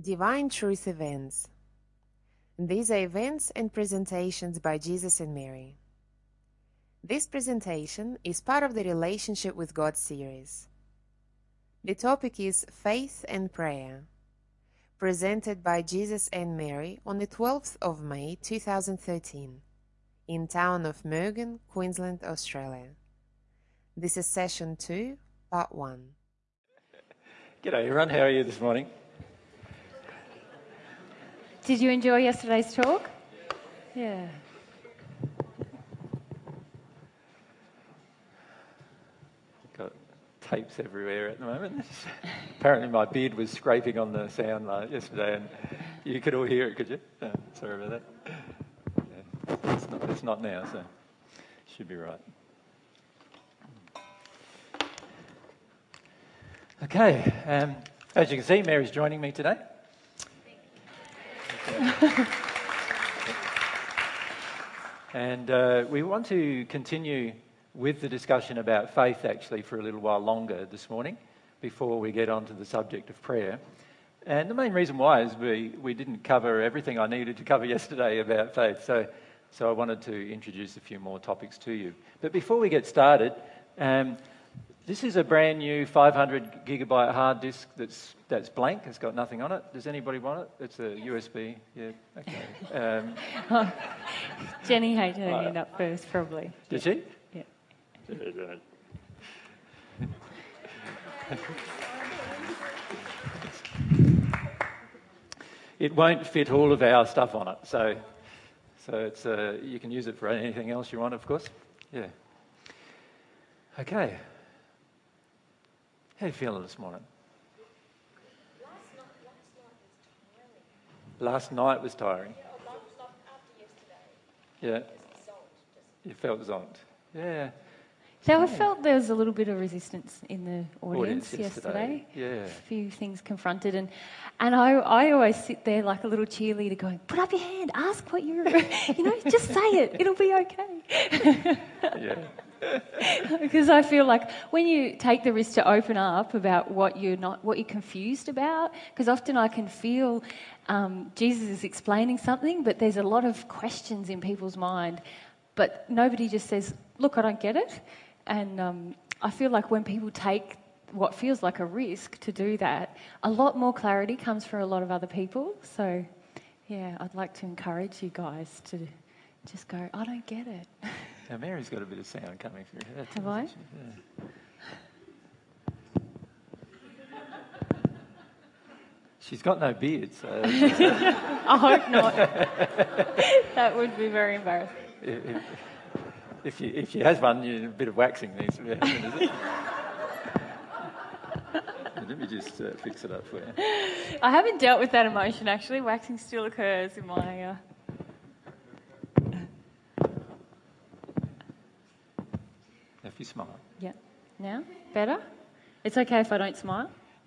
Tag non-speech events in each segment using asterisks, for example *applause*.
Divine Truth Events These are events and presentations by Jesus and Mary. This presentation is part of the Relationship with God series. The topic is Faith and Prayer, presented by Jesus and Mary on the 12th of May 2013 in town of Murgon, Queensland, Australia. This is session 2, part 1. G'day everyone, how are you this morning? Did you enjoy yesterday's talk? Yeah. Got tapes everywhere at the moment. *laughs* Apparently my beard was scraping on the sound yesterday and you could all hear it, could you? Sorry about that. Yeah. It's, not, it's not now, so should be right. Okay, um, as you can see, Mary's joining me today. *laughs* and uh, we want to continue with the discussion about faith actually for a little while longer this morning before we get on to the subject of prayer. And the main reason why is we, we didn't cover everything I needed to cover *laughs* yesterday about faith. So, so I wanted to introduce a few more topics to you. But before we get started, um, this is a brand new 500 gigabyte hard disk that's, that's blank. It's got nothing on it. Does anybody want it? It's a USB. Yeah, okay. Um, oh, *laughs* Jenny had her hand up first, probably. Did she? Yeah. it won't fit all of our stuff on it, so so it's uh, you can use it for anything else you want, of course. Yeah. Okay. How are you feeling this morning? Last night was tiring. Yeah. You felt zonked. Yeah. So I felt there was a little bit of resistance in the audience, Audience yesterday. Yeah. A few things confronted, and and I I always sit there like a little cheerleader, going, "Put up your hand, ask what you're, *laughs* you know, just say it, it'll be okay." Yeah. *laughs* because I feel like when you take the risk to open up about what you're not, what you're confused about, because often I can feel um, Jesus is explaining something, but there's a lot of questions in people's mind, but nobody just says, "Look, I don't get it," and um, I feel like when people take what feels like a risk to do that, a lot more clarity comes for a lot of other people. So, yeah, I'd like to encourage you guys to just go, "I don't get it." *laughs* Now Mary's got a bit of sound coming through her. Have I? She's got no beard, so *laughs* I hope not. *laughs* that would be very embarrassing. If, you, if she has one, you, a bit of waxing needs to be happening, is it? *laughs* Let me just uh, fix it up for you. I haven't dealt with that emotion actually. Waxing still occurs in my. Uh... If you smile. Yeah. Now? Better? It's okay if I don't smile? *laughs*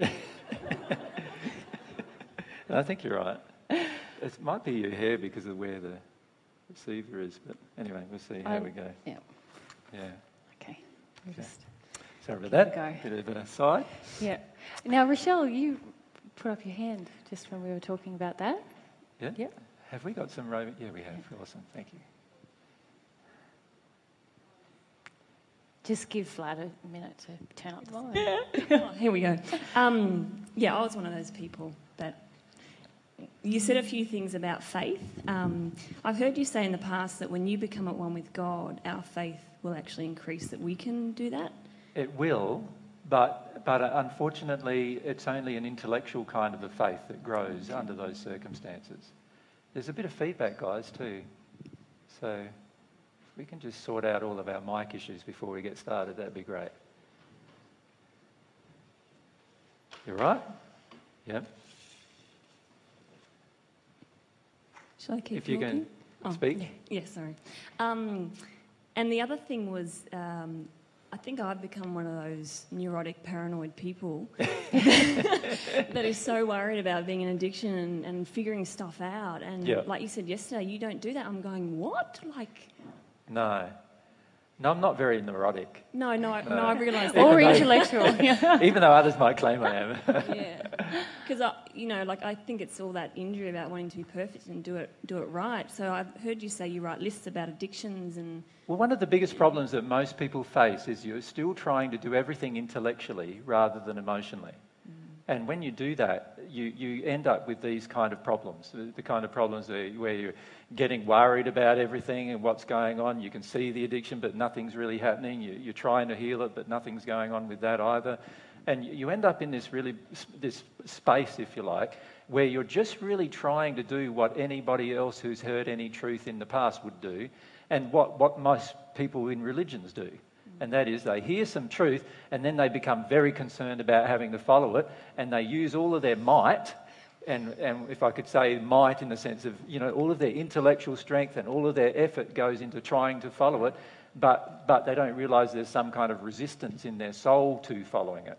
I think you're right. It might be your hair because of where the receiver is, but anyway, we'll see how I- we go. Yeah. Yeah. Okay. Okay. just- Sorry about that. Go. Bit of a side. Yeah. Now, Rochelle, you put up your hand just when we were talking about that. Yeah. Yeah. Have we got some roving? Yeah, we have. Awesome. Thank you. Just give Vlad a minute to turn up the volume. Oh, here we go. *laughs* Um, yeah, I was one of those people that. You said a few things about faith. Um, I've heard you say in the past that when you become at one with God, our faith will actually increase, that we can do that. It will, but but uh, unfortunately, it's only an intellectual kind of a faith that grows under those circumstances. There's a bit of feedback, guys, too. So if we can just sort out all of our mic issues before we get started, that'd be great. You are right? Yep. Shall I keep If you can? Oh, speak. Yeah, yeah, sorry. Um, and the other thing was, um, I think I've become one of those neurotic, paranoid people *laughs* that is so worried about being an addiction and, and figuring stuff out. And Yeah. like you said yesterday, you don't do that. I'm going, what? Like, No. No, I'm not very neurotic, No, no, no, I realise that. Or intellectual. *laughs* even though others might claim I am. yeah, *laughs* because I, you know, like I think it's all that injury about wanting to be perfect and do it, do it right. So I've heard you say you write lists about addictions and Well, one of the biggest problems that most people face is you're still trying to do everything intellectually rather than emotionally. Mm. And when you do that, you, you end up with these kind of problems the, kind of problems where, you're getting worried about everything and what's going on. You can see the addiction, but nothing's really happening. You, you're trying to heal it, but nothing's going on with that either. And you end up in this really this space, if you like, where you're just really trying to do what anybody else who's heard any truth in the past would do, and what, what most people in religions do. And that is, they hear some truth and then they become very concerned about having to follow it, and they use all of their might. And, and if I could say might in the sense of, you know, all of their intellectual strength and all of their effort goes into trying to follow it, but, but they don't realize there's some kind of resistance in their soul to following it.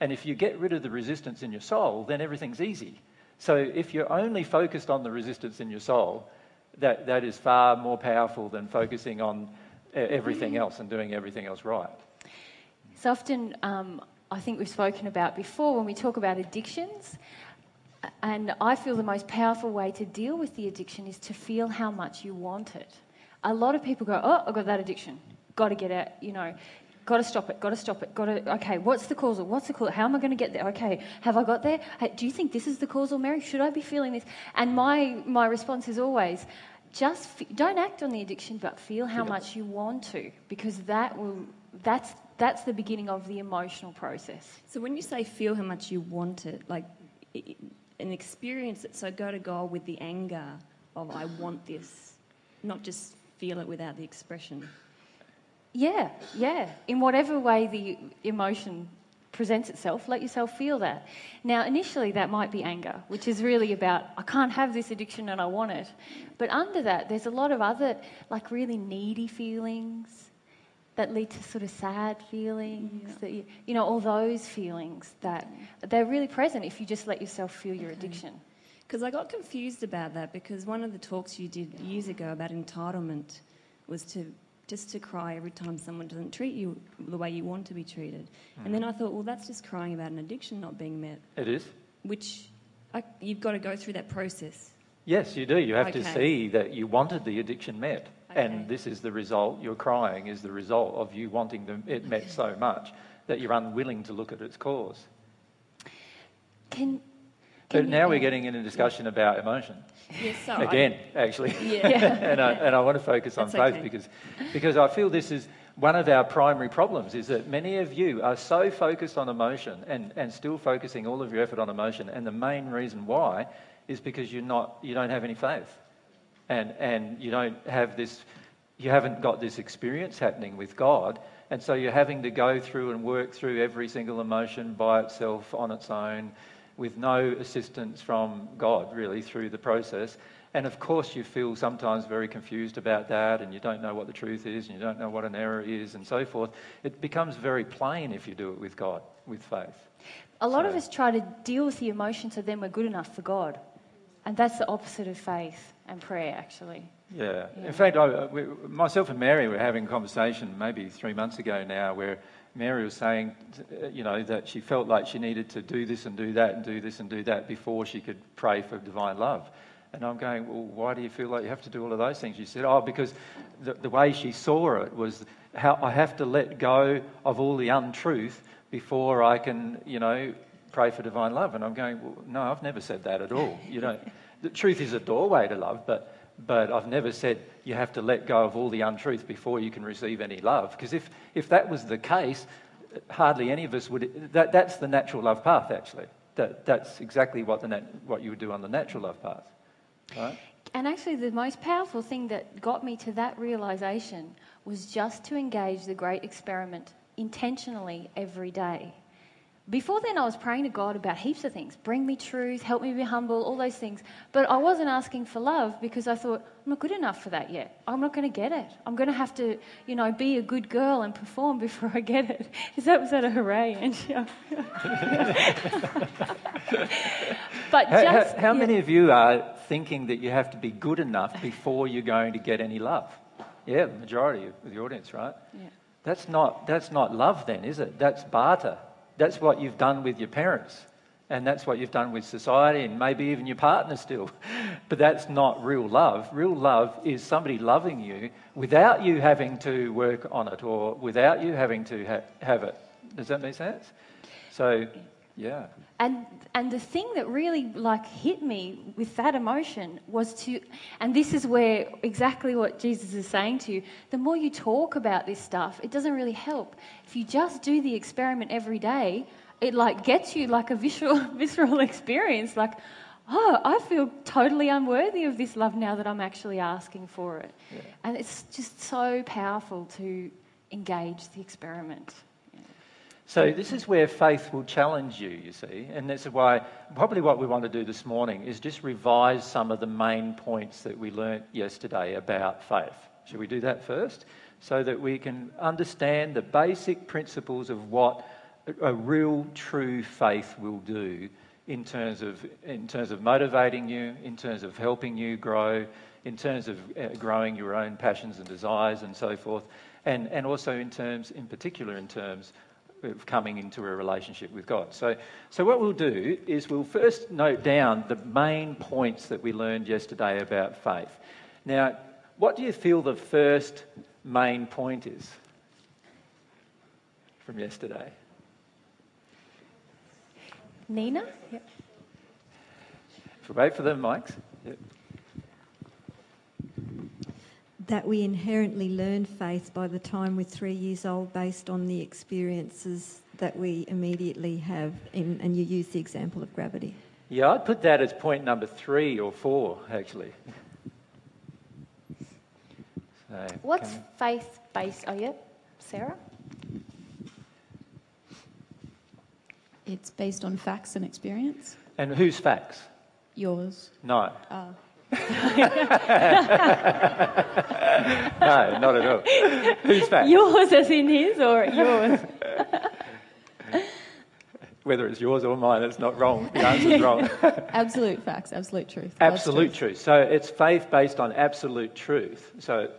And if you get rid of the resistance in your soul, then everything's easy. So if you're only focused on the resistance in your soul, that, that is far more powerful than focusing on everything else and doing everything else right. So often, um, I think we've spoken about before when we talk about addictions, and I feel the most powerful way to deal with the addiction is to feel how much you want it. A lot of people go, "Oh, I've got that addiction. Got to get out." You know, got to stop it. Got to stop it. Got to. Okay, what's the causal? What's the causal? How am I going to get there? Okay, have I got there? Hey, do you think this is the causal, Mary? Should I be feeling this? And my my response is always. Just f- don't act on the addiction, but feel how much you want to, because that will that's that's the beginning of the emotional process. So when you say feel how much you want it, like i- i- an experience it, so go to God with the anger of I want this, not just feel it without the expression. Yeah, yeah. In whatever way the emotion presents itself, let yourself feel that. Now, initially, that might be anger, which is really about, I can't have this addiction and I want it. But under that, there's a lot of other, like really needy feelings that lead to sort of sad feelings, that you, you know, all those feelings that they're really present if you just let yourself feel your addiction. Because I got confused about that because one of the talks you did years ago about entitlement was to just to cry every time someone doesn't treat you the way you want to be treated. And then I thought, well, that's just crying about an addiction not being met, It is? which I, you've got to go through that process. Yes, you do. You have to see that you wanted the addiction met. Okay. And this is the result. You're crying is the result of you wanting them, it met so much that you're unwilling to look at its cause. Can, But can you- now we're getting into a discussion about emotion. Yes, so I- Again, actually. Yeah. *laughs* and, I, and I want to *laughs* focus on That's faith okay. because, because I feel this is one of our primary problems is that many of you are so focused on emotion and, and still focusing all of your effort on emotion. And the main reason why is because you're not, you don't have any faith. And, and you don't have this, you haven't got this experience happening with God. And so you're having to go through and work through every single emotion by itself on its own with no assistance from God, really, through the process. And of course, you feel sometimes very confused about that, and you don't know what the truth is, and you don't know what an error is, and so forth. It becomes very plain if you do it with God, with faith. A lot of us try to deal with the emotion so then we're good enough for God. And that's the opposite of faith and prayer, actually. Yeah. Yeah. In fact, I, we, myself and Mary were having a conversation maybe three months ago now where Mary was saying, uh, you know, that she felt like she needed to do this and do that and do this and do that before she could pray for divine love. And I'm going, well, why do you feel like you have to do all of those things? She said, oh, because the, the way she saw it was how I have to let go of all the untruth before I can, you know, pray for divine love. And I'm going, well, no, I've never said that at all. You know, the truth is a doorway to love, but but I've never said you have to let go of all the untruth before you can receive any love. Because if, if that was the case, hardly any of us would. That, that's the natural love path, actually. That, that's exactly what, the nat, what you would do on the natural love path. Right? And actually, the most powerful thing that got me to that realization was just to engage the great experiment intentionally every day. Before then, I was praying to God about heaps of things bring me truth, help me be humble, all those things. But I wasn't asking for love because I thought, I'm not good enough for that yet. I'm not going to get it. I'm going to have to, you know, be a good girl and perform *laughs* before I get it. Is that, was that a hooray, Angie? *laughs* but How, just. how, how yeah. many of you are thinking that you have to be good enough before you're going to get any love? Yeah, the majority of the audience, right? Yeah. That's not, that's not love, then, is it? That's barter. That's what you've done with your parents. And that's what you've done with society and maybe even your partner still. *laughs* But that's not real love. Real love is somebody loving you without you having to work on it or without you having to ha- have it. Does that make sense? So, yeah. And and the thing that really like hit me with that emotion was to and this is where exactly what Jesus is saying to you, the more you talk about this stuff, it doesn't really help. If you just do the experiment every day, it like gets you like a visual *laughs* visceral experience like oh i feel totally unworthy of this love now that i'm actually asking for it Yeah. and it's just so powerful to engage the experiment So this is where faith will challenge you, you see, and this is why probably what we want to do this morning is just revise some of the main points that we learnt yesterday about faith. Should we do that first? So that we can understand the basic principles of what a- a real true faith will do in terms of in terms of motivating you, in terms of helping you grow, in terms of uh, growing your own passions and desires and so forth, and and also in terms, in particular, in terms of coming into a relationship with God. So, so what we'll do is we'll first note down the main points that we learned yesterday about faith. Now, what do you feel the first main point is from yesterday? nina yep. If we wait for the mics. Yep. That we inherently learn faith by the time we're three years old based on the experiences that we immediately have. In, and you use the example of gravity. Yeah, I'd put that as point number three or four, actually. So, what's can- faith based oh yeah sarah It's based on facts and experience. and whose facts? Yours. No. Oh. No, not at all. whose facts? yours as in his or yours Whether it's yours or mine, it's not wrong. The answer's wrong. Absolute facts, absolute truth. Absolute truth. So it's faith based on absolute truth. So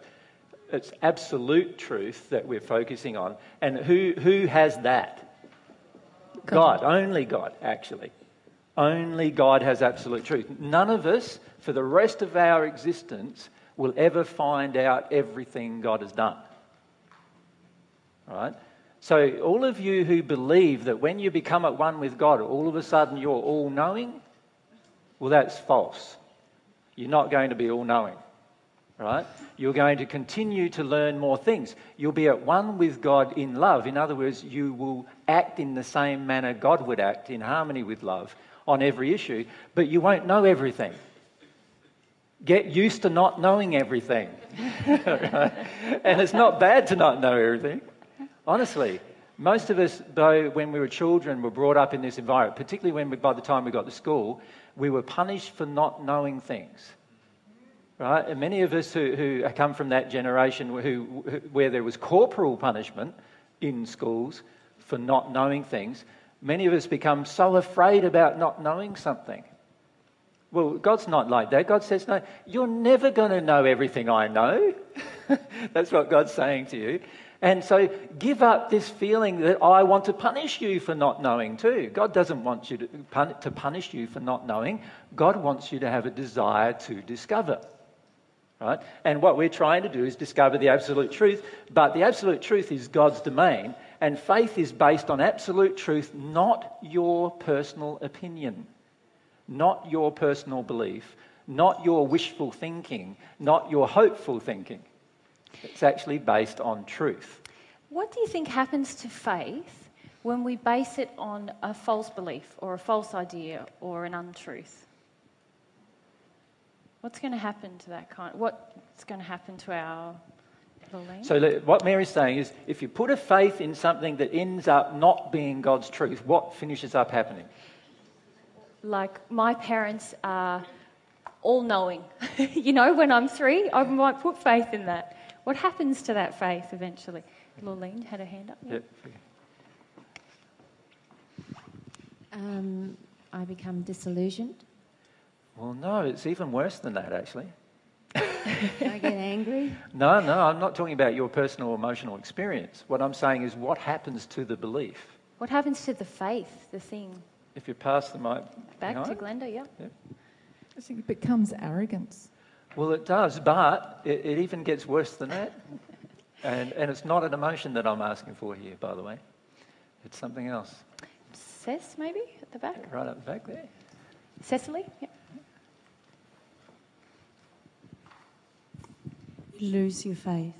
it's absolute truth that we're focusing on. And who, who has that? God. Only God, actually. Only God has absolute truth. None of us, for the rest of our existence, will ever find out everything God has done. Right? So, all of you who believe that when you become at one with God, all of a sudden you're all knowing, well, that's false. You're not going to be all knowing, right? You're going to continue to learn more things. You'll be at one with God in love. In other words, you will act in the same manner God would act, in harmony with love, on every issue, but you won't know everything. Get used to not knowing everything. right? *laughs* And it's not bad to not know everything. Honestly, most of us, though, when we were children, were brought up in this environment, particularly when we, by the time we got to school, we were punished for not knowing things. Right? And many of us who, who come from that generation who, who, where there was corporal punishment in schools for not knowing things, many of us become so afraid about not knowing something. Well, God's not like that. God says, No, you're never going to know everything I know. *laughs* That's what God's saying to you. And so give up this feeling that I want to punish you for not knowing too. God doesn't want you to, pun- to punish you for not knowing. God wants you to have a desire to discover. Right? And what we're trying to do is discover the absolute truth, but the absolute truth is God's domain, and faith is based on absolute truth, not your personal opinion, not your personal belief, not your wishful thinking, not your hopeful thinking. It's actually based on truth. What do you think happens to faith when we base it on a false belief or a false idea or an untruth? What's going to happen to that kind? What's going to happen to our belief? So, what Mary's saying is if you put a faith in something that ends up not being God's truth, what finishes up happening? Like my parents are all knowing. *laughs* you know, when I'm three, I might put faith in that. What happens to that faith eventually? Lorleen had her hand up. Yep. Um, I become disillusioned. Well, no, it's even worse than that, actually. *laughs* I get angry. No, no, I'm not talking about your personal emotional experience. What I'm saying is what happens to the belief. What happens to the faith, the thing? If you pass the mic Back to behind. Glenda, yeah. I think it becomes arrogance. Well, it does, but it, it even gets worse than that. *laughs* And, and it's not an emotion that I'm asking for here, by the way. It's something else. Cess, maybe, at the back? Right up the back there. Cecily? Yeah. You lose your faith.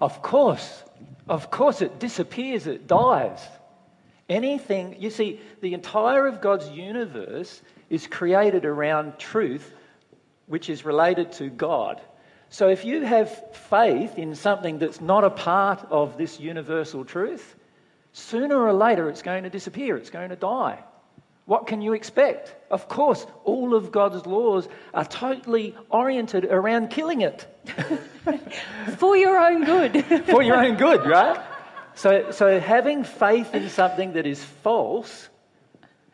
Of course, of course, it disappears, it dies. Anything, you see, the entire of God's universe is created around truth, which is related to God. So if you have faith in something that's not a part of this universal truth, sooner or later it's going to disappear, it's going to die. What can you expect? Of course, all of God's laws are totally oriented around killing it. *laughs* For your own good. *laughs* for your own good, right? So, so having faith in something that is false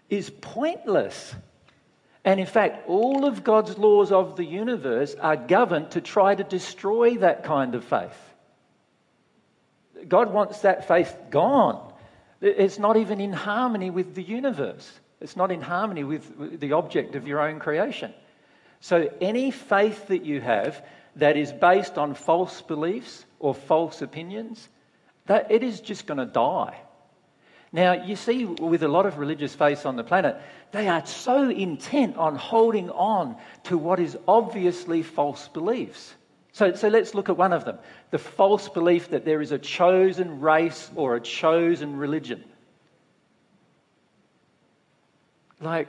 is pointless. And in fact, all of God's laws of the universe are governed to try to destroy that kind of faith. God wants that faith gone. It's not even in harmony with the universe. It's not in harmony with the object of your own creation. So, any faith that you have that is based on false beliefs or false opinions, that it is just going to die. Now, you see, with a lot of religious faiths on the planet, they are so intent on holding on to what is obviously false beliefs. So, so let's look at one of them the false belief that there is a chosen race or a chosen religion. Like,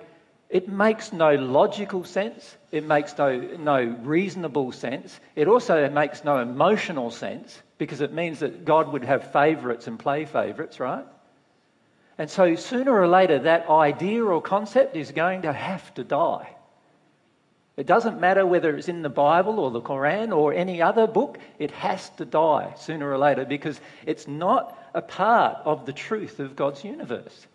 it makes no logical sense. It makes no, no reasonable sense. It also makes no emotional sense because it means that God would have favourites and play favourites, right? And so sooner or later, that idea or concept is going to have to die. It doesn't matter whether it's in the Bible or the Quran or any other book, it has to die sooner or later because it's not a part of the truth of God's universe.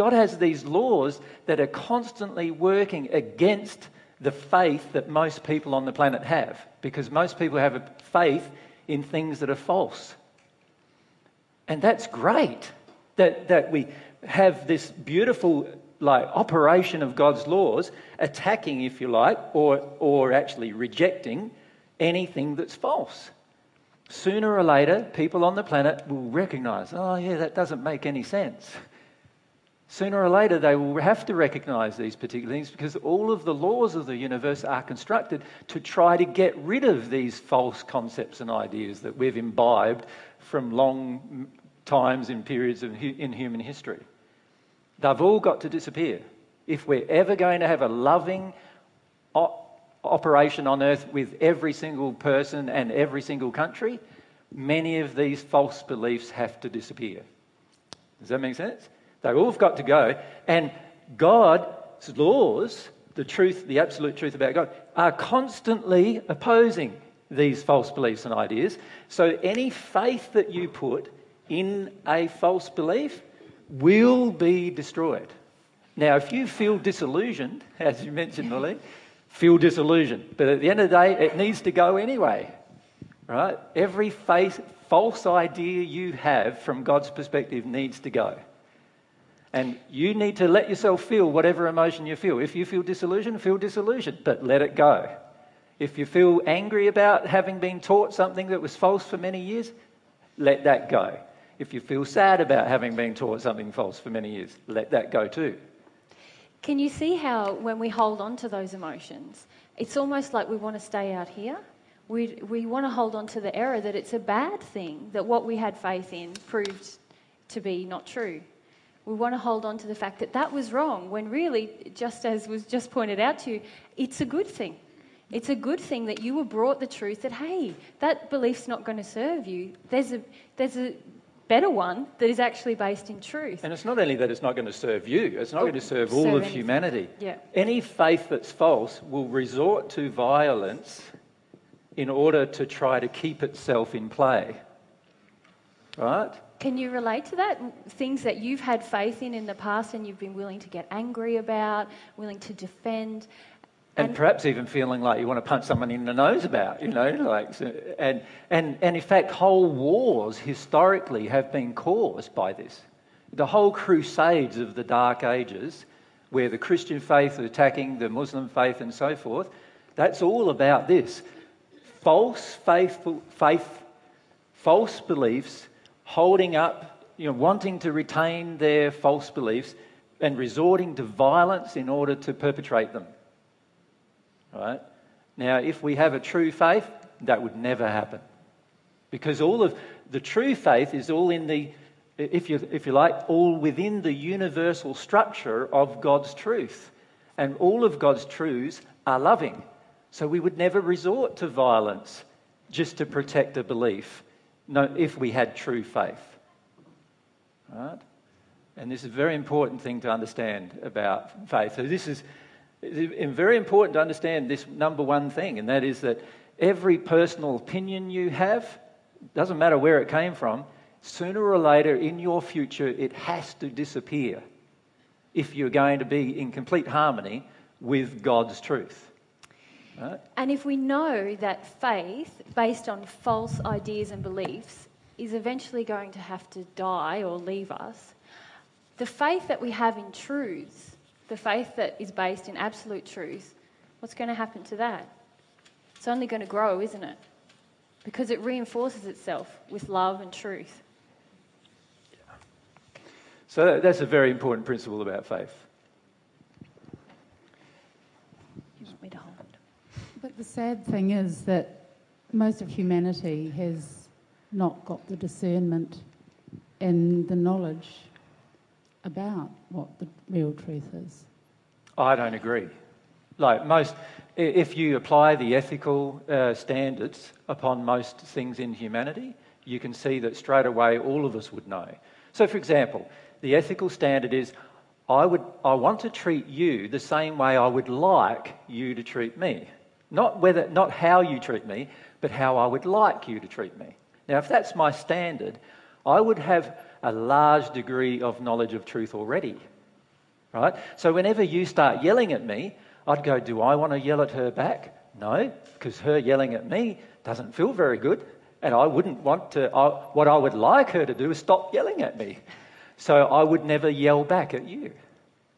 God has these laws that are constantly working against the faith that most people on the planet have because most people have a faith in things that are false. And that's great that, that we have this beautiful like operation of God's laws attacking, if you like, or, or actually rejecting anything that's false. Sooner or later, people on the planet will recognize, oh, yeah, that doesn't make any sense. Sooner or later, they will have to recognize these particular things because all of the laws of the universe are constructed to try to get rid of these false concepts and ideas that we've imbibed from long times in periods in human history. They've all got to disappear. If we're ever going to have a loving operation on earth with every single person and every single country, many of these false beliefs have to disappear. Does that make sense? They've all got to go. And God's laws, the truth, the absolute truth about God, are constantly opposing these false beliefs and ideas. So any faith that you put in a false belief will be destroyed. Now, if you feel disillusioned, *laughs* as you mentioned, *laughs* Lily, feel disillusioned. But at the end of the day, it needs to go anyway. Right? Every faith, false idea you have from God's perspective needs to go. And you need to let yourself feel whatever emotion you feel. If you feel disillusioned, feel disillusioned, but let it go. If you feel angry about having been taught something that was false for many years, let that go. If you feel sad about having been taught something false for many years, let that go too. Can you see how when we hold on to those emotions, it's almost like we want to stay out here? We, we want to hold on to the error that it's a bad thing, that what we had faith in proved to be not true. We want to hold on to the fact that that was wrong, when really, just as was just pointed out to you, it's a good thing. It's a good thing that you were brought the truth that, hey, that belief's not going to serve you. There's a, there's a better one that is actually based in truth. And it's not only that it's not going to serve you, it's not oh, going to serve all of anything. humanity. Yeah. Any faith that's false will resort to violence in order to try to keep itself in play. Right? Can you relate to that? Things that you've had faith in in the past and you've been willing to get angry about, willing to defend. and, And- perhaps even feeling like you want to punch someone in the nose about, you know, like, and, and, and in fact, whole wars historically have been caused by this. The whole crusades of the Dark Ages, where the Christian faith was attacking the Muslim faith and so forth, that's all about this. False faithful, faith, false beliefs, holding up, you know, wanting to retain their false beliefs and resorting to violence in order to perpetrate them. Right? Now, if we have a true faith, that would never happen. Because all of the true faith is all in the, if you, if you like, all within the universal structure of God's truth. And all of God's truths are loving. So we would never resort to violence just to protect a belief no, if we had true faith. Right? And this is a very important thing to understand about faith. So this is very important to understand this number one thing, and that is that every personal opinion you have, doesn't matter where it came from, sooner or later in your future it has to disappear if you're going to be in complete harmony with God's truth. Right? And if we know that faith, based on false ideas and beliefs, is eventually going to have to die or leave us, the faith that we have in truths, the faith that is based in absolute truth, what's going to happen to that? It's only going to grow, isn't it? Because it reinforces itself with love and truth. So that's a very important principle about faith. You want me to hold? But the sad thing is that most of humanity has not got the discernment and the knowledge about what the real truth is. I don't agree. Like most, if you apply the ethical uh, standards upon most things in humanity, you can see that straight away all of us would know. So, for example, the ethical standard is I, would, I want to treat you the same way I would like you to treat me. Not, whether, not how you treat me, but how I would like you to treat me. Now, if that's my standard, I would have a large degree of knowledge of truth already right? So whenever you start yelling at me, I'd go, Do I want to yell at her back? No, because her yelling at me doesn't feel very good. And I wouldn't want to, I, what I would like her to do is stop yelling at me. So I would never yell back at you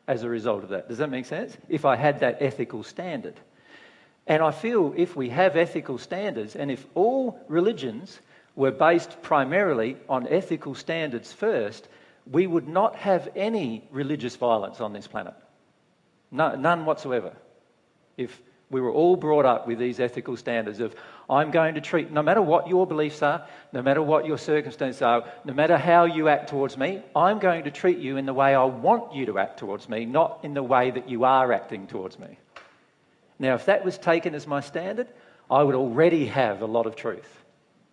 as a result of that. Does that make sense? If I had that ethical standard. And I feel if we have ethical standards, and if all religions were based primarily on ethical standards first, we would not have any religious violence on this planet. No, none whatsoever. If we were all brought up with these ethical standards of, I'm going to treat, no matter what your beliefs are, no matter what your circumstances are, no matter how you act towards me, I'm going to treat you in the way I want you to act towards me, not in the way that you are acting towards me. Now, if that was taken as my standard, I would already have a lot of truth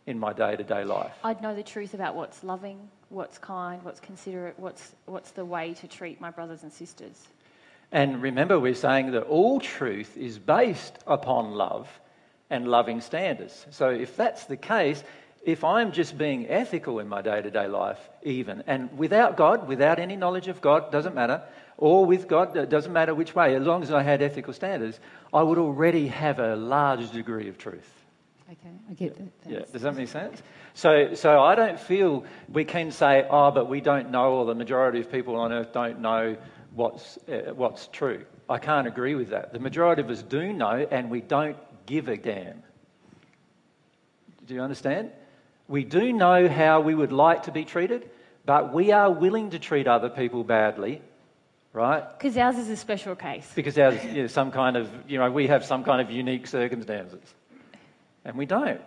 in my day to day life. I'd know the truth about what's loving, what's kind, what's considerate, what's, what's the way to treat my brothers and sisters. And remember, we're saying that all truth is based upon love and loving standards. So if that's the case, if I'm just being ethical in my day to day life, even, and without God, without any knowledge of God, doesn't matter, or with God, it doesn't matter which way, as long as I had ethical standards, I would already have a large degree of truth. Okay, I get that. Yeah, does that make sense? So, so I don't feel we can say, oh, but we don't know, or the majority of people on earth don't know what's, uh, what's true. I can't agree with that. The majority of us do know, and we don't give a damn. Do you understand? We do know how we would like to be treated, but we are willing to treat other people badly, right? Because ours is a special case. Because there's you know, some kind of, you know, we have some kind of unique circumstances. And we don't.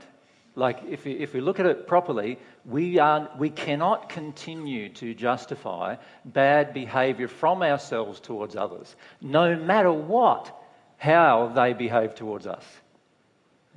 Like, if we, if we look at it properly, we, are, we cannot continue to justify bad behaviour from ourselves towards others, no matter what, how they behave towards us.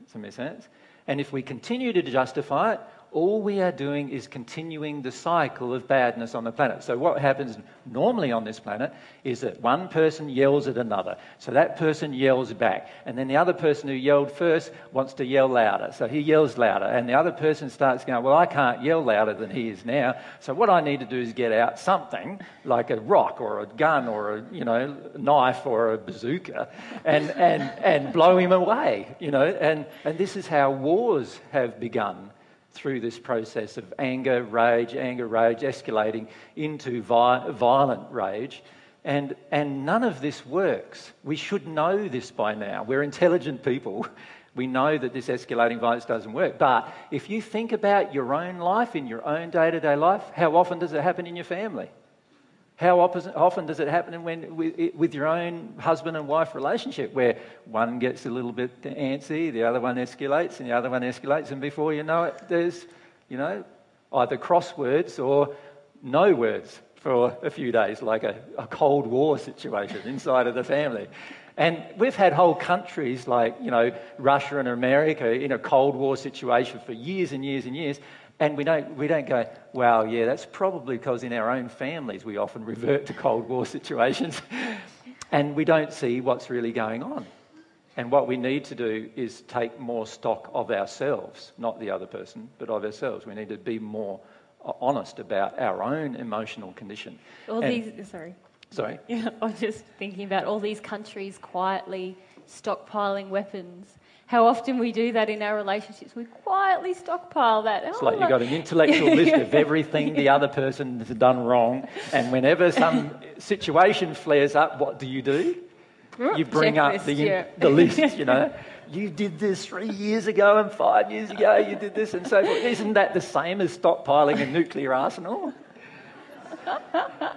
Does that make sense? And if we continue to justify it, all we are doing is continuing the cycle of badness on the planet. So, what happens normally on this planet is that one person yells at another. So, that person yells back. And then the other person who yelled first wants to yell louder. So, he yells louder. And the other person starts going, Well, I can't yell louder than he is now. So, what I need to do is get out something like a rock or a gun or a you know, knife or a bazooka and, and, and blow him away. You know? and, and this is how wars have begun through this process of anger, rage, anger, rage, escalating into vi- violent rage. And, and none of this works. We should know this by now. We're intelligent people. *laughs* We know that this escalating violence doesn't work. But if you think about your own life, in your own day to day life, how often does it happen in your family? How often does it happen when, with your own husband and wife relationship where one gets a little bit antsy, the other one escalates, and the other one escalates, and before you know it, there's, you know, either crosswords or no words for a few days, like a, a Cold War situation *laughs* inside of the family. And we've had whole countries like, you know, Russia and America in a Cold War situation for years and years and years. And we don't, we don't go, well, yeah, that's probably because in our own families we often revert to Cold War *laughs* situations and we don't see what's really going on. And what we need to do is take more stock of ourselves, not the other person, but of ourselves. We need to be more uh, honest about our own emotional condition. All and, these, sorry. Sorry? Yeah, *laughs* I was just thinking about all these countries quietly stockpiling weapons how often we do that in our relationships. We quietly stockpile that. It's oh, like you've got an intellectual *laughs* list of everything the other person has done wrong, and whenever some situation flares up, what do you do? You bring Checklist, up the, yeah. the list, you know. *laughs* you did this three years ago and five years ago you did this and so forth. Isn't that the same as stockpiling a nuclear arsenal?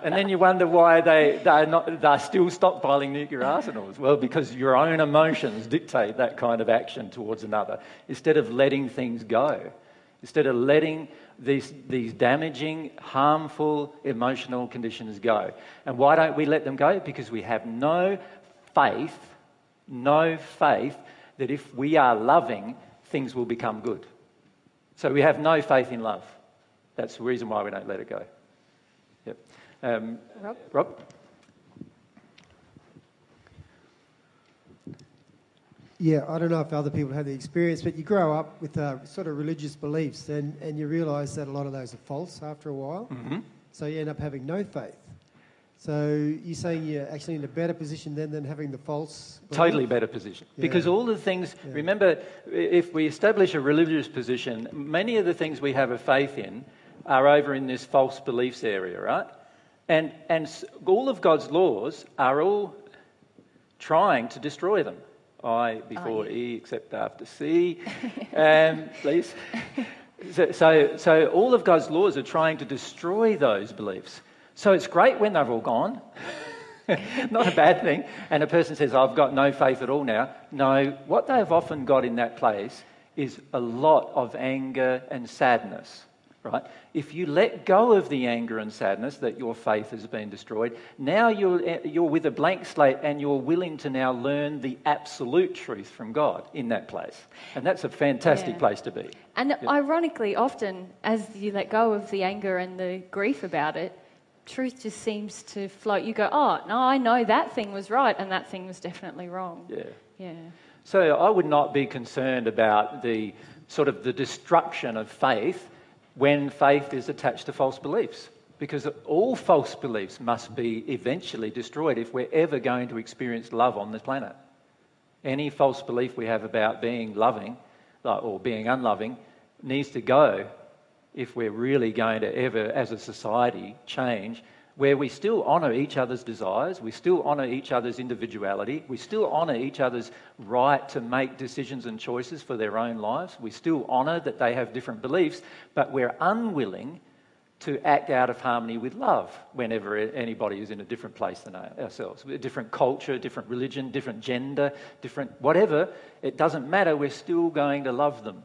And then you wonder why they, they're, not, they're still stockpiling nuclear arsenals. Well, because your own emotions dictate that kind of action towards another instead of letting things go, instead of letting these, these damaging, harmful emotional conditions go. And why don't we let them go? Because we have no faith, no faith that if we are loving, things will become good. So we have no faith in love. That's the reason why we don't let it go. Um, Rob? Rob? Yeah, I don't know if other people have the experience, but you grow up with uh, sort of religious beliefs and, and you realise that a lot of those are false after a while. Mm-hmm. So you end up having no faith. So you're saying you're actually in a better position then than having the false? Belief? Totally better position. Yeah. Because all the things, yeah. remember, if we establish a religious position, many of the things we have a faith in are over in this false beliefs area, right? And, and all of God's laws are all trying to destroy them. I before oh, yeah. E, except after C, um, please. So, so, so, all of God's laws are trying to destroy those beliefs. So it's great when they're all gone. *laughs* Not a bad thing. And a person says, I've got no faith at all now. No, what they've often got in that place is a lot of anger and sadness right? If you let go of the anger and sadness that your faith has been destroyed, now you're, eh, you're with a blank slate and you're willing to now learn the absolute truth from God in that place. And that's a fantastic yeah. place to be. And yep. ironically, often as you let go of the anger and the grief about it, truth just seems to float. You go, oh, no, I know that thing was right and that thing was definitely wrong. Yeah. Yeah. So I would not be concerned about the sort of the destruction of faith when faith is attached to false beliefs. Because all false beliefs must be eventually destroyed if we're ever going to experience love on this planet. Any false belief we have about being loving or being unloving needs to go if we're really going to ever, as a society, change where we still honour each other's desires, we still honour each other's individuality, we still honour each other's right to make decisions and choices for their own lives, we still honour that they have different beliefs, but we're unwilling to act out of harmony with love whenever anybody is in a different place than ourselves. A different culture, different religion, different gender, different whatever, it doesn't matter, we're still going to love them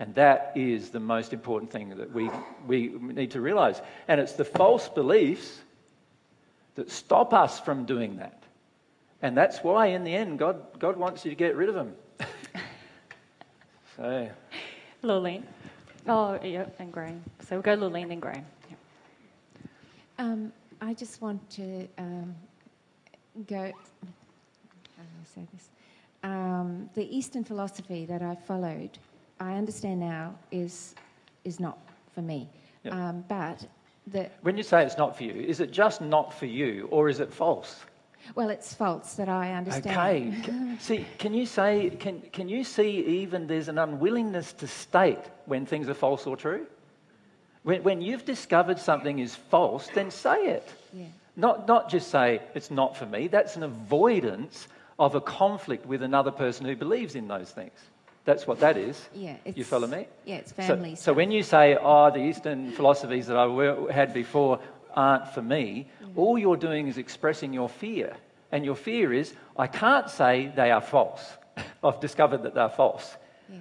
and that is the most important thing that we, we need to realize. And it's the false beliefs that stop us from doing that. And that's why, in the end, God, God wants you to get rid of them. *laughs* so. Lorraine. Oh, yeah, and Graham. So we'll go Lurleen and Graham. Yeah. Um, I just want to um, go. How do I say this? Um, the Eastern philosophy that I followed, I understand now is is not for me. Yep. Um, but the When you say it's not for you, is it just not for you or is it false? well, it's false that I understand. Okay. *laughs* See, can you say, can, can you see even there's an unwillingness to state when things are false or true? When, when you've discovered something is false, then say it. Yeah. Not, not just say, it's not for me. That's an avoidance of a conflict with another person who believes in those things. That's what that is. Yeah, you follow me? yeah, it's So- family So, stuff. when you say, oh, the Eastern philosophies that I had before aren't for me, mm. all you're doing is expressing your fear. And your fear is, I can't say they are false. *laughs* I've discovered that they're false Yeah.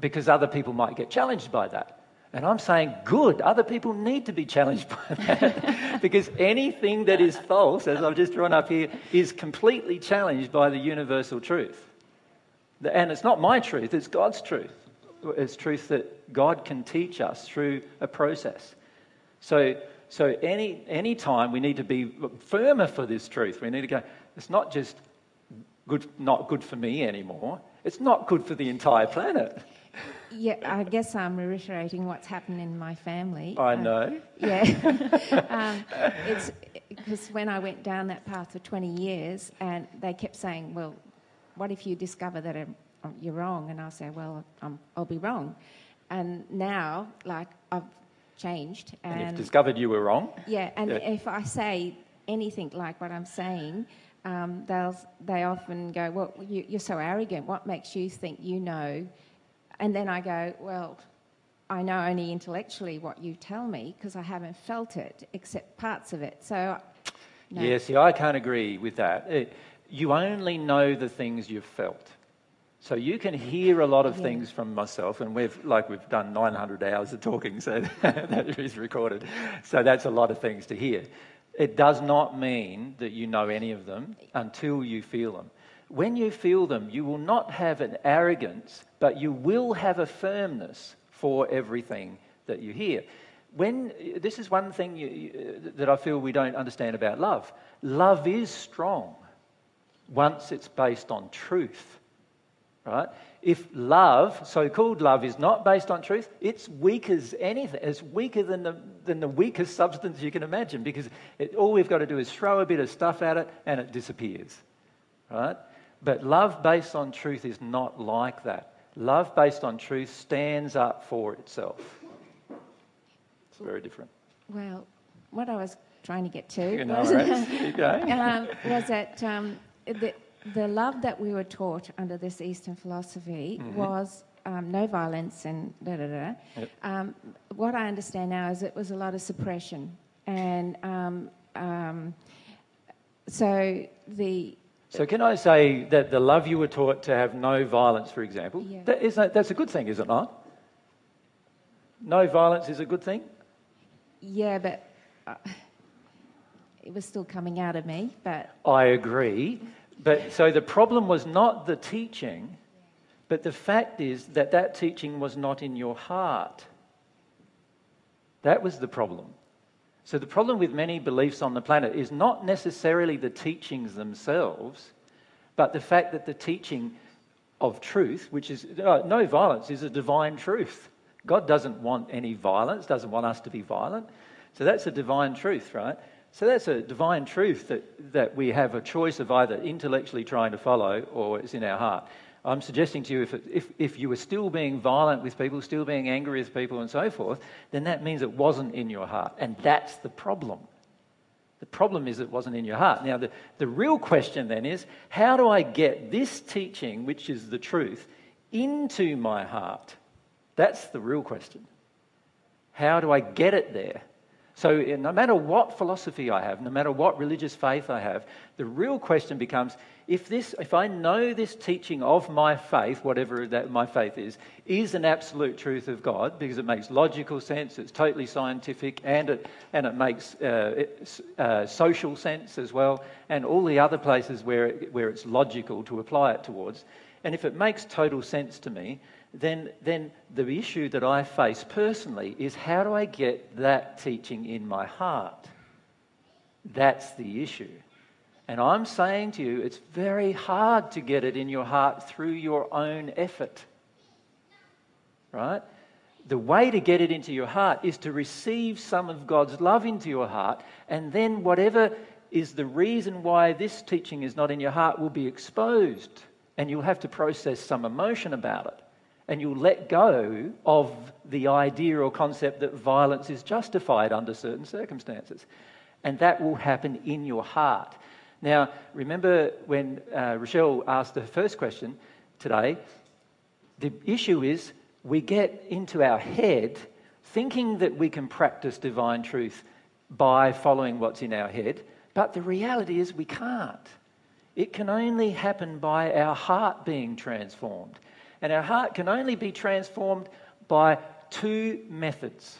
because other people might get challenged by that. And I'm saying, good, other people need to be challenged *laughs* by that. *laughs* because anything that is false, as I've just drawn up here, is completely challenged by the universal truth. And it's not my truth, it's God's truth. It's truth that God can teach us through a process. So, so any, any time we need to be firmer for this truth. We need to go, it's not just good, not good for me anymore. It's not good for the entire planet. Yeah, I guess I'm reiterating what's happened in my family. I Um, know. Yeah, *laughs* um, it's because when I went down that path for 20 years, and they kept saying, "Well, what if you discover that um, um, you're wrong?" And I'll say, "Well, um, I'll be wrong." And now, like I've changed, And and, you've discovered you were wrong. yeah, and Yeah. if I say anything like what I'm saying, um, they'll they often go, "Well, you, you're so arrogant. What makes you think you know?" And then I go, "Well." I know only intellectually what you tell me because I haven't felt it except parts of it. So, no. Yeah, see, I can't agree with that. It, you only know the things you've felt. So you can hear a lot of Yeah. things from myself, and we've like we've done 900 hours of talking, so *laughs* that is recorded. So that's a lot of things to hear. It does not mean that you know any of them until you feel them. When you feel them, you will not have an arrogance, but you will have a firmness for everything that you hear. When this is one thing you, you, that I feel we don't understand about love. Love is strong once it's based on truth right? If love, so called love, is not based on truth, it's weak as anything. It's weaker than the, than the weakest substance you can imagine because it, all we've got to do is throw a bit of stuff at it and it disappears, right? But love based on truth is not like that. Love based on truth stands up for itself. It's very different. Well, what I was trying to get to You know, was, right? *laughs* Um, was that um, the, the love that we were taught under this Eastern philosophy Mm-hmm. was um, no violence and da da da. Yep. Um, what I understand now is it was a lot of suppression. And um, um, so the. So can I say that the love you were taught to have no violence, for example, Yeah. that is, that's a good thing, is it not? No violence is a good thing? Yeah, but uh, it was still coming out of me. But I agree. But so the problem was not the teaching, but the fact is that that teaching was not in your heart. That was the problem. So the problem with many beliefs on the planet is not necessarily the teachings themselves, but the fact that the teaching of truth, which is uh, no violence, is a divine truth. God doesn't want any violence, doesn't want us to be violent. So that's a divine truth, right? So that's a divine truth that, that we have a choice of either intellectually trying to follow or it's in our heart. I'm suggesting to you if, it, if, if you were still being violent with people, still being angry with people, and so forth, then that means it wasn't in your heart. And that's the problem. The problem is it wasn't in your heart. Now, the, the real question then is how do I get this teaching, which is the truth, into my heart? That's the real question. How do I get it there? So, no matter what philosophy I have, no matter what religious faith I have, the real question becomes if, this, if I know this teaching of my faith, whatever that my faith is, is an absolute truth of God, because it makes logical sense, it's totally scientific, and it, and it makes uh, uh, social sense as well, and all the other places where, it, where it's logical to apply it towards, and if it makes total sense to me, then, then the issue that I face personally is how do I get that teaching in my heart? That's the issue. And I'm saying to you, it's very hard to get it in your heart through your own effort. Right? The way to get it into your heart is to receive some of God's love into your heart, and then whatever is the reason why this teaching is not in your heart will be exposed, and you'll have to process some emotion about it. And you'll let go of the idea or concept that violence is justified under certain circumstances. And that will happen in your heart. Now, remember when uh, Rochelle asked the first question today, the issue is we get into our head thinking that we can practice divine truth by following what's in our head, but the reality is we can't. It can only happen by our heart being transformed. And our heart can only be transformed by two methods.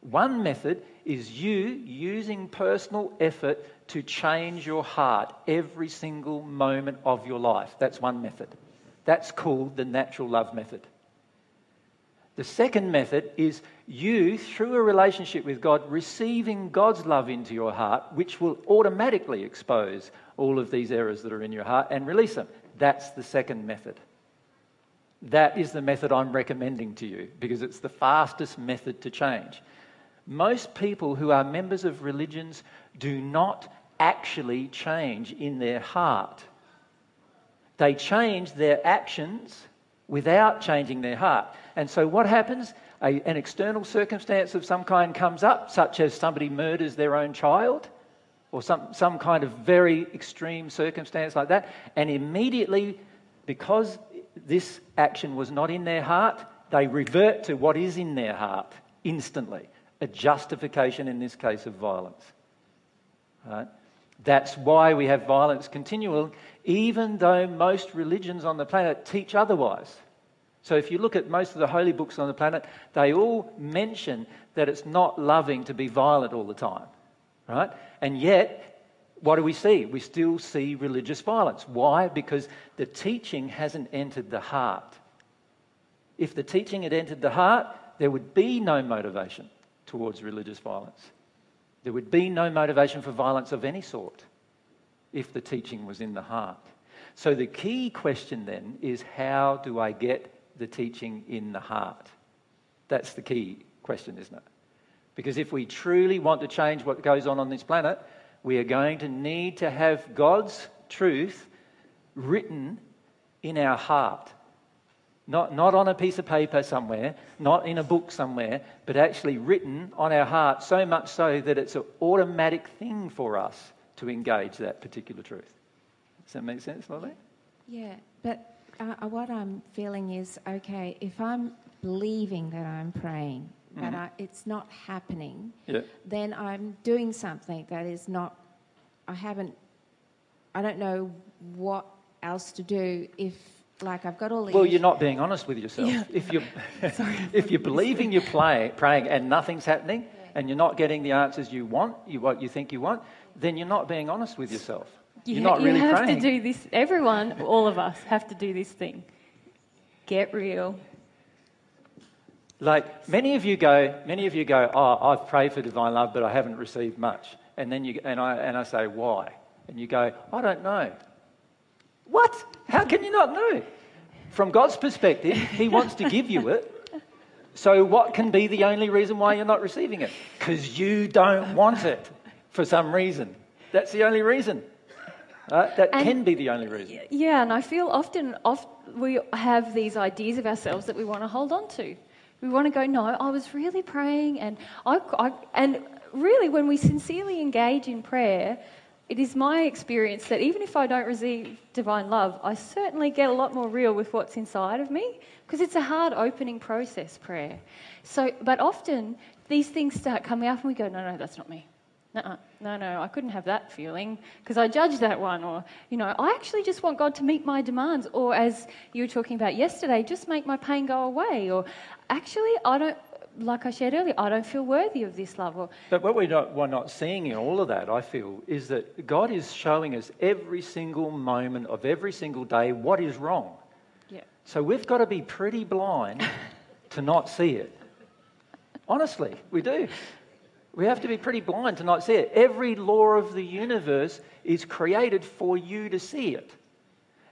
One method is you using personal effort to change your heart every single moment of your life. That's one method. That's called the natural love method. The second method is you, through a relationship with God, receiving God's love into your heart, which will automatically expose all of these errors that are in your heart and release them. That's the second method. That is the method I'm recommending to you because it's the fastest method to change. Most people who are members of religions do not actually change in their heart. They change their actions without changing their heart. And so, what happens? A, an external circumstance of some kind comes up, such as somebody murders their own child, or some, some kind of very extreme circumstance like that, and immediately, because this action was not in their heart, they revert to what is in their heart instantly a justification in this case of violence. Right? That's why we have violence continual, even though most religions on the planet teach otherwise. So if you look at most of the holy books on the planet, they all mention that it's not loving to be violent all the time. Right? And yet, what do we see? We still see religious violence. Why? Because the teaching hasn't entered the heart. If the teaching had entered the heart, there would be no motivation towards religious violence. There would be no motivation for violence of any sort if the teaching was in the heart. So the key question then is how do I get the teaching in the heart? That's the key question, isn't it? Because if we truly want to change what goes on on this planet, we are going to need to have God's truth written in our heart. Not, not on a piece of paper somewhere, not in a book somewhere, but actually written on our heart, so much so that it's an automatic thing for us to engage that particular truth. Does that make sense, Lolly? Yeah, but uh, what I'm feeling is okay, if I'm believing that I'm praying. But mm-hmm. I, it's not happening, yeah. then I'm doing something that is not, I haven't, I don't know what else to do if like I've got all these. Well, you're not being honest with yourself. Yeah. If you're *laughs* *laughs* if you're believing you're play, praying and nothing's happening, yeah. and you're not getting the answers you want, you, what you think you want, then you're not being honest with yourself. You, you're not you really have praying. to do this. Everyone, all of us, have to do this thing. Get real. Like many of you go, many of you go. Oh, I've prayed for divine love, but I haven't received much. And then you and I and I say why, and you go, I don't know. What? How can you not know? From God's perspective, He wants to give you *laughs* it. So, what can be the only reason why you're not receiving it? Because you don't want it for some reason. That's the only reason. Uh, that and, can be the only reason. Yeah, and I feel often oft, we have these ideas of ourselves that we want to hold on to. We want to go, no, I was really praying, and I, I and really, when we sincerely engage in prayer, it is my experience that even if I don't receive divine love, I certainly get a lot more real with what's inside of me because it's a hard opening process, prayer. So, but often these things start coming up and we go, no, no, that's not me. Nuh-uh. No, no, I couldn't have that feeling because I judged that one. Or, you know, I actually just want God to meet my demands. Or, as you were talking about yesterday, just make my pain go away. Or, actually, I don't, like I shared earlier, I don't feel worthy of this love. Or, but what we're not, we're not seeing in all of that, I feel, is that God is showing us every single moment of every single day what is wrong. Yeah. So we've got to be pretty blind to not see it. Honestly, we do. We have to be pretty blind to not see it. Every law of the universe is created for you to see it.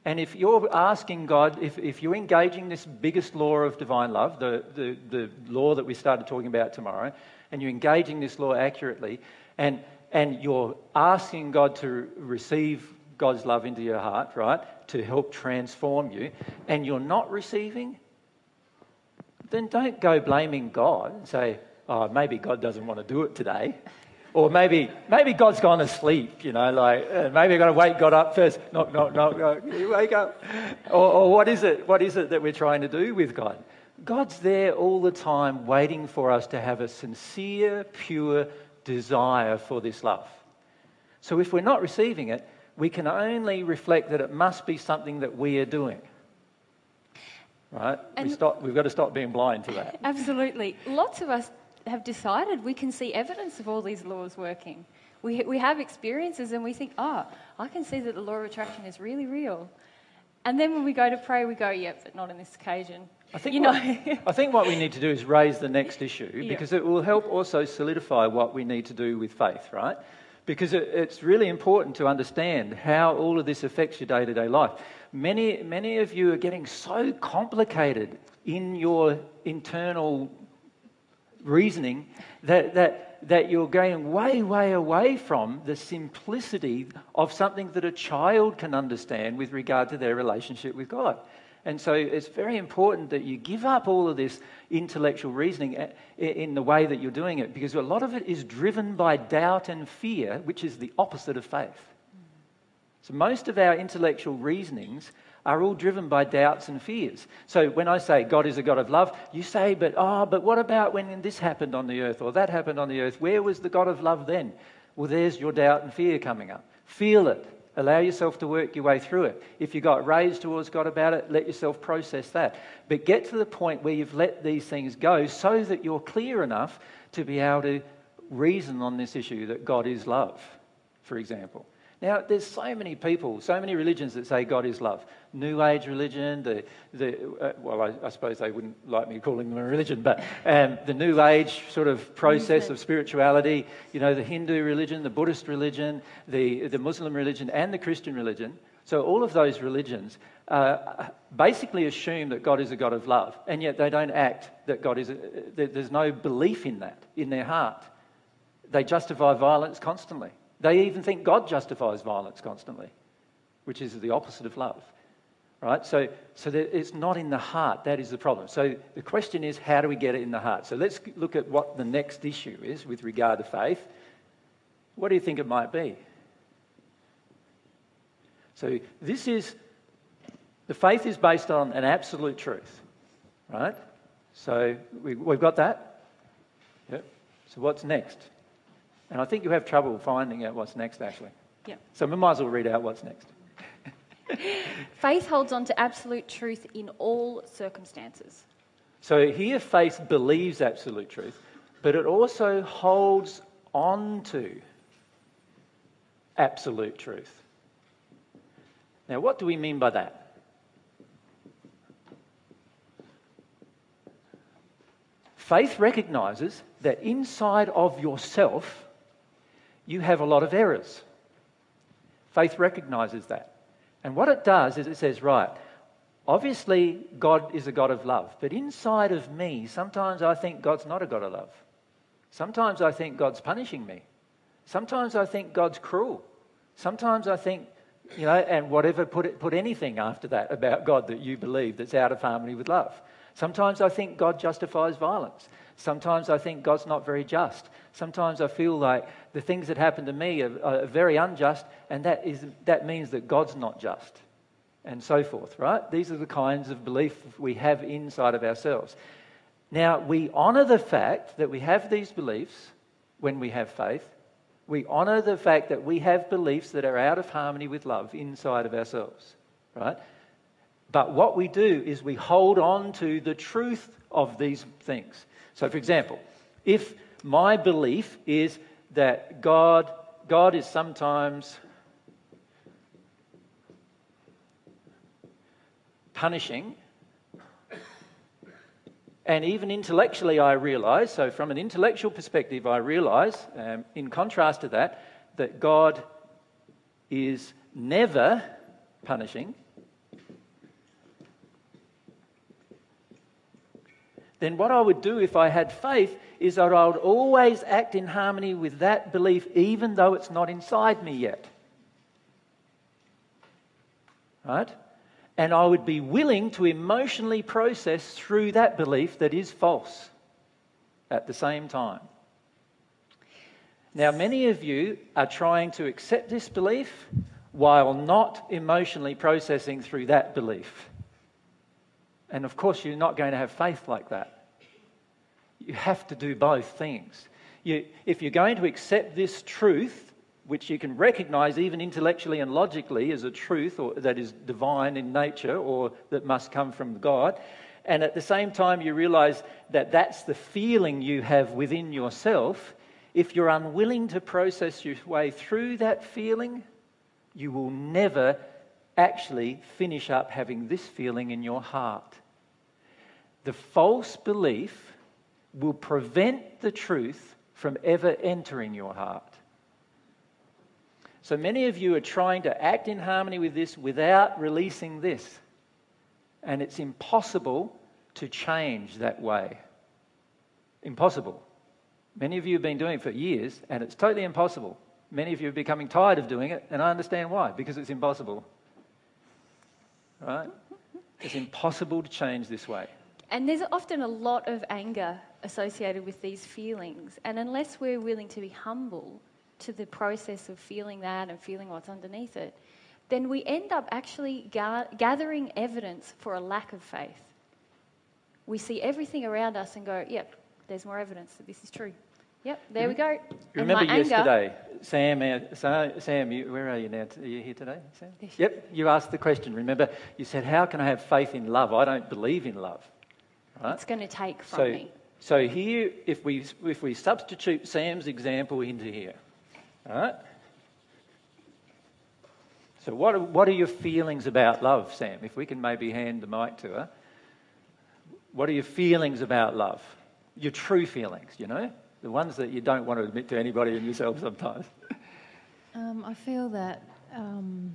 And if you're asking God, if, if you're engaging this biggest law of divine love, the, the, the law that we started talking about tomorrow, and you're engaging this law accurately, and, and you're asking God to receive God's love into your heart, right, to help transform you, and you're not receiving, then don't go blaming God and say, oh, maybe God doesn't want to do it today. Or maybe, maybe God's gone asleep, you know, like uh, maybe I've got to wake God up first. Knock, knock, knock, knock. *laughs* You wake up. Or, or what is it? What is it that we're trying to do with God? God's there all the time waiting for us to have a sincere, pure desire for this love. So if we're not receiving it, we can only reflect that it must be something that we are doing. Right? We stop, we've got to stop being blind to that. *laughs* Absolutely. Lots of us have decided we can see evidence of all these laws working. We, we have experiences and we think, oh, I can see that the law of attraction is really real. And then when we go to pray, we go, yep, but not on this occasion. I think, you what, know. I think what we need to do is raise the next issue Yeah. because it will help also solidify what we need to do with faith, right? Because it, it's really important to understand how all of this affects your day to day life. Many, many of you are getting so complicated in your internal reasoning that, that, that you're going way, way away from the simplicity of something that a child can understand with regard to their relationship with God. And so it's very important that you give up all of this intellectual reasoning in the way that you're doing it because a lot of it is driven by doubt and fear, which is the opposite of faith. So most of our intellectual reasonings are all driven by doubts and fears. So when I say God is a God of love, you say, but oh, but what about when this happened on the earth or that happened on the earth? Where was the God of love then? Well, there's your doubt and fear coming up. Feel it. Allow yourself to work your way through it. If you got raised towards God about it, let yourself process that. But get to the point where you've let these things go so that you're clear enough to be able to reason on this issue that God is love, for example. Now, there's so many people, so many religions that say God is love. New Age religion, the, the uh, well, I, I suppose they wouldn't like me calling them a religion, but um, the New Age sort of process of spirituality, you know, the Hindu religion, the Buddhist religion, the, the Muslim religion, and the Christian religion. So all of those religions uh, basically assume that God is a God of love, and yet they don't act that God is, a, there's no belief in that in their heart. They justify violence constantly. They even think God justifies violence constantly, which is the opposite of love. Right? So, so that it's not in the heart. That is the problem. So the question is, how do we get it in the heart? So let's look at what the next issue is with regard to faith. What do you think it might be? So this is the faith is based on an absolute truth, right? So we, we've got that. Yep. So what's next? And I think you have trouble finding out what's next, actually. Yeah. So we might as well read out what's next. *laughs* Faith holds on to absolute truth in all circumstances. So here, faith believes absolute truth, but it also holds on to absolute truth. Now, what do we mean by that? Faith recognizes that inside of yourself, you have a lot of errors. Faith recognizes that. And what it does is it says, right, obviously God is a God of love, but inside of me, sometimes I think God's not a God of love. Sometimes I think God's punishing me. Sometimes I think God's cruel. Sometimes I think, you know, and whatever, put, it, put anything after that about God that you believe that's out of harmony with love. Sometimes I think God justifies violence. Sometimes I think God's not very just. Sometimes I feel like the things that happen to me are, are very unjust, and that, is, that means that God's not just, and so forth, right? These are the kinds of belief we have inside of ourselves. Now, we honour the fact that we have these beliefs when we have faith. We honour the fact that we have beliefs that are out of harmony with love inside of ourselves, right? But what we do is we hold on to the truth of these things. So, for example, if my belief is that God, God is sometimes punishing And even intellectually, I realize, so from an intellectual perspective, I realize, um, in contrast to that, that God is never punishing. Then, what I would do if I had faith is that I would always act in harmony with that belief, even though it's not inside me yet. Right? And I would be willing to emotionally process through that belief that is false at the same time. Now, many of you are trying to accept this belief while not emotionally processing through that belief. And of course, you're not going to have faith like that. You have to do both things. You, if you're going to accept this truth which you can recognize even intellectually and logically as a truth or that is divine in nature or that must come from God. And at the same time, you realize that that's the feeling you have within yourself. If you're unwilling to process your way through that feeling, you will never actually finish up having this feeling in your heart. The false belief will prevent the truth from ever entering your heart. So many of you are trying to act in harmony with this without releasing this. And it's impossible to change that way. Impossible. Many of you have been doing it for years, and it's totally impossible. Many of you are becoming tired of doing it, and I understand why, because it's impossible. Right? It's impossible to change this way. And there's often a lot of anger associated with these feelings. And unless we're willing to be humble to the process of feeling that and feeling what's underneath it, then we end up actually ga- gathering evidence for a lack of faith. We see everything around us and go, yep, there's more evidence that this is true. Yep, there we go. Remember yesterday, Sam, uh, Sam you, where are you now? Are you here today, Sam? Yep, you asked the question. Remember, you said, How can I have faith in love? I don't believe in love. Right? It's going to take from so, me. So here, if we, if we substitute Sam's example into here, all right? So, what are, what are your feelings about love, Sam? If we can maybe hand the mic to her. What are your feelings about love? Your true feelings, you know? The ones that you don't want to admit to anybody and yourself sometimes. Um, I feel that um,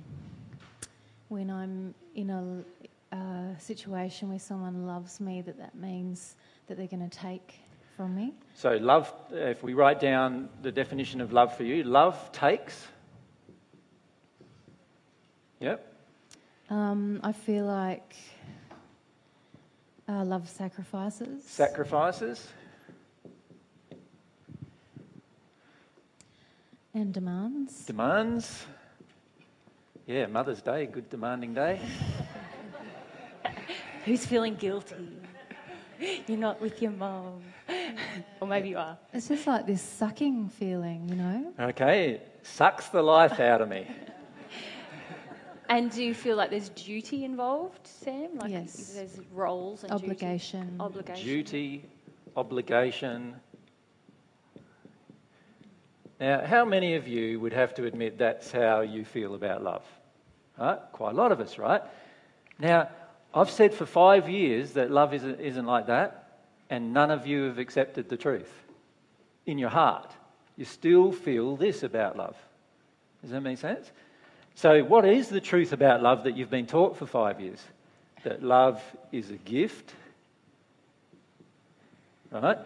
when I'm in a uh, situation where someone loves me, that that means that they're going to take from me. So, love, if we write down the definition of love for you, love takes. Yep. Um, I feel like uh, love sacrifices. Sacrifices. And demands. Demands. Yeah, Mother's Day, good demanding day. *laughs* Who's feeling guilty? You're not with your mom. or maybe you are. It's just like this sucking feeling, you know? Okay, it sucks the life out of me. And do you feel like there's duty involved, Sam? Like yes. There's roles and obligation. Duty, obligation. Duty, obligation. Now, how many of you would have to admit that's how you feel about love? Right? Quite a lot of us, right? Now, I've said for five years that love isn't, isn't like that, and none of you have accepted the truth. In your heart, you still feel this about love. Does that make sense? So, what is the truth about love that you've been taught for five years? That love is a gift, right?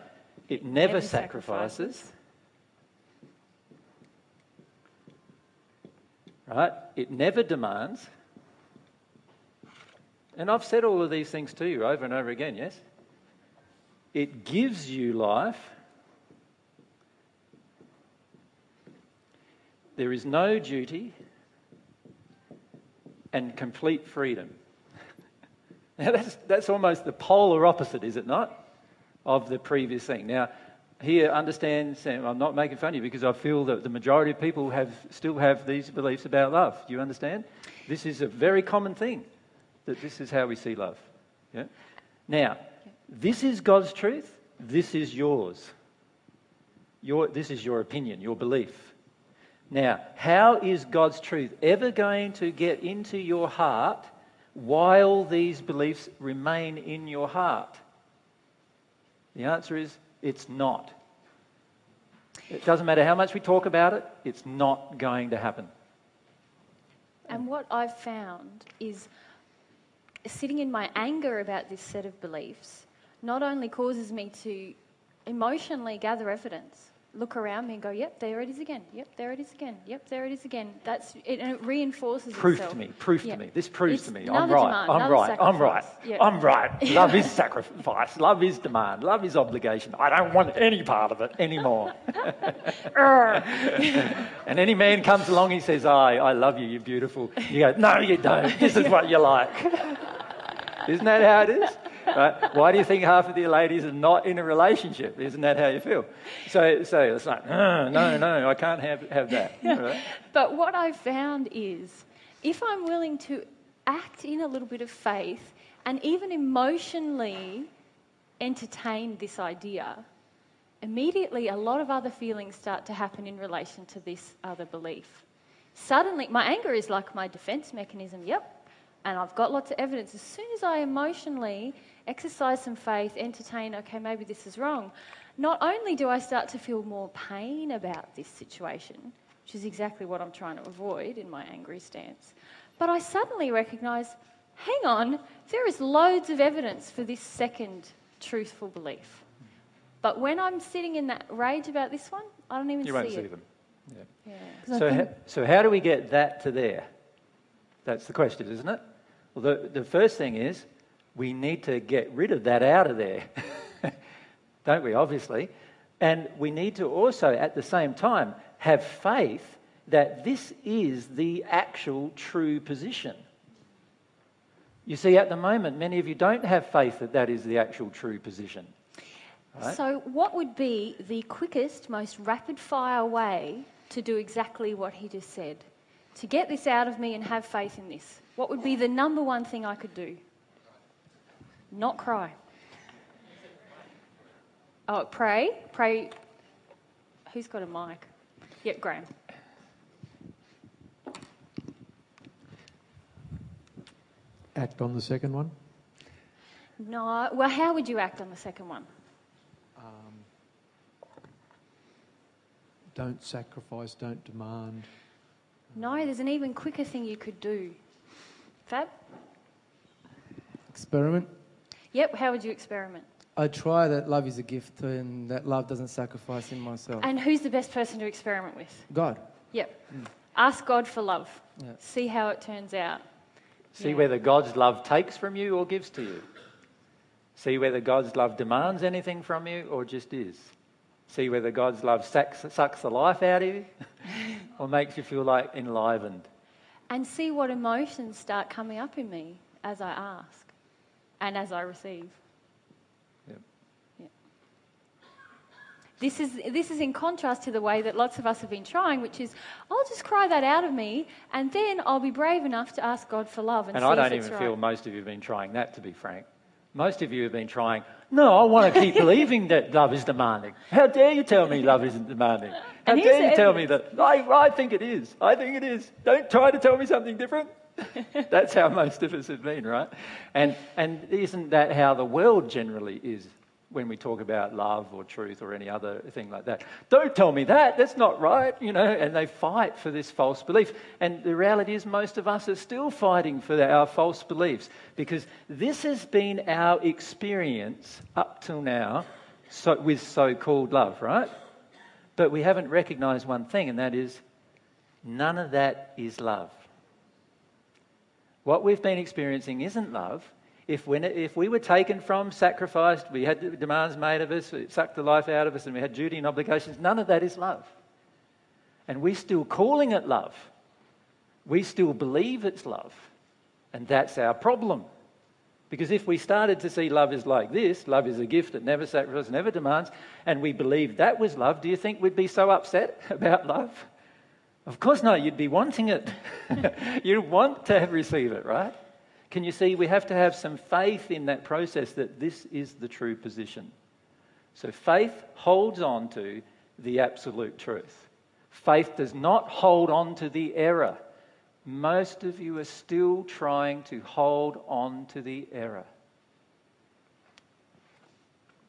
It never, never sacrifices. sacrifices. Right? It never demands. And I've said all of these things to you over and over again, yes? It gives you life. There is no duty and complete freedom. *laughs* now, that's, that's almost the polar opposite, is it not, of the previous thing. Now, here, understand, Sam, I'm not making fun of you because I feel that the majority of people have, still have these beliefs about love. Do you understand? This is a very common thing that this is how we see love. Yeah? Now, this is God's truth, this is yours. Your, this is your opinion, your belief. Now, how is God's truth ever going to get into your heart while these beliefs remain in your heart? The answer is it's not. It doesn't matter how much we talk about it, it's not going to happen. And what I've found is sitting in my anger about this set of beliefs not only causes me to emotionally gather evidence, look around me and go, yep, there it is again. Yep, there it is again. Yep, there it is again. That's it, and it reinforces Proof itself. to me. Proof Yeah. to me. This proves It's to me. I'm right. demand, I'm right. I'm right. Yeah. I'm right. Love is sacrifice. Love is demand. Love is obligation. I don't want any part of it anymore. *laughs* and any man comes along, he says, I, I love you, you're beautiful. You go, no, you don't. This is what you like. Isn't that how it is? Right? Why do you think half of the ladies are not in a relationship? Isn't that how you feel? So, so it's like, "Uh, no, no, I can't have, have that. *laughs* Right? But what I've found is if I'm willing to act in a little bit of faith and even emotionally entertain this idea, immediately a lot of other feelings start to happen in relation to this other belief. Suddenly, my anger is like my defense mechanism, yep. And I've got lots of evidence. As soon as I emotionally exercise some faith, entertain, okay, maybe this is wrong, not only do I start to feel more pain about this situation, which is exactly what I'm trying to avoid in my angry stance, but I suddenly recognise hang on, there is loads of evidence for this second truthful belief. But when I'm sitting in that rage about this one, I don't even You see won't it. see them. Yeah. So, ha- so how do we get that to there? That's the question, isn't it? Well, the, the first thing is we need to get rid of that out of there, *laughs* don't we, obviously? And we need to also, at the same time, have faith that this is the actual true position. You see, at the moment, many of you don't have faith that that is the actual true position. Right? So, what would be the quickest, most rapid fire way to do exactly what he just said? To get this out of me and have faith in this? What would be the number one thing I could do? Not cry. Oh, pray. Pray. Who's got a mic? Yep, Graham. Act on the second one. No. Well, how would you act on the second one? Um, don't sacrifice, don't demand. No, there's an even quicker thing you could do. Fab? Experiment. Yep, how would you experiment? I try that love is a gift and that love doesn't sacrifice in myself. And who's the best person to experiment with? God. Yep. Mm. Ask God for love. Yeah. See how it turns out. See Yeah. whether God's love takes from you or gives to you. See whether God's love demands anything from you or just is. See whether God's love sucks, sucks the life out of you *laughs* or makes you feel like enlivened. And see what emotions start coming up in me as I ask and as I receive. Yep. Yeah. This is, this is in contrast to the way that lots of us have been trying, which is I'll just cry that out of me and then I'll be brave enough to ask God for love and, And I don't even right. feel most of you have been trying that, to be frank. Most of you have been trying, no, I want to keep believing that love is demanding. How dare you tell me love isn't demanding? How And dare you tell me that? I, I think it is. I think it is. Don't try to tell me something different. *laughs* That's how most of us have been, right? And, and isn't that how the world generally is when we talk about love or truth or any other thing like that? Don't tell me that. That's not right, you know. And they fight for this false belief. And the reality is, most of us are still fighting for our false beliefs because this has been our experience up till now so, with so called love, right? But we haven't recognized one thing, and that is none of that is love. What we've been experiencing isn't love. If, when if we were taken from, sacrificed, we had demands made of us, it sucked the life out of us, and we had duty and obligations, none of that is love. And we're still calling it love. We still believe it's love. And that's our problem. Because if we started to see love is like this, love is a gift that never sacrifices, never demands, and we believed that was love, do you think we'd be so upset *laughs* about love? Of course not, you'd be wanting it. *laughs* you'd want to receive it, right? Can you see? We have to have some faith in that process that this is the true position. So faith holds on to the absolute truth. Faith does not hold on to the error. Most of you are still trying to hold on to the error.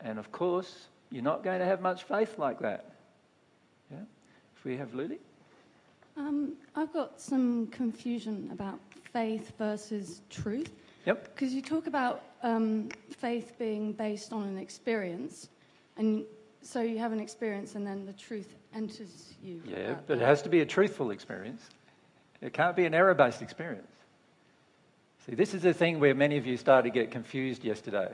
And of course, you're not going to have much faith like that. Yeah? If we have Ludi? Um, I've got some confusion about faith versus truth. Yep. Because you talk about um, faith being based on an experience, and so you have an experience, and then the truth enters you. Yeah, but it has to be a truthful experience. It can't be an error based experience. See, this is the thing where many of you started to get confused yesterday.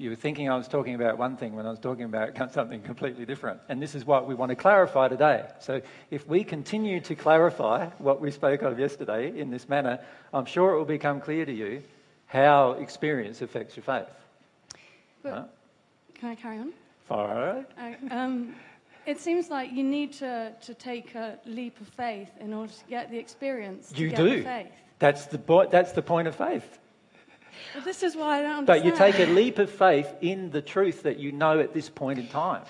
You were thinking I was talking about one thing when I was talking about *laughs* something completely different. And this is what we want to clarify today. So, if we continue to clarify what we spoke of yesterday in this manner, I'm sure it will become clear to you how experience affects your faith. But- Right? Can I carry on? Far right? Uh, um, it seems like you need to, to take a leap of faith in order to get the experience. You get do. That's the, bo- that's the point of faith. Well, this is why I don't But you take a leap of faith in the truth that you know at this point in time.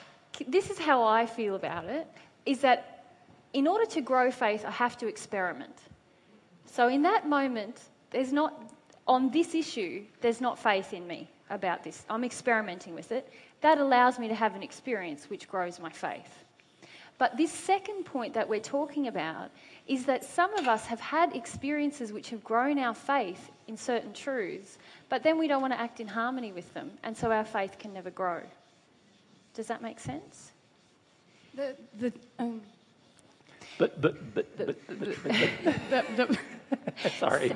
This is how I feel about it is that in order to grow faith, I have to experiment. So in that moment, there's not, on this issue, there's not faith in me about this. I'm experimenting with it. That allows me to have an experience which grows my faith. But this second point that we're talking about is that some of us have had experiences which have grown our faith in certain truths, but then we don't want to act in harmony with them, and so our faith can never grow. Does that make sense? The, the, um, But, but, but, but, but, but, the, *laughs* the, but *laughs* *laughs* sorry.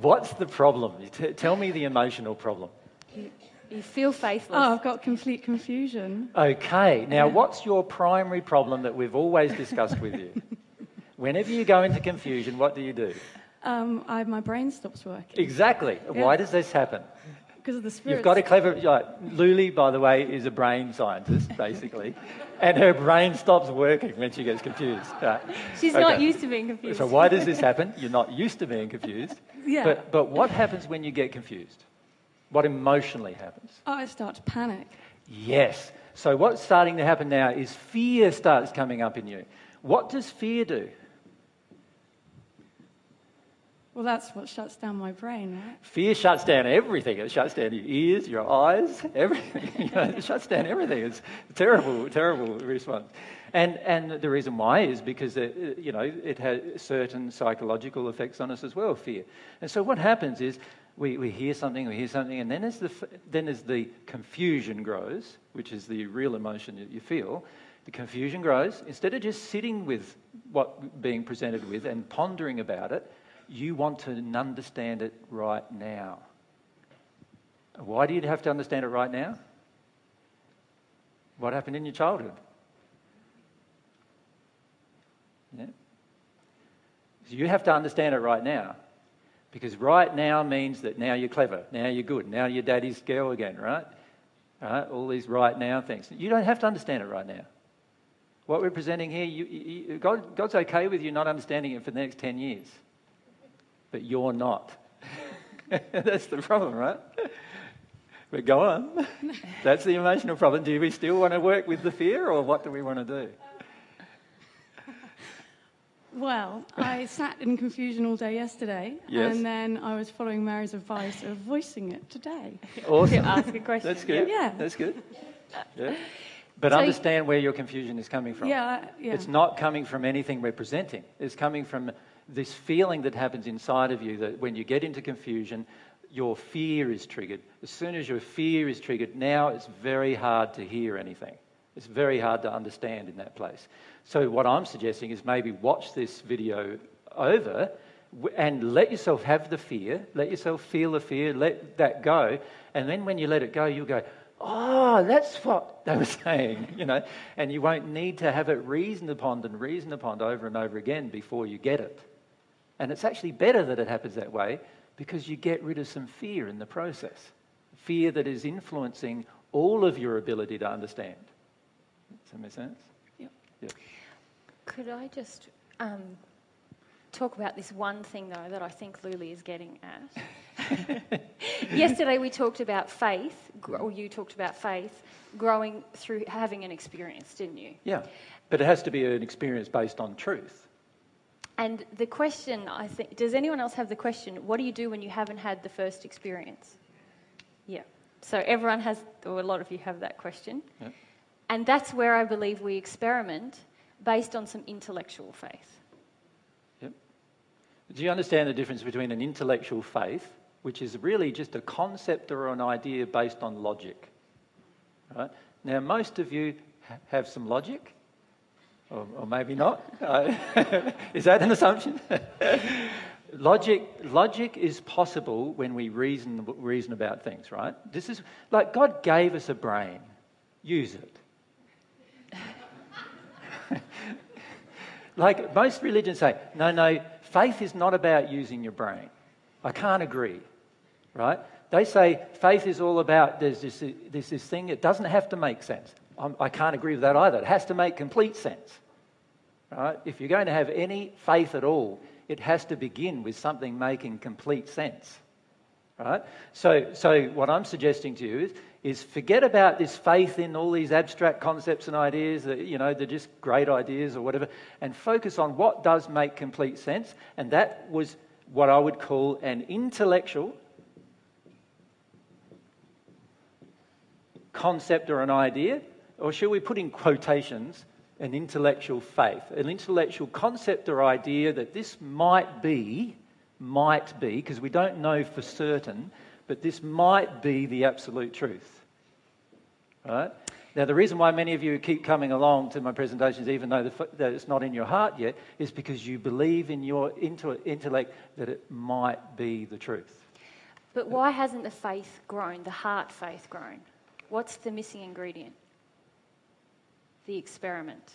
What's the problem? T- tell me the emotional problem. You, you feel faithless. oh, I've got complete confusion. Okay, now what's your primary problem that we've always discussed with you? Whenever you go into confusion, what do you do? Um, I, my brain stops working Exactly. Why does this happen? because of the spirit. You've got a clever. Like, Luli, by the way, is a brain scientist, basically, *laughs* and her brain stops working when she gets confused. Right. She's not used to being confused. So why does this *laughs* happen? You're not used to being confused. Yeah. But, but what happens when you get confused? What emotionally happens? Oh, I start to panic. Yes. So what's starting to happen now is fear starts coming up in you. What does fear do? Well, that's what shuts down my brain, right? Fear shuts down everything. It shuts down your ears, your eyes, everything. *laughs* It shuts down everything. It's terrible, terrible response. And, and the reason why is because it, you know, it has certain psychological effects on us as well, fear. And so what happens is we, we hear something, we hear something, and then as, the, then as the confusion grows, which is the real emotion that you feel, the confusion grows. Instead of just sitting with what being presented with and pondering about it, you want to understand it right now. Why do you have to understand it right now? What happened in your childhood? Yeah. So you have to understand it right now. Because right now means that now you're clever, now you're good, now you're daddy's girl again, right? Right? All these right now things. You don't have to understand it right now. What we're presenting here, you, you, God, God's okay with you not understanding it for the next 10 years. But you're not. *laughs* That's the problem, right? But go on. *laughs* That's the emotional problem. Do we still want to work with the fear or what do we want to do? Well, I sat in confusion all day yesterday, Yes. and then I was following Mary's advice of voicing it today. Awesome. *laughs* ask a question. That's good. Yeah. That's good. Yeah. But So- understand where your confusion is coming from. Yeah, yeah. It's not coming from anything we're presenting. It's coming from this feeling that happens inside of you that when you get into confusion, your fear is triggered. As soon as your fear is triggered, now it's very hard to hear anything. It's very hard to understand in that place. So, what I'm suggesting is maybe watch this video over and let yourself have the fear, let yourself feel the fear, let that go. And then when you let it go, you'll go, oh, that's what they were *laughs* saying, you know. And you won't need to have it reasoned upon and reasoned upon over and over again before you get it. And it's actually better that it happens that way because you get rid of some fear in the process. Fear that is influencing all of your ability to understand. Does that make sense? Yep. Yeah. Could I just um, talk about this one thing, though, that I think Luli is getting at? *laughs* Yesterday we talked about faith, or you talked about faith growing through having an experience, didn't you? Yeah. But it has to be an experience based on truth. And the question, I think, does anyone else have the question, what do you do when you haven't had the first experience? Yeah. So everyone has, or a lot of you have that question. Yep. And that's where I believe we experiment based on some intellectual faith. Yep. Do you understand the difference between an intellectual faith, which is really just a concept or an idea based on logic? Right? Now, most of you ha- have some logic, or, or maybe not. *laughs* Is that an assumption? *laughs* logic, logic is possible when we reason, reason about things, right? This is like God gave us a brain, use it. *laughs* like most religions say, no, no, faith is not about using your brain. I can't agree, right? They say faith is all about there's this, there's this thing, it doesn't have to make sense. I'm, I can not agree with that either. It has to make complete sense, right? If you're going to have any faith at all, it has to begin with something making complete sense, right? So, so what I'm suggesting to you is, is forget about this faith in all these abstract concepts and ideas that, you know, they're just great ideas or whatever, and focus on what does make complete sense. And that was what I would call an intellectual concept or an idea, or should we put in quotations, an intellectual faith, an intellectual concept or idea that this might be, might be, because we don't know for certain, but this might be the absolute truth. Right? Now, the reason why many of you keep coming along to my presentations, even though the, that it's not in your heart yet, is because you believe in your intellect that it might be the truth. But why hasn't the faith grown, the heart faith grown? What's the missing ingredient? The experiment.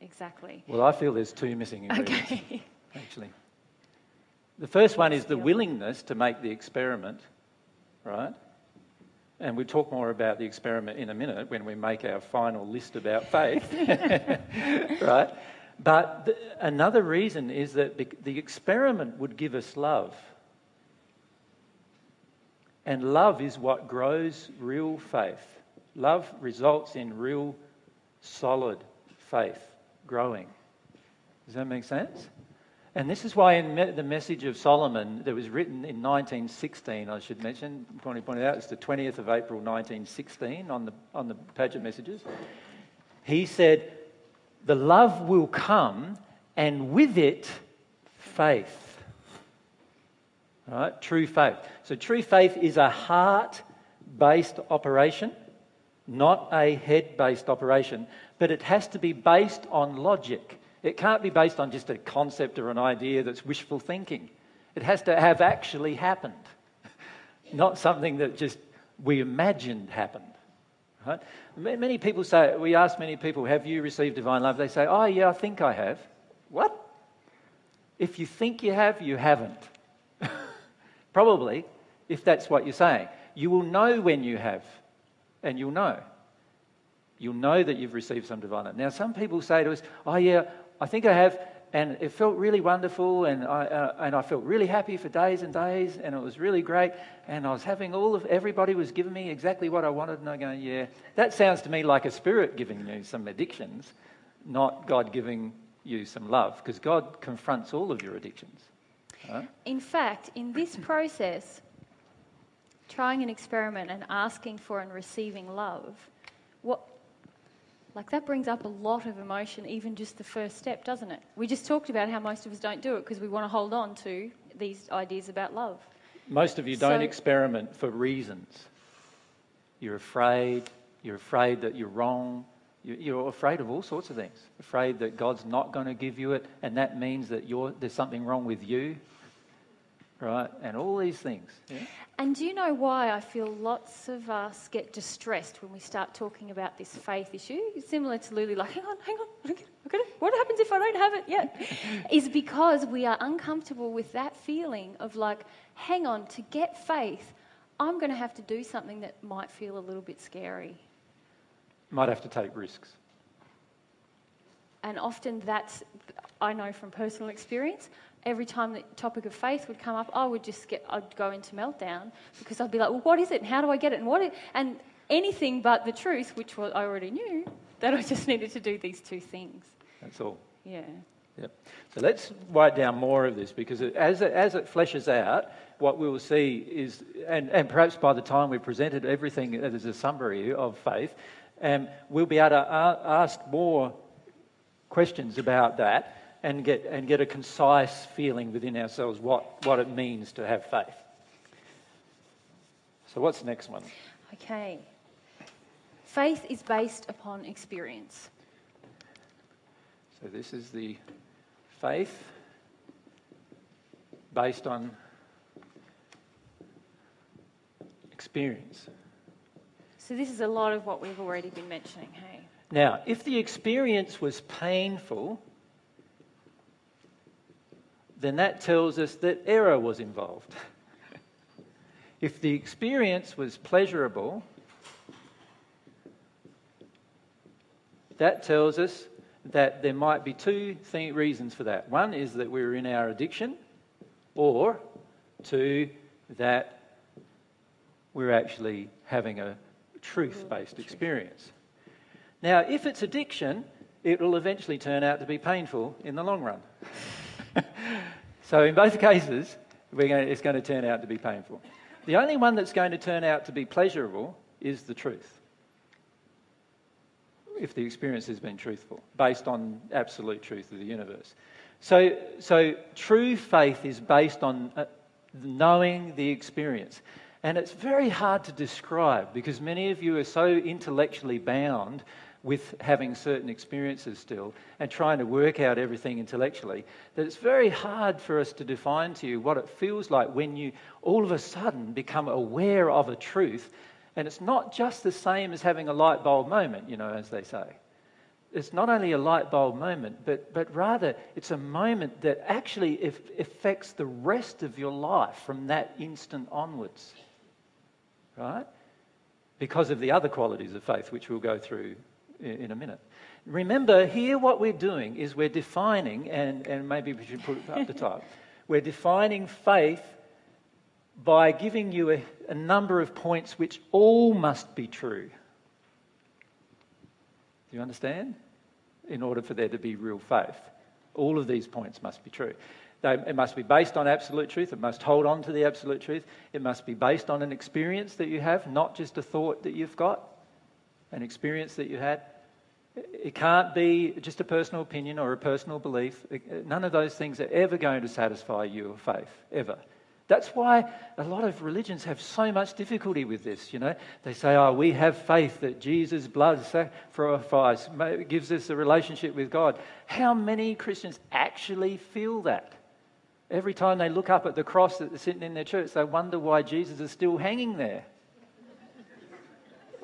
Exactly. Well, I feel there's two missing ingredients, okay. actually. The first one is the willingness to make the experiment right? And we'll talk more about the experiment in a minute when we make our final list about faith, *laughs* *laughs* right? But the, another reason is that the experiment would give us love. And love is what grows real faith. Love results in real, solid faith growing. Does that make sense? And this is why in me- the message of Solomon that was written in 1916, I should mention, Connie pointed out, it's the 20th of April 1916 on the, on the Padgett messages. He said, The love will come, and with it, faith. All right, True faith. So, true faith is a heart based operation, not a head based operation, but it has to be based on logic. It can't be based on just a concept or an idea that's wishful thinking. It has to have actually happened, *laughs* not something that just we imagined happened. Right? Many people say, we ask many people, have you received divine love? They say, oh, yeah, I think I have. What? If you think you have, you haven't. *laughs* Probably, if that's what you're saying. You will know when you have, and you'll know. You'll know that you've received some divine love. Now, some people say to us, oh, yeah, I think I have, and it felt really wonderful, and I, uh, and I felt really happy for days and days, and it was really great, and I was having all of, everybody was giving me exactly what I wanted, and I go, yeah, that sounds to me like a spirit giving you some addictions, not God giving you some love, because God confronts all of your addictions. In fact, in this process, trying an experiment and asking for and receiving love, what like that brings up a lot of emotion, even just the first step, doesn't it? We just talked about how most of us don't do it because we want to hold on to these ideas about love. Most of you don't experiment for reasons. You're afraid, you're afraid that you're wrong, you're afraid of all sorts of things. Afraid that God's not going to give you it, and that means that there's something wrong with you right? And all these things. Yeah? And do you know why I feel lots of us get distressed when we start talking about this faith issue? Similar to Lulu, like, hang on, hang on, okay, what happens if I don't have it yet? *laughs* is because we are uncomfortable with that feeling of like, hang on, to get faith, I'm going to have to do something that might feel a little bit scary. Might have to take risks. And often that's, I know from personal experience, every time the topic of faith would come up, I would just get, I'd go into meltdown because I'd be like, well, what is it? And how do I get it? And what? Is, and anything but the truth, which was, I already knew, that I just *laughs* needed to do these two things. That's all. Yeah. Yep. So let's write down more of this because it, as, it, as it fleshes out, what we will see is, and, and perhaps by the time we've presented everything as a summary of faith, um, we'll be able to a- ask more questions about that and get, and get a concise feeling within ourselves what, what it means to have faith. So, what's the next one? Okay. Faith is based upon experience. So, this is the faith based on experience. So this is a lot of what we've already been mentioning, hey? Now, if the experience was painful, then that tells us that error was involved. *laughs* if the experience was pleasurable, that tells us that there might be two th- reasons for that. One is that we're in our addiction, or two, that we're actually having a truth based experience. Now, if it's addiction, it will eventually turn out to be painful in the long run. *laughs* *laughs* so, in both cases, going to, it's going to turn out to be painful. The only one that's going to turn out to be pleasurable is the truth. If the experience has been truthful, based on absolute truth of the universe. So, so true faith is based on uh, knowing the experience. And it's very hard to describe because many of you are so intellectually bound with having certain experiences still and trying to work out everything intellectually that it's very hard for us to define to you what it feels like when you all of a sudden become aware of a truth. And it's not just the same as having a light bulb moment, you know, as they say. It's not only a light bulb moment, but, but rather it's a moment that actually affects the rest of your life from that instant onwards right? Because of the other qualities of faith, which we'll go through in a minute. Remember, here what we're doing is we're defining, and, and maybe we should put it up the top, *laughs* we're defining faith by giving you a, a number of points which all must be true. Do you understand? In order for there to be real faith, all of these points must be true. It must be based on absolute truth. It must hold on to the absolute truth. It must be based on an experience that you have, not just a thought that you've got, an experience that you had. It can't be just a personal opinion or a personal belief. None of those things are ever going to satisfy your faith, ever. That's why a lot of religions have so much difficulty with this. You know, they say, "Oh, we have faith that Jesus' blood sacrifice gives us a relationship with God." How many Christians actually feel that? Every time they look up at the cross that's sitting in their church, they wonder why Jesus is still hanging there.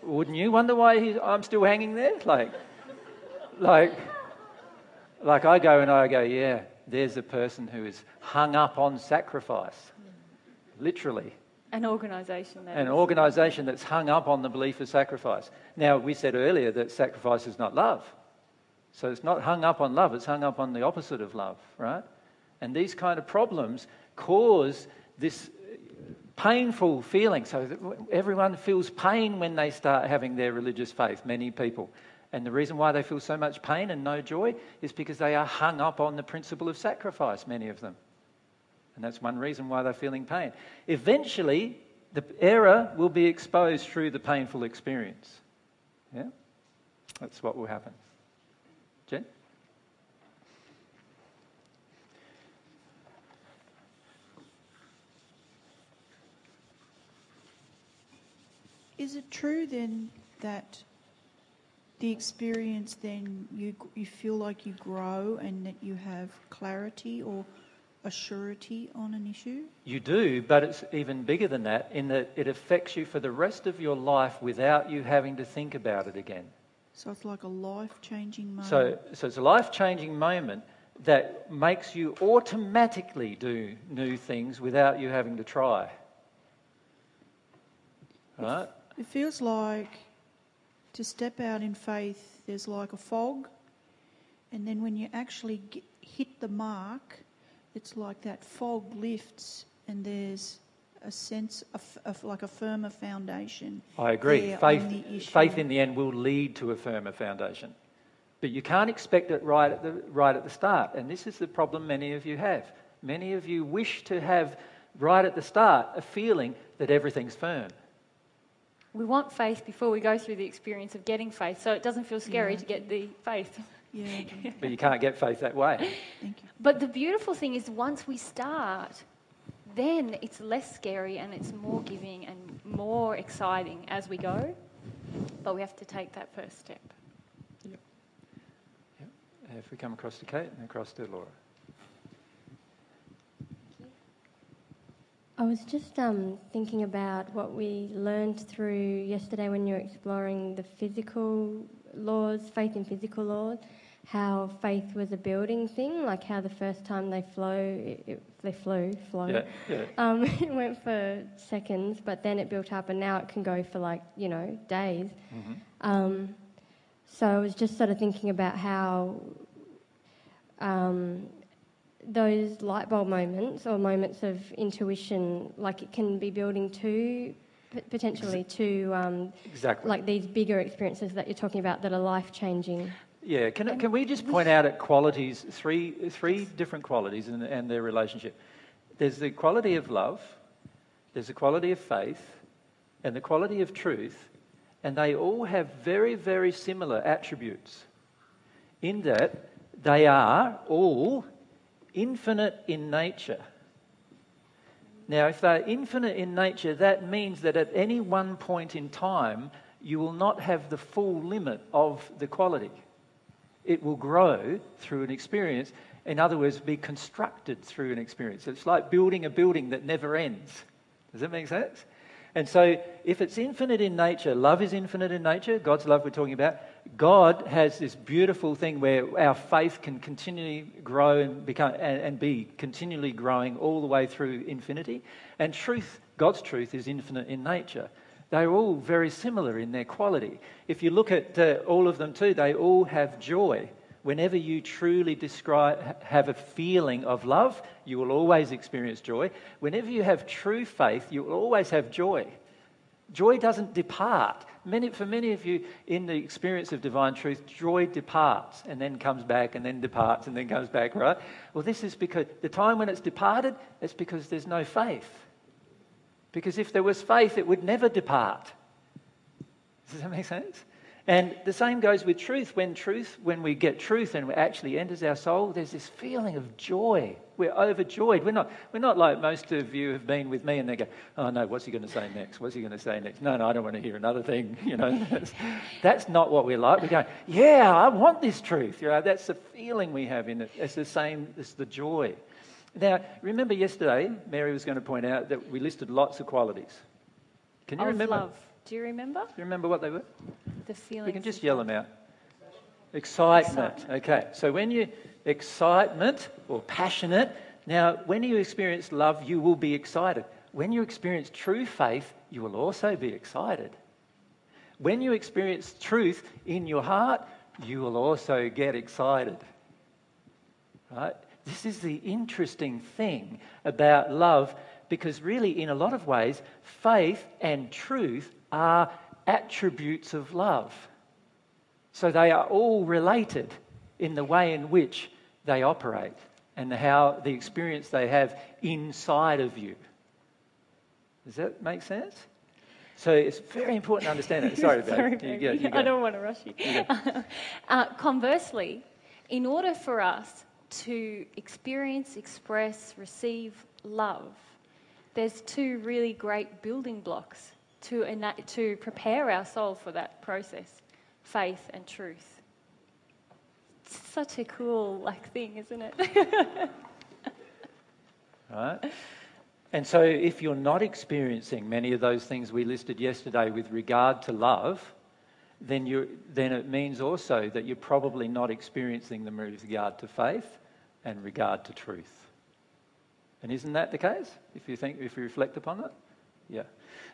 Wouldn't you wonder why I'm still hanging there? Like, like, like I go and I go, yeah, there's a person who is hung up on sacrifice, literally. An organisation. An organisation that's hung up on the belief of sacrifice. Now, we said earlier that sacrifice is not love. So it's not hung up on love, it's hung up on the opposite of love, right? And these kind of problems cause this painful feeling. So everyone feels pain when they start having their religious faith, many people. And the reason why they feel so much pain and no joy is because they are hung up on the principle of sacrifice, many of them. And that's one reason why they're feeling pain. Eventually, the error will be exposed through the painful experience. Yeah? That's what will happen. Is it true then that the experience then you you feel like you grow and that you have clarity or a surety on an issue? You do, but it's even bigger than that in that it affects you for the rest of your life without you having to think about it again. So it's like a life changing moment. So, so it's a life changing moment that makes you automatically do new things without you having to try. Right? It feels like to step out in faith, there's like a fog, and then when you actually get, hit the mark, it's like that fog lifts and there's a sense of, of like a firmer foundation. I agree. Faith, faith in the end will lead to a firmer foundation. But you can't expect it right at the, right at the start. And this is the problem many of you have. Many of you wish to have, right at the start, a feeling that everything's firm. We want faith before we go through the experience of getting faith, so it doesn't feel scary Yeah. to get the faith. Yeah. *laughs* But you can't get faith that way. Thank you. But the beautiful thing is, once we start, then it's less scary and it's more giving and more exciting as we go. But we have to take that first step. Uh, If we come across to Kate and across to Laura. I was just um, thinking about what we learned through yesterday when you were exploring the physical laws, faith in physical laws, how faith was a building thing, like how the first time they flow, it, it, they flew, flow, Yeah, yeah. Um, *laughs* it went for seconds, but then it built up, and now it can go for like you know days. Mhm. Um, so I was just sort of thinking about how um, those light bulb moments or moments of intuition, like it can be building to potentially to um, Exactly. like these bigger experiences that you're talking about that are life changing. Yeah, can, can we just point out at qualities, three, three different qualities and, and their relationship? There's the quality of love, there's the quality of faith, and the quality of truth, and they all have very, very similar attributes in that they are all infinite in nature. Now, if they're infinite in nature, that means that at any one point in time, you will not have the full limit of the quality. It will grow through an experience. In other words, be constructed through an experience. It's like building a building that never ends. Does that make sense? And so, if it's infinite in nature, love is infinite in nature, God's love we're talking about, God has this beautiful thing where our faith can continually grow and, become, and, and be continually growing all the way through infinity. And truth, God's truth, is infinite in nature. They're all very similar in their quality. If you look at uh, all of them too, they all have joy. Whenever you truly describe, have a feeling of love, you will always experience joy. Whenever you have true faith, you will always have joy. Joy doesn't depart. Many, for many of you, in the experience of divine truth, joy departs and then comes back and then departs and then comes back, right? Well, this is because the time when it's departed, it's because there's no faith. Because if there was faith, it would never depart. Does that make sense? And the same goes with truth. When truth, when we get truth and it actually enters our soul, there's this feeling of joy. We're overjoyed. We're not, we're not like most of you have been with me and they go, oh no, what's he going to say next? What's he going to say next? No, no, I don't want to hear another thing. *laughs* You know, that's, that's not what we're like. We're going, yeah, I want this truth. You know, that's the feeling we have in it. It's the same, it's the joy. Now, remember yesterday, Mary was going to point out that we listed lots of qualities. Can you of remember? love. Do you remember? Do you remember what they were? The feeling. We can just yell them out. Excitement. Okay, so when you excitement or passionate, now when you experience love, you will be excited. When you experience true faith, you will also be excited. When you experience truth in your heart, you will also get excited. Right? This is the interesting thing about love because, really, in a lot of ways, faith and truth are attributes of love. So they are all related in the way in which they operate and how the experience they have inside of you. Does that make sense? So it's very important to understand it. Sorry, *laughs* Sorry, babe. You go, you *laughs* go. I don't want to rush you. You *laughs* uh, conversely, in order for us to experience, express, receive love, there's two really great building blocks to, to prepare our soul for that process faith and truth. It's such a cool like thing, isn't it? *laughs* right? And so, if you're not experiencing many of those things we listed yesterday with regard to love, then, you then it means also that you're probably not experiencing them with regard to faith and regard to truth. And isn't that the case? If you think, if you reflect upon it, yeah.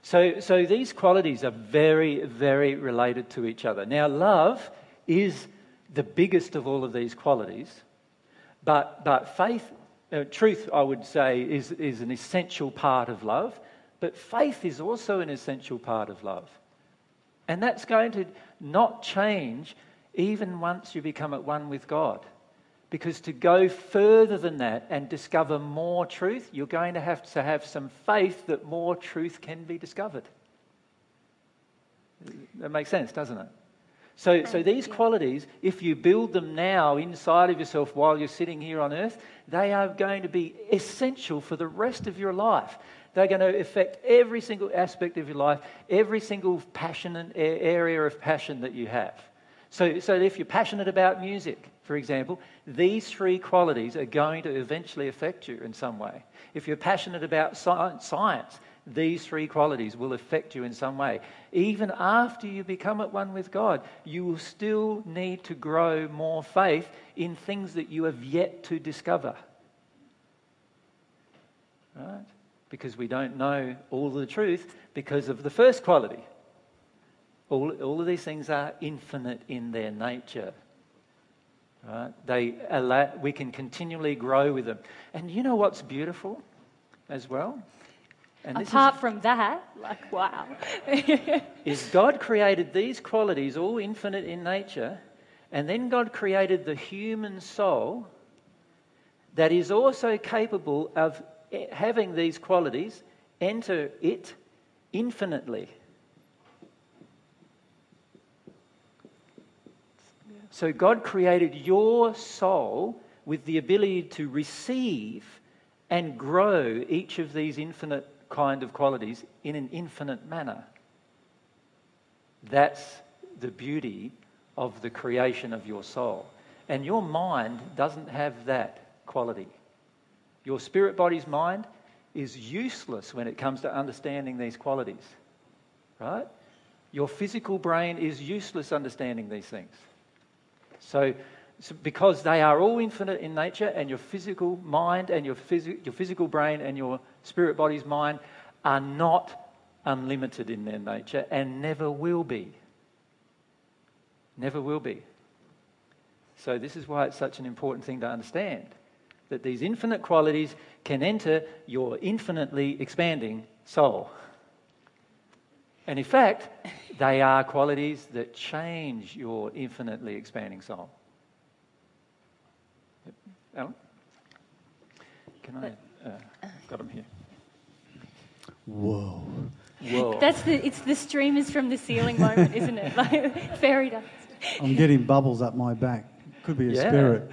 So, so these qualities are very, very related to each other. Now, love is the biggest of all of these qualities, but but faith uh, truth, I would say, is, is an essential part of love, but faith is also an essential part of love. And that's going to not change even once you become at one with God. Because to go further than that and discover more truth, you're going to have to have some faith that more truth can be discovered. That makes sense, doesn't it? So, so these qualities, if you build them now inside of yourself while you're sitting here on earth, they are going to be essential for the rest of your life. They're going to affect every single aspect of your life, every single passion and area of passion that you have. So, so if you're passionate about music, for example, these three qualities are going to eventually affect you in some way. If you're passionate about science, these three qualities will affect you in some way. Even after you become at one with God, you will still need to grow more faith in things that you have yet to discover. Right? Because we don't know all the truth because of the first quality. All, all of these things are infinite in their nature. Right? They allow, we can continually grow with them. And you know what's beautiful as well? And Apart is, from that, like, wow. *laughs* is God created these qualities, all infinite in nature, and then God created the human soul that is also capable of eh, having these qualities enter it infinitely. So God created your soul with the ability to receive and grow each of these infinite kind of qualities in an infinite manner. That's the beauty of the creation of your soul. And your mind doesn't have that quality. Your spirit body's mind is useless when it comes to understanding these qualities, right? Your physical brain is useless understanding these things. So, so, because they are all infinite in nature, and your physical mind and your, phys- your physical brain and your spirit body's mind are not unlimited in their nature and never will be. Never will be. So, this is why it's such an important thing to understand that these infinite qualities can enter your infinitely expanding soul. And in fact, they are qualities that change your infinitely expanding soul. Alan? Can I? Uh, got them here. Whoa. Whoa. That's the, it's the streamers from the ceiling moment, isn't it? Like *laughs* fairy dust. I'm getting bubbles up my back. Could be a yeah. spirit.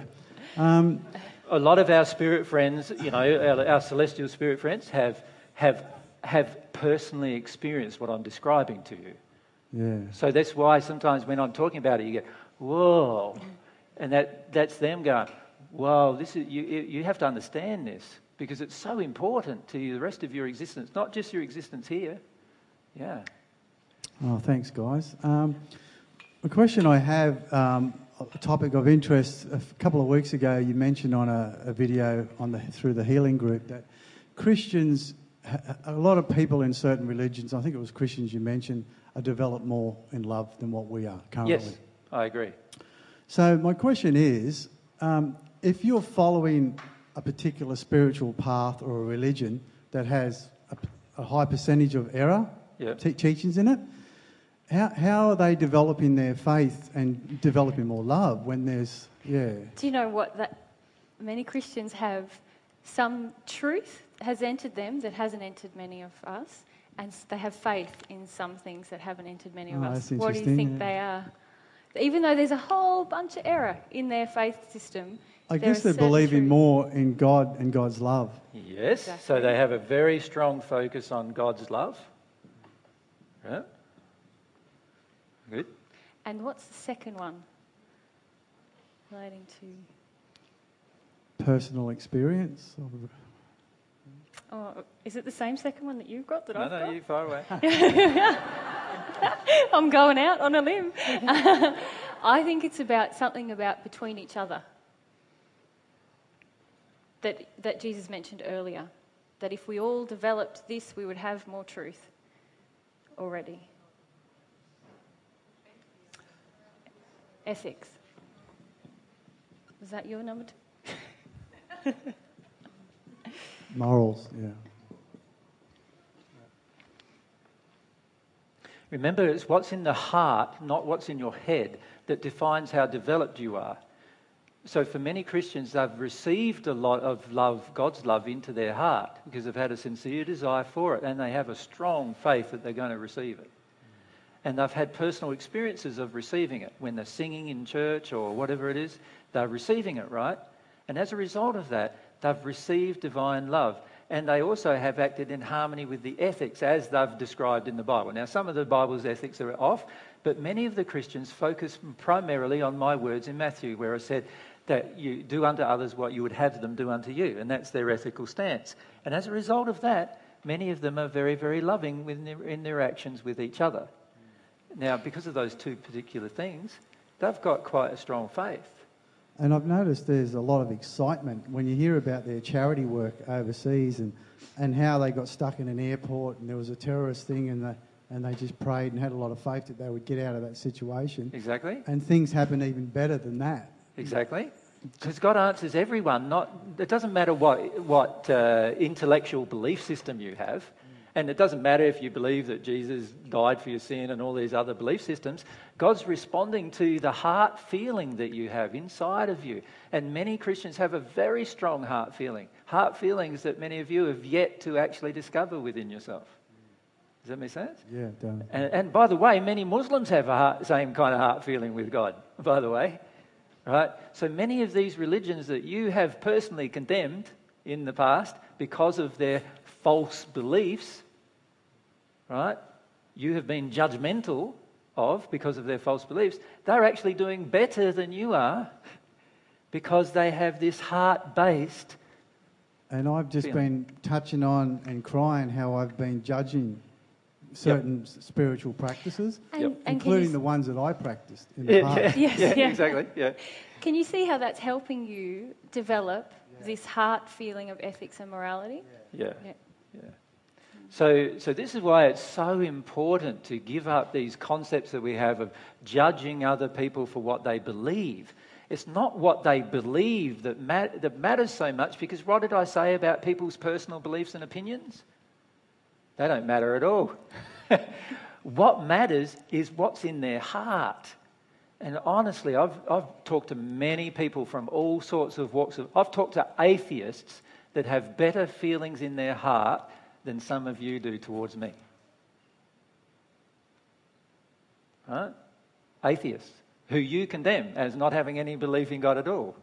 Um, a lot of our spirit friends, you know, our, our celestial spirit friends have, have, have personally experienced what I'm describing to you. Yeah. So that's why sometimes when I'm talking about it, you go, whoa. And that, that's them going, whoa, this is, you, you have to understand this because it's so important to the rest of your existence, not just your existence here. Yeah. Oh, thanks, guys. Um, a question I have, um, a topic of interest. A couple of weeks ago, you mentioned on a, a video on the, through the healing group that Christians, a lot of people in certain religions, I think it was Christians you mentioned, are developed more in love than what we are currently. Yes, I agree. So my question is, um, if you're following a particular spiritual path or a religion that has a, a high percentage of error yep. teachings in it, how, how are they developing their faith and developing more love when there's, yeah. Do you know what? That many Christians have some truth has entered them that hasn't entered many of us, and they have faith in some things that haven't entered many of oh, us. What do you think yeah. they are? Even though there's a whole bunch of error in their faith system, I guess they're believing truth. more in God and God's love. Yes, exactly. so they have a very strong focus on God's love. Yeah. Good. And what's the second one? Relating to personal experience. Oh, is it the same second one that you've got that no, I've no, got? No, you far away. *laughs* I'm going out on a limb. *laughs* I think it's about something about between each other that, that Jesus mentioned earlier. That if we all developed this, we would have more truth already. Ethics. Was that your number two? *laughs* Morals, yeah. Remember, it's what's in the heart, not what's in your head, that defines how developed you are. So, for many Christians, they've received a lot of love, God's love, into their heart because they've had a sincere desire for it and they have a strong faith that they're going to receive it. And they've had personal experiences of receiving it. When they're singing in church or whatever it is, they're receiving it, right? And as a result of that, they've received divine love. And they also have acted in harmony with the ethics as they've described in the Bible. Now, some of the Bible's ethics are off, but many of the Christians focus primarily on my words in Matthew, where I said that you do unto others what you would have them do unto you. And that's their ethical stance. And as a result of that, many of them are very, very loving in their, actions with each other. Now, because of those two particular things, they've got quite a strong faith. And I've noticed there's a lot of excitement when you hear about their charity work overseas and, and how they got stuck in an airport and there was a terrorist thing and, the, and they just prayed and had a lot of faith that they would get out of that situation. Exactly. And things happen even better than that. Exactly. Because God answers everyone. Not, it doesn't matter what, what uh, intellectual belief system you have. And it doesn't matter if you believe that Jesus died for your sin and all these other belief systems. God's responding to the heart feeling that you have inside of you. And many Christians have a very strong heart feeling. Heart feelings that many of you have yet to actually discover within yourself. Does that make sense? Yeah, it does. And, and by the way, many Muslims have a heart, same kind of heart feeling with God, by the way. Right? So many of these religions that you have personally condemned in the past because of their false beliefs, right? You have been judgmental of because of their false beliefs. They're actually doing better than you are because they have this heart based. And I've just feeling. been touching on and crying how I've been judging certain s spiritual practices, And- and can including you- the ones that I practiced in the Yeah, past. yeah, Yes, yeah, yeah. exactly. Yeah. Can you see how that's helping you develop this heart feeling of ethics and morality? Yeah. Yeah. Yeah. So, so this is why it's so important to give up these concepts that we have of judging other people for what they believe. It's not what they believe that, mat- that matters so much because what did I say about people's personal beliefs and opinions? They don't matter at all. *laughs* what matters is what's in their heart. And honestly, I've, I've talked to many people from all sorts of walks of. I've talked to atheists that have better feelings in their heart than some of you do towards me. Right? Atheists who you condemn as not having any belief in God at all.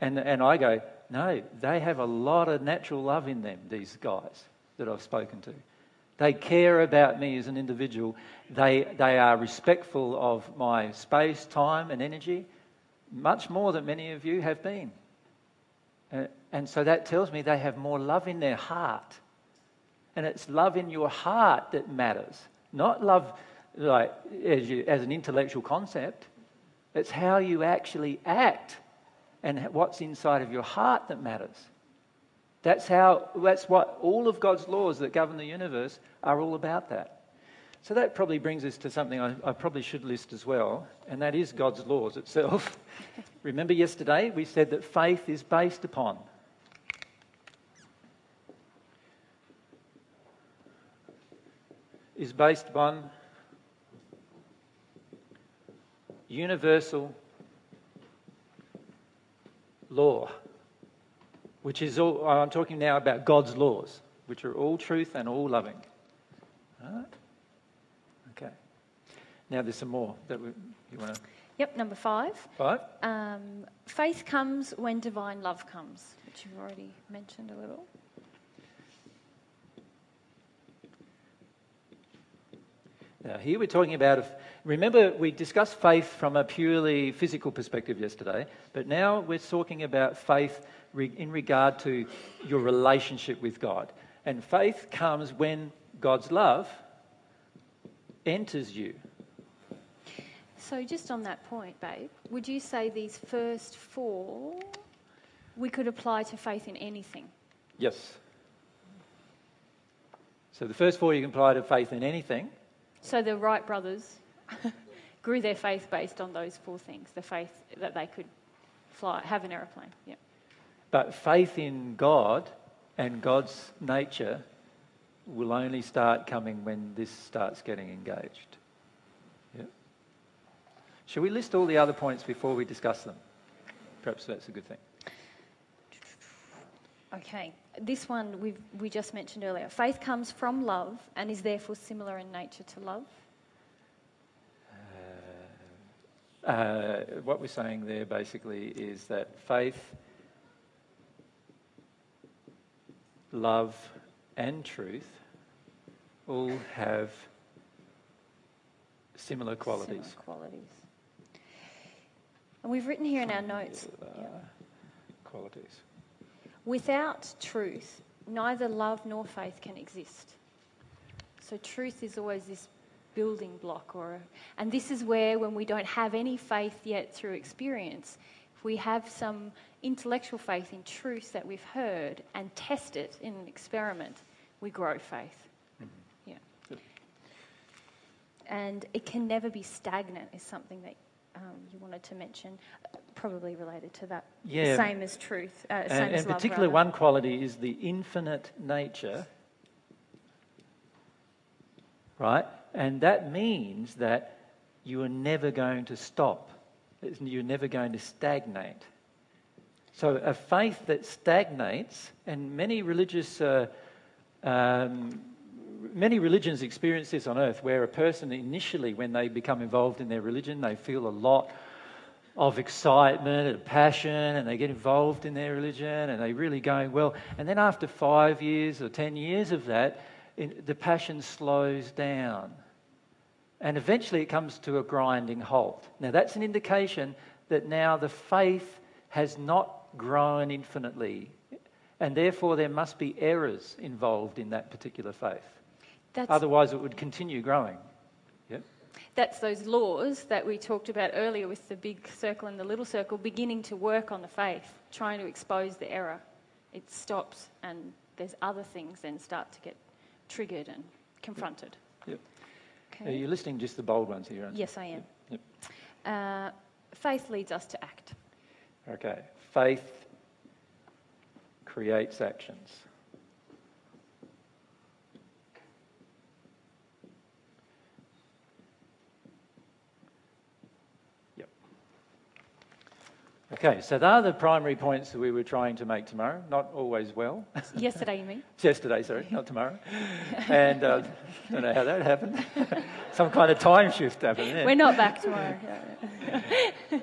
And, and I go, no, they have a lot of natural love in them, these guys that I've spoken to. They care about me as an individual. They, they are respectful of my space, time, and energy, much more than many of you have been. Uh, And so that tells me they have more love in their heart. And it's love in your heart that matters, not love like as, you, as an intellectual concept. It's how you actually act and what's inside of your heart that matters. That's how. That's what all of God's laws that govern the universe are all about. That. So that probably brings us to something I, I probably should list as well, and that is God's laws itself. *laughs* Remember yesterday we said that faith is based upon. Is based upon universal law, which is all, I'm talking now about God's laws, which are all truth and all loving. All right? Okay. Now there's some more that we, you want to. Yep, number five. Five? Um, faith comes when divine love comes, which you've already mentioned a little. Now, here we're talking about, if, remember, we discussed faith from a purely physical perspective yesterday, but now we're talking about faith in regard to your relationship with God. And faith comes when God's love enters you. So, just on that point, babe, would you say these first four we could apply to faith in anything? Yes. So the first four you can apply to faith in anything. So, the Wright brothers *laughs* grew their faith based on those four things the faith that they could fly, have an aeroplane. Yeah. But faith in God and God's nature will only start coming when this starts getting engaged. Yeah. Shall we list all the other points before we discuss them? Perhaps that's a good thing. Okay, this one we we just mentioned earlier. Faith comes from love and is therefore similar in nature to love. Uh, what we're saying there basically is that faith, love, and truth all have similar qualities. Similar qualities. And we've written here in our notes. Uh, Qualities. Without truth, neither love nor faith can exist. So truth is always this building block or and this is where when we don't have any faith yet through experience, if we have some intellectual faith in truth that we've heard and test it in an experiment, we grow faith. Mm-hmm. Yeah. And it can never be stagnant is something that um, you wanted to mention, uh, probably related to that. Yeah. Same as truth. Uh, same And, as and particularly rather. one quality is the infinite nature, right? And that means that you are never going to stop. You're never going to stagnate. So a faith that stagnates, and many religious, uh, um, many religions experience this on earth, where a person initially, when they become involved in their religion, they feel a lot of excitement and passion, and they get involved in their religion, and they really going well. And then after five years or ten years of that, in, the passion slows down, and eventually it comes to a grinding halt. Now that's an indication that now the faith has not grown infinitely, and therefore there must be errors involved in that particular faith. That's- Otherwise, it would continue growing. Yep. That's those laws that we talked about earlier with the big circle and the little circle beginning to work on the faith, trying to expose the error. It stops, and there's other things then start to get triggered and confronted. Yep. Okay. Are you listening just the bold ones here? aren't you? Yes, I am. Yep. Uh, faith leads us to act. Okay. Faith creates actions. Okay, so they are the primary points that we were trying to make tomorrow. Not always well. *laughs* Yesterday, you mean? Yesterday, sorry, not tomorrow. and uh, don't know how that happened. *laughs* Some kind of time shift happened there. We're not back tomorrow. *laughs*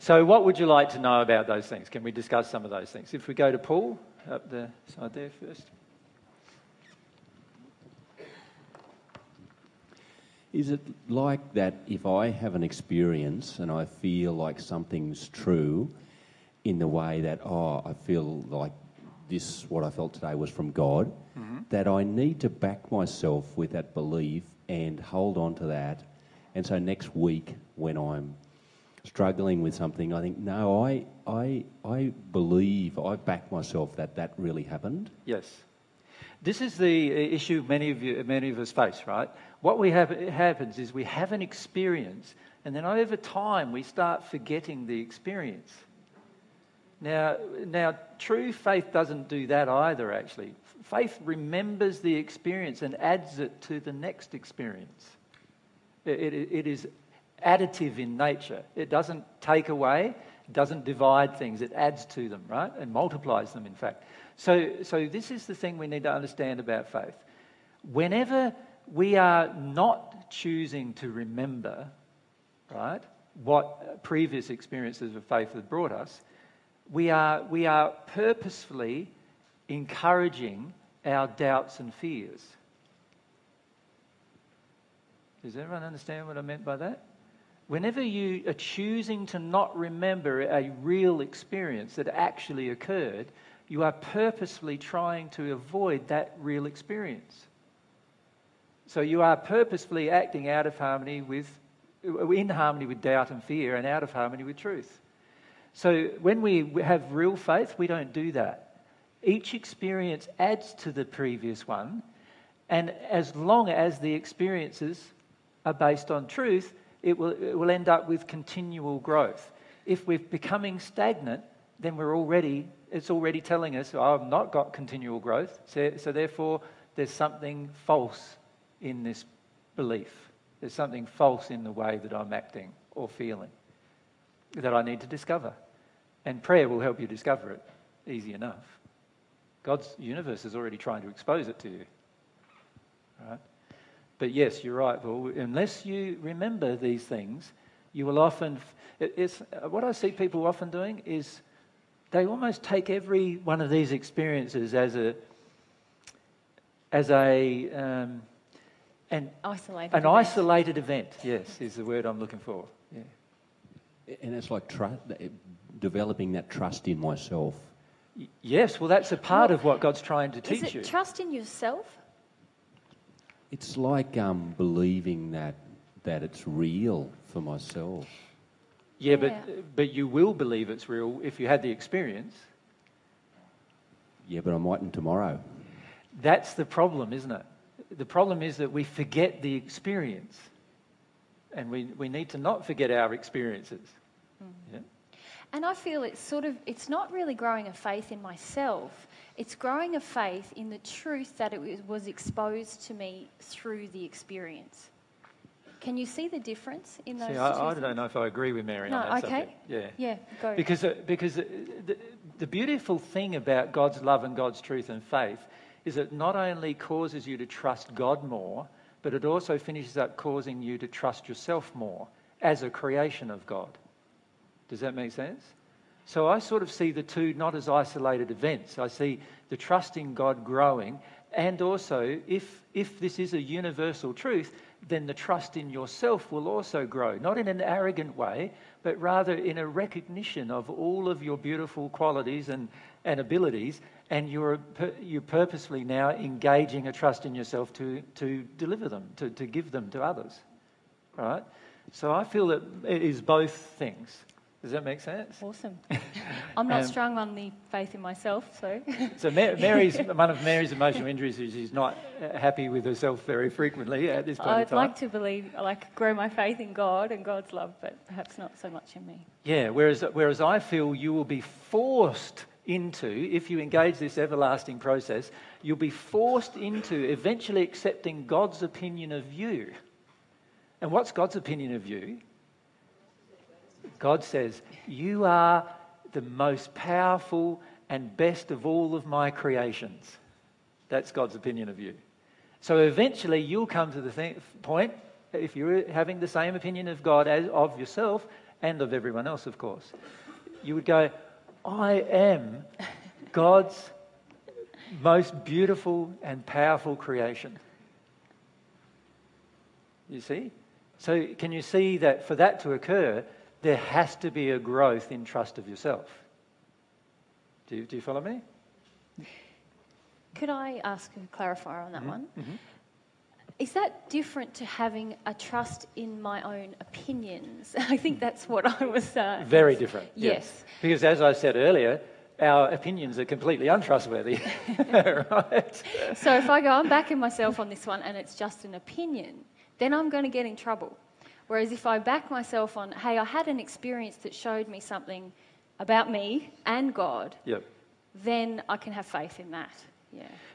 So, what would you like to know about those things? Can we discuss some of those things? If we go to Paul, up the side there first. Is it like that if I have an experience and I feel like something's true in the way that, oh, I feel like this, what I felt today was from God, Mhm. that I need to back myself with that belief and hold on to that. And so next week, when I'm struggling with something, I think, no, I, I, I believe, I back myself that that really happened. Yes. This is the issue many of, you, many of us face, right? What we have happens is we have an experience, and then over time we start forgetting the experience. Now, now, true faith doesn't do that either, actually. Faith remembers the experience and adds it to the next experience. It, it, it is additive in nature. It doesn't take away, doesn't divide things, it adds to them, right? And multiplies them, in fact. So, so this is the thing we need to understand about faith. Whenever we are not choosing to remember, right, what previous experiences of faith have brought us, we are, we are purposefully encouraging our doubts and fears. Does everyone understand what I meant by that? Whenever you are choosing to not remember a real experience that actually occurred, you are purposefully trying to avoid that real experience. So you are purposefully acting out of harmony with, in harmony with doubt and fear, and out of harmony with truth. So when we have real faith, we don't do that. Each experience adds to the previous one, and as long as the experiences are based on truth, it will, it will end up with continual growth. If we're becoming stagnant, then we're already it's already telling us, oh, I've not got continual growth. So, so therefore, there's something false in this belief. There's something false in the way that I'm acting or feeling that I need to discover. And prayer will help you discover it easy enough. God's universe is already trying to expose it to you. Right? But yes, you're right, Paul. Unless you remember these things, you will often. It's, what I see people often doing is they almost take every one of these experiences as a as a um, an isolated an event. isolated event. Yes, is the word I'm looking for. Yeah. And it's like tru- developing that trust in myself. Yes, well, that's a part of what God's trying to Is teach it you. trust in yourself? It's like um, believing that that it's real for myself. Yeah, but Yeah. but you will believe it's real if you had the experience. Yeah, but I mightn't tomorrow. That's the problem, isn't it? The problem is that we forget the experience. And we, we need to not forget our experiences. Yeah? And I feel it's sort of, it's not really growing a faith in myself. It's growing a faith in the truth that it was- was exposed to me through the experience. Can you see the difference in those See, I, I don't know if I agree with Mary No, on that okay. subject. Yeah. Yeah, go. Because, uh, because uh, the, the beautiful thing about God's love and God's truth and faith is it not only causes you to trust God more, but it also finishes up causing you to trust yourself more as a creation of God. Does that make sense? So I sort of see the two not as isolated events. I see the trust in God growing, and also, if, if this is a universal truth, then the trust in yourself will also grow. Not in an arrogant way, but rather in a recognition of all of your beautiful qualities and, and abilities, and you're, you're purposely now engaging a trust in yourself to, to deliver them, to, to give them to others. Right? So I feel that it is both things. Does that make sense? Awesome. *laughs* I'm not Um, strong on the faith in myself, so. *laughs* So Mary's *laughs* one of Mary's emotional injuries is she's not uh, happy with herself very frequently at this point I'd like to believe, like, grow my faith in God and God's love, but perhaps not so much in me. Yeah, whereas, whereas I feel you will be forced into, if you engage this everlasting process, you'll be forced into eventually accepting God's opinion of you. And what's God's opinion of you? God says, You are the most powerful and best of all of my creations. That's God's opinion of you. So eventually you'll come to the thing, point, if you're having the same opinion of God as of yourself and of everyone else, of course, you would go, I am God's most beautiful and powerful creation. You see? So, can you see that for that to occur, there has to be a growth in trust of yourself? Do you, do you follow me? Could I ask a clarifier on that one? Mhm. Is that different to having a trust in my own opinions? *laughs* I think that's what I was. Uh, Very different. Yes. Because as I said earlier, our opinions are completely untrustworthy. *laughs* right? So if I go, I'm backing myself on this one and it's just an opinion, then I'm going to get in trouble. Whereas if I back myself on, hey, I had an experience that showed me something about me and God, Yep. then I can have faith in that.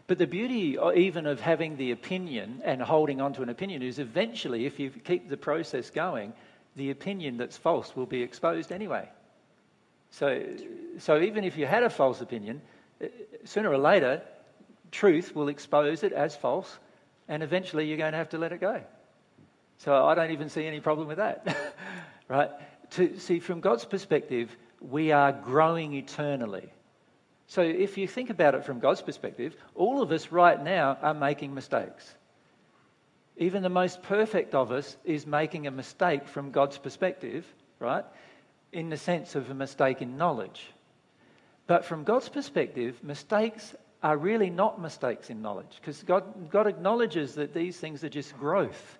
But the beauty even of having the opinion and holding on to an opinion is eventually, if you keep the process going, the opinion that's false will be exposed anyway. So, so even if you had a false opinion, uh, sooner or later, truth will expose it as false, and eventually you're going to have to let it go. So I don't even see any problem with that, *laughs* right? To see from God's perspective, we are growing eternally. So if you think about it from God's perspective, all of us right now are making mistakes. Even the most perfect of us is making a mistake from God's perspective, right? In the sense of a mistake in knowledge. But from God's perspective, mistakes are really not mistakes in knowledge because God, God acknowledges that these things are just growth.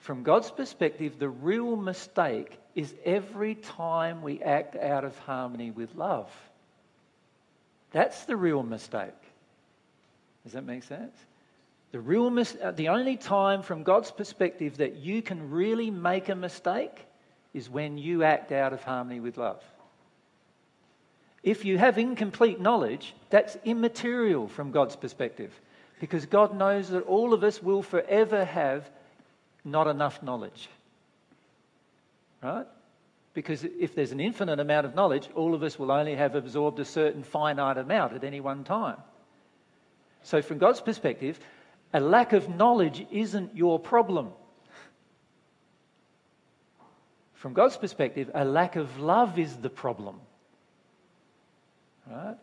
From God's perspective, the real mistake is every time we act out of harmony with love. That's the real mistake. Does that make sense? The real mis- uh, the only time from God's perspective that you can really make a mistake is when you act out of harmony with love. If you have incomplete knowledge, that's immaterial from God's perspective because God knows that all of us will forever have not enough knowledge. Right? Because if there's an infinite amount of knowledge, all of us will only have absorbed a certain finite amount at any one time. So, from God's perspective, a lack of knowledge isn't your problem. From God's perspective, a lack of love is the problem. Right?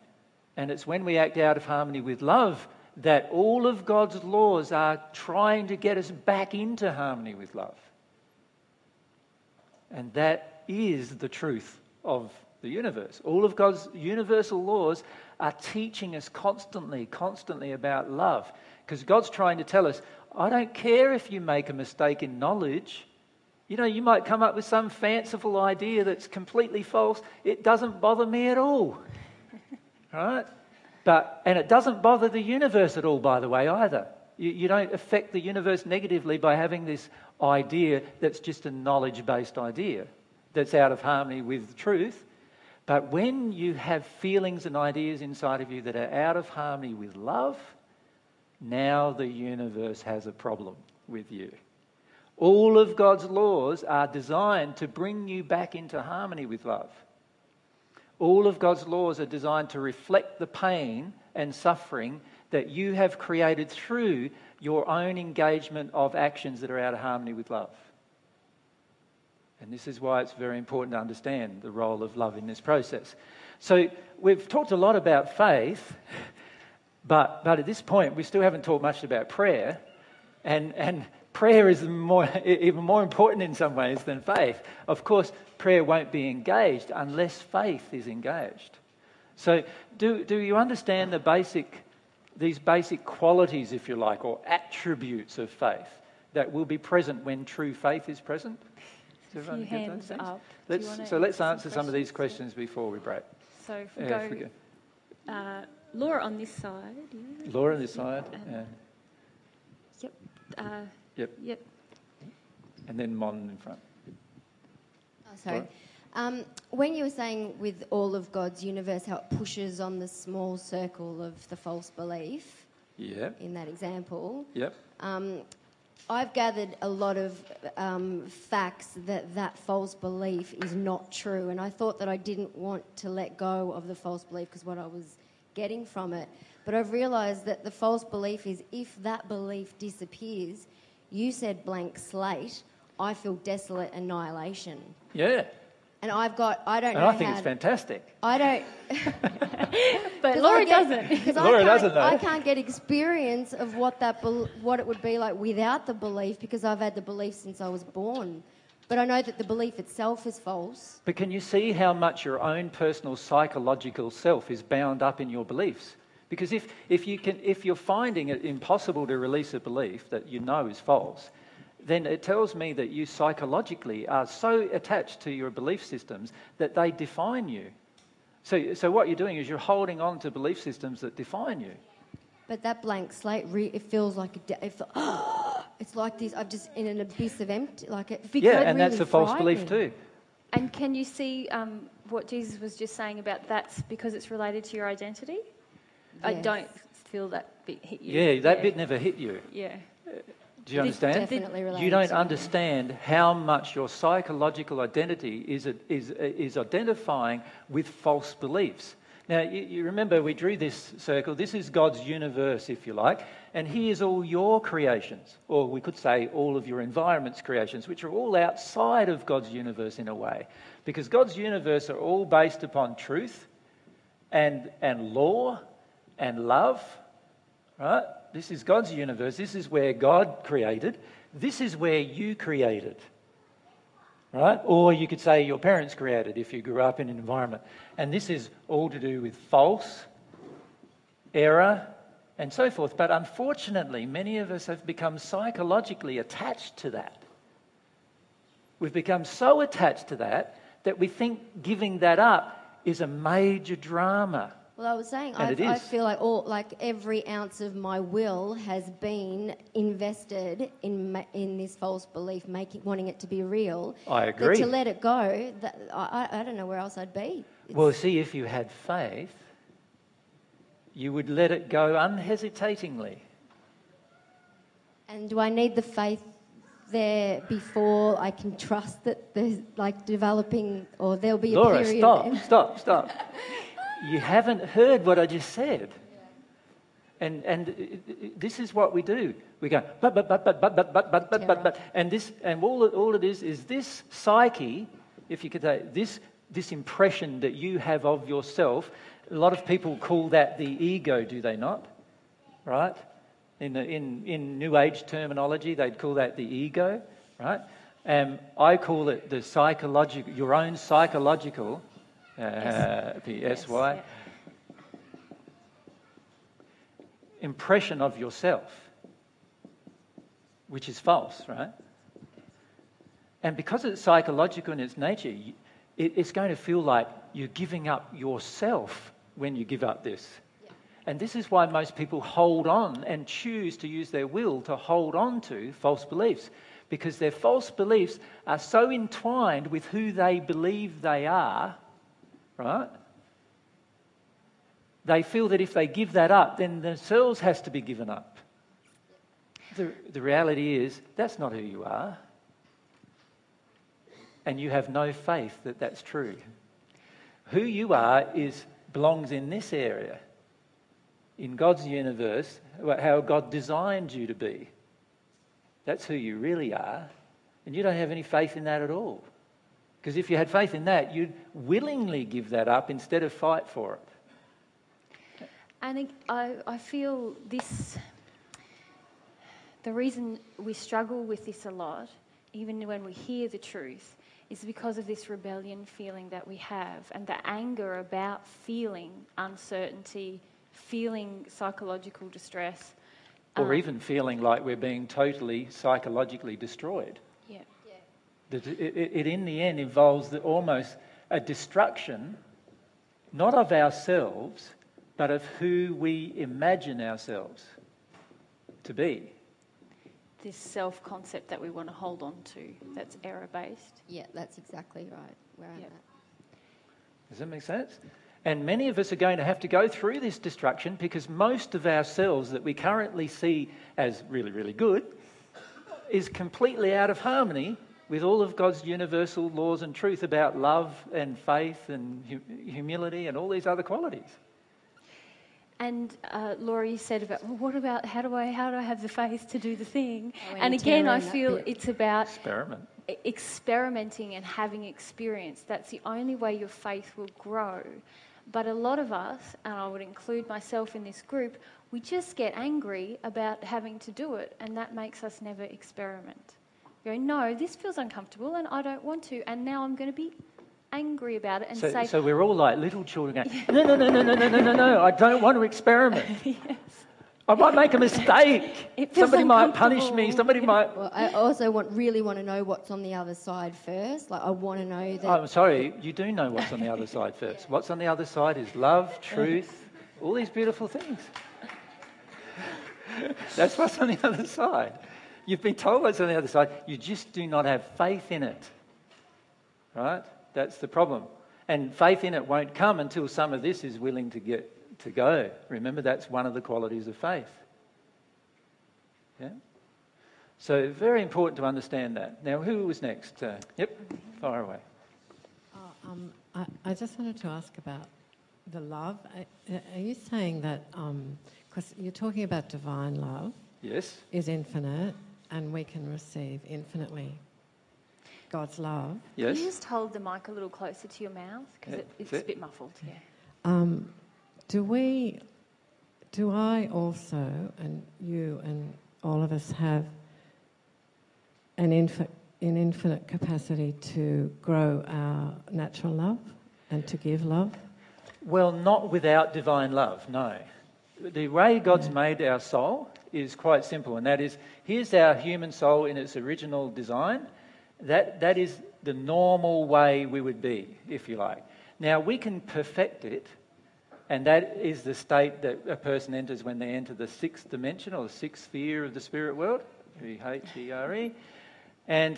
And it's when we act out of harmony with love that all of God's laws are trying to get us back into harmony with love. And that is the truth of the universe. All of God's universal laws are teaching us constantly, constantly about love. Because God's trying to tell us, I don't care if you make a mistake in knowledge. You know, you might come up with some fanciful idea that's completely false. It doesn't bother me at all. *laughs* right? But, and it doesn't bother the universe at all, by the way, either. You, you don't affect the universe negatively by having this idea that's just a knowledge based idea that's out of harmony with truth. But when you have feelings and ideas inside of you that are out of harmony with love, now the universe has a problem with you. All of God's laws are designed to bring you back into harmony with love. All of God's laws are designed to reflect the pain and suffering that you have created through your own engagement of actions that are out of harmony with love. And this is why it's very important to understand the role of love in this process. So, we've talked a lot about faith, but, but at this point, we still haven't talked much about prayer. And, and prayer is more, even more important in some ways than faith. Of course, prayer won't be engaged unless faith is engaged. So, do, do you understand the basic, these basic qualities, if you like, or attributes of faith that will be present when true faith is present? A few hands up. Let's, so let's answer some of these questions before we break. So if we go, if we go. Uh, Laura on this side. Yeah. Laura on this side. And, yep. Uh, yep. Yep. And then Mon in front. Oh, sorry. Um, when you were saying with all of God's universe how it pushes on the small circle of the false belief, yeah. in that example, yep. Um, I've gathered a lot of um, facts that that false belief is not true, and I thought that I didn't want to let go of the false belief because what I was getting from it. But I've realised that the false belief is if that belief disappears, you said blank slate, I feel desolate annihilation. Yeah. And I've got, I don't and know. I think how it's fantastic. I don't. *laughs* but Laura get, doesn't. Laura I doesn't though. I can't get experience of what that be, what it would be like without the belief because I've had the belief since I was born. But I know that the belief itself is false. But can you see how much your own personal psychological self is bound up in your beliefs? Because if, if, you can, if you're finding it impossible to release a belief that you know is false, then it tells me that you psychologically are so attached to your belief systems that they define you. So, so what you're doing is you're holding on to belief systems that define you. But that blank slate, re- it feels like a de- it feel, *gasps* it's like this. I'm just in an abyss of empty. Like it. Yeah, and really that's a false belief too. And can you see um, what Jesus was just saying about that's because it's related to your identity? Yes. I don't feel that bit hit you. Yeah, that yeah. bit never hit you. Yeah. Do you understand? you don't understand how much your psychological identity is, is, is identifying with false beliefs. Now, you, you, remember we drew this circle. This is God's universe, if you like, and He is all your creations, or we could say all of your environment's creations, which are all outside of God's universe in a way. Because God's universe are all based upon truth and, and law and love, right? This is God's universe. This is where God created. This is where you created. Right? Or you could say your parents created if you grew up in an environment. And this is all to do with false, error, and so forth. But unfortunately, many of us have become psychologically attached to that. We've become so attached to that that we think giving that up is a major drama. Well, I was saying, I, I, feel like all, like every ounce of my will has been invested in in this false belief, making wanting it to be real. I agree. But to let it go, that, I, I don't know where else I'd be. Well, see, if you had faith, you would let it go unhesitatingly. And do I need the faith there before I can trust that there's like developing or there'll be a Laura, period? stop, stop, stop. *laughs* You haven't heard what I just said. And, and uh, uh, this is what we do. We go, but, but, but, but, but, but, but, but, but, but, but. And, this, and all, it, all it is is this psyche, if you could say, this, this impression that you have of yourself. A lot of people call that the ego, do they not? Right? In, the, in, in New Age terminology, they'd call that the ego, right? Um, I call it the psychological, your own psychological, uh, P-S-Y, impression of yourself, which is false, right? And because it's psychological in its nature, it's going to feel like you're giving up yourself when you give up this. And this is why most people hold on and choose to use their will to hold on to false beliefs. Because their false beliefs are so entwined with who they believe they are, right? They feel that if they give that up, then themselves has to be given up. The, the reality is, that's not who you are. And you have no faith that that's true. Who you are is, belongs in this area in God's universe, how God designed you to be. That's who you really are. And you don't have any faith in that at all. Because if you had faith in that, you'd willingly give that up instead of fight for it. And I, I feel this, the reason we struggle with this a lot, even when we hear the truth, is because of this rebellion feeling that we have and the anger about feeling uncertainty, feeling psychological distress. Or Um, even feeling like we're being totally psychologically destroyed. Yeah. That it, it, it in the end involves the, almost a destruction, not of ourselves, but of who we imagine ourselves to be. This self concept that we want to hold on to that's error based. Yeah, that's exactly right. Where I'm at. Does that make sense? And many of us are going to have to go through this destruction because most of ourselves that we currently see as really, really good is completely out of harmony with all of God's universal laws and truth about love and faith and hu- humility and all these other qualities. And uh, Laura, you said about, well, what about how do I how do I have the faith to do the thing? Oh, and and again, I terror and that feel bit. it's about Experiment. experimenting and having experience. That's the only way your faith will grow. But a lot of us, and I would include myself in this group, we just get angry about having to do it, and that makes us never experiment. We go, no, this feels uncomfortable, and I don't want to, and now I'm going to be angry about it and So, say, so we're all like little children going, *laughs* no, no, no, no, no, no, no, no, no, I don't want to experiment. *laughs* yes. I might make a mistake. *laughs* It feels Somebody might punish me. Somebody might. Well, I also want really want to know what's on the other side first. Like I want to know that. I'm sorry, you do know what's on the other side first. What's on the other side is love, truth, all these beautiful things. That's what's on the other side. You've been told what's on the other side, you just do not have faith in it. Right? That's the problem. And faith in it won't come until some of this is willing to get to go. Remember, that's one of the qualities of faith. Yeah? So, very important to understand that. Now, who was next? Uh, yep, far away. Oh, um, I, I just wanted to ask about the love. I- Are you saying that, because you're talking about divine love Yes. is infinite and we can receive infinitely God's love? Yes. Can you just hold the mic a little closer to your mouth? Because Yeah, it, it's that's a bit muffled, yeah. Um, do we, do I also, and you and all of us have an, infi- an infinite capacity to grow our natural love and to give love? Well, not without divine love, no. The way God's made our soul is quite simple, and that is here's our human soul in its original design. That, that is the normal way we would be, if you like. Now, we can perfect it, and that is the state that a person enters when they enter the sixth dimension or the sixth sphere of the spirit world, E H E R E. And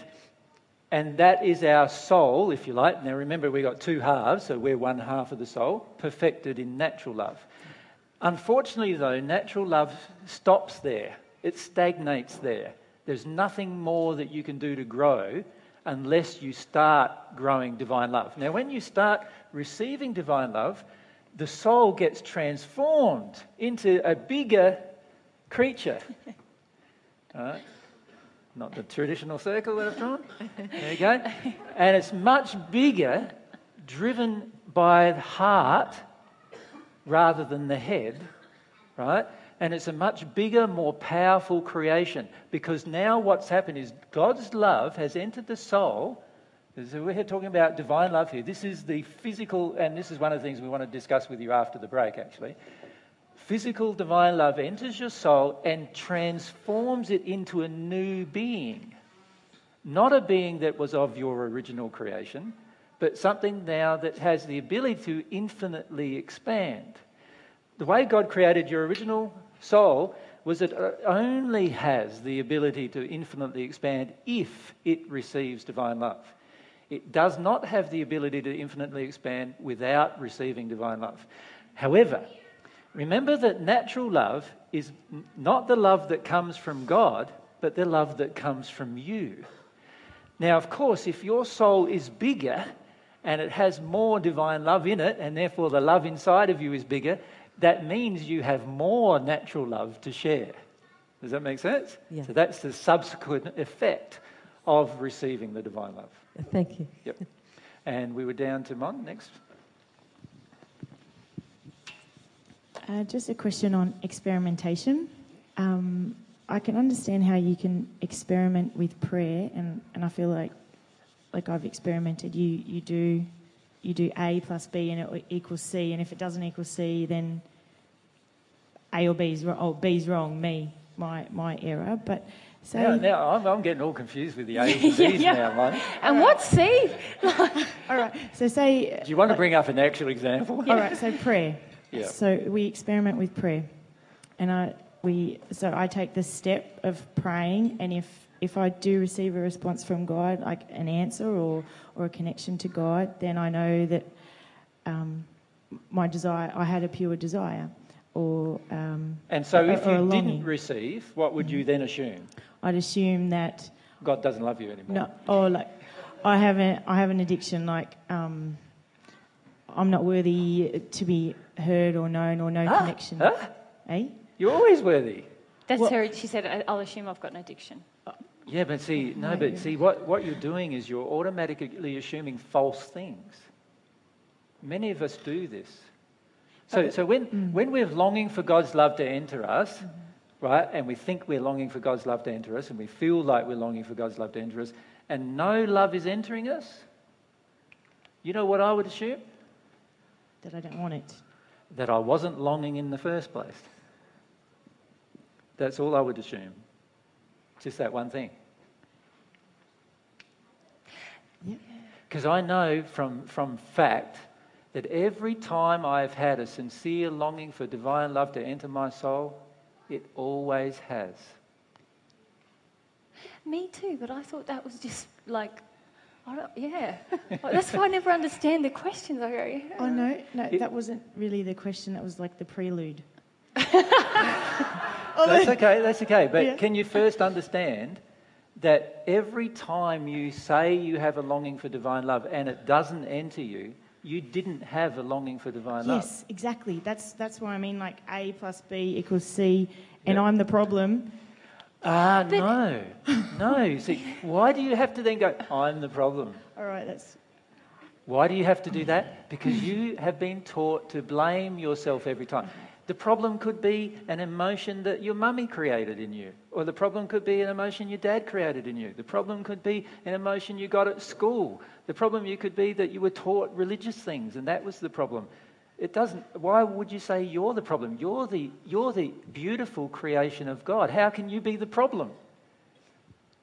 And that is our soul, if you like. Now remember, we've got two halves, so we're one half of the soul, perfected in natural love. Unfortunately, though, natural love stops there, it stagnates there. There's nothing more that you can do to grow unless you start growing divine love. Now, when you start receiving divine love, the soul gets transformed into a bigger creature. *laughs* All right? Not the traditional circle that I've drawn. There you go. And it's much bigger, driven by the heart rather than the head, right? And it's a much bigger, more powerful creation because now what's happened is God's love has entered the soul. So we're talking about divine love here. This is the physical, and this is one of the things we want to discuss with you after the break, actually. Physical divine love enters your soul and transforms it into a new being. Not a being that was of your original creation, but something now that has the ability to infinitely expand. The way God created your original soul was it only has the ability to infinitely expand if it receives divine love. It does not have the ability to infinitely expand without receiving divine love. However, remember that natural love is not the love that comes from God, but the love that comes from you. Now, of course, if your soul is bigger and it has more divine love in it, and therefore the love inside of you is bigger, that means you have more natural love to share. Does that make sense? Yeah. So that's the subsequent effect of receiving the divine love. Thank you. Yep. And we were down to Mon next. Uh, just a question on experimentation. Um, I can understand how you can experiment with prayer, and, and I feel like like I've experimented. You you do you do A plus B and it equals C, and if it doesn't equal C, then A or B is wrong. Oh, B is wrong. Me, my my error. But so now, now I'm, I'm getting all confused with the A's and *laughs* B's Yeah, yeah. now, Mon. and what's C? *laughs* All right. So say Do you want to uh, bring up an actual example? All right, so prayer. *laughs* Yeah. So we experiment with prayer, and I we so I take the step of praying, and if if I do receive a response from God, like an answer or or a connection to God, then I know that um, my desire I had a pure desire, or um, And so or- if or you didn't receive, what would you then assume? I'd assume that God doesn't love you anymore. no, or like I have a I have an addiction. Like um, I'm not worthy to be heard or known or no Huh? connection. Huh? Eh? You're always worthy. That's Well- her. She said, "I'll assume I've got an addiction." Yeah, but see, no, but see, what, what you're doing is you're automatically assuming false things. Many of us do this. So, so when, mm. when we're longing for God's love to enter us, mm-hmm. right, and we think we're longing for God's love to enter us, and we feel like we're longing for God's love to enter us, and no love is entering us, you know what I would assume? That I don't want it. That I wasn't longing in the first place. That's all I would assume. Just that one thing. Because I know from, from fact that every time I've had a sincere longing for divine love to enter my soul, it always has. Me too, but I thought that was just like, I yeah. *laughs* That's why I never understand the questions. I go, yeah. Oh no, no, that wasn't really the question. That was like the prelude. *laughs* That's okay, that's okay. But Yeah. can you first understand that every time you say you have a longing for divine love and it doesn't enter you, you didn't have a longing for divine love? Yes, exactly. That's that's why I mean like A plus B equals C, and Yeah. I'm the problem. Ah, no. No. See, why do you have to then go, I'm the problem? All right, that's Why do you have to do that? Because you have been taught to blame yourself every time. The problem could be an emotion that your mummy created in you, or the problem could be an emotion your dad created in you. The problem could be an emotion you got at school. The problem you could be that you were taught religious things, and that was the problem. It doesn't. Why would you say you're the problem? You're the you're the beautiful creation of God. How can you be the problem?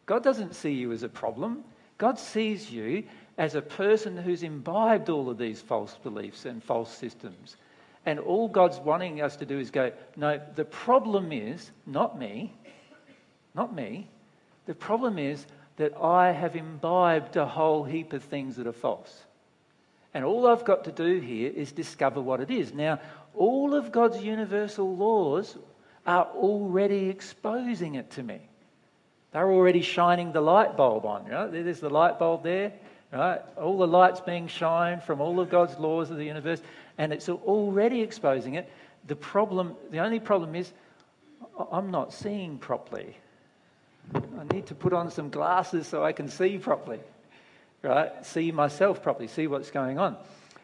God doesn't see you as a problem. God sees you as a person who's imbibed all of these false beliefs and false systems. And all God's wanting us to do is go, no, the problem is not me, not me. The problem is that I have imbibed a whole heap of things that are false. And all I've got to do here is discover what it is. Now, all of God's universal laws are already exposing it to me. They're already shining the light bulb on. Right? There's the light bulb there. Right? All the lights being shined from all of God's laws of the universe, and it's already exposing it. The problem, the only problem is, I'm not seeing properly. I need to put on some glasses so I can see properly, right? See myself properly, see what's going on.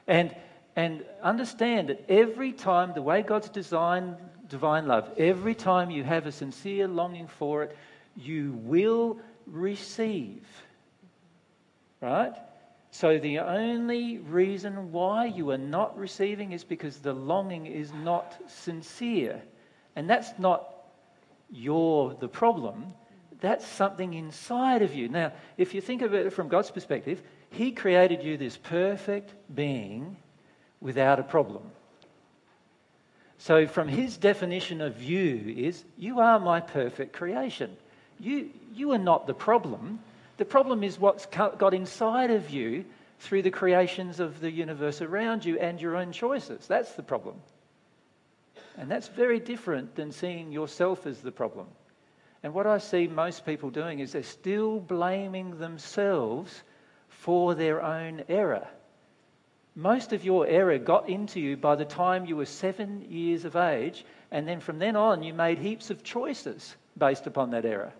And, and understand that every time, the way God's designed divine love, every time you have a sincere longing for it, you will receive. Right? So the only reason why you are not receiving is because the longing is not sincere. And that's not your the problem. That's something inside of you. Now, if you think of it from God's perspective, He created you this perfect being without a problem. So, from His definition of you, is you are my perfect creation. You, you are not the problem. The problem is what's got inside of you through the creations of the universe around you and your own choices. That's the problem. And that's very different than seeing yourself as the problem. And what I see most people doing is they're still blaming themselves for their own error. Most of your error got into you by the time you were seven years of age, and then from then on, you made heaps of choices based upon that error.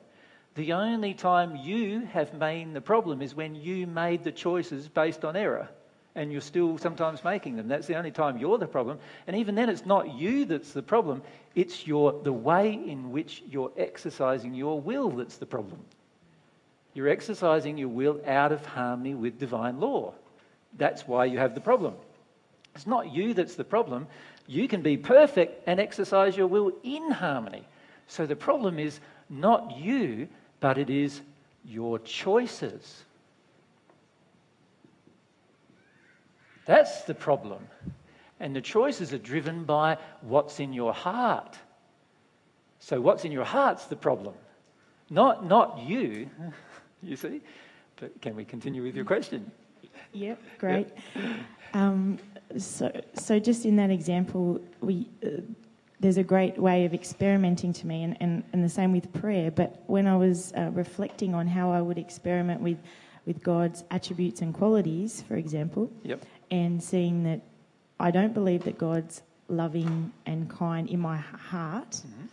The only time you have made the problem is when you made the choices based on error and you're still sometimes making them. That's the only time you're the problem. And even then, it's not you that's the problem, it's your, the way in which you're exercising your will that's the problem. You're exercising your will out of harmony with divine law. That's why you have the problem. It's not you that's the problem. You can be perfect and exercise your will in harmony. So the problem is not you, but it is your choices. That's the problem. And the choices are driven by what's in your heart. So, what's in your heart's the problem, not, not you, *laughs* you see. But can we continue with your question? Yep, great. Yep. Um, so, so, just in that example, we, uh, there's a great way of experimenting to me, and, and, and the same with prayer. But when I was uh, reflecting on how I would experiment with, with God's attributes and qualities, for example, yep and seeing that I don't believe that God's loving and kind in my heart, mm-hmm.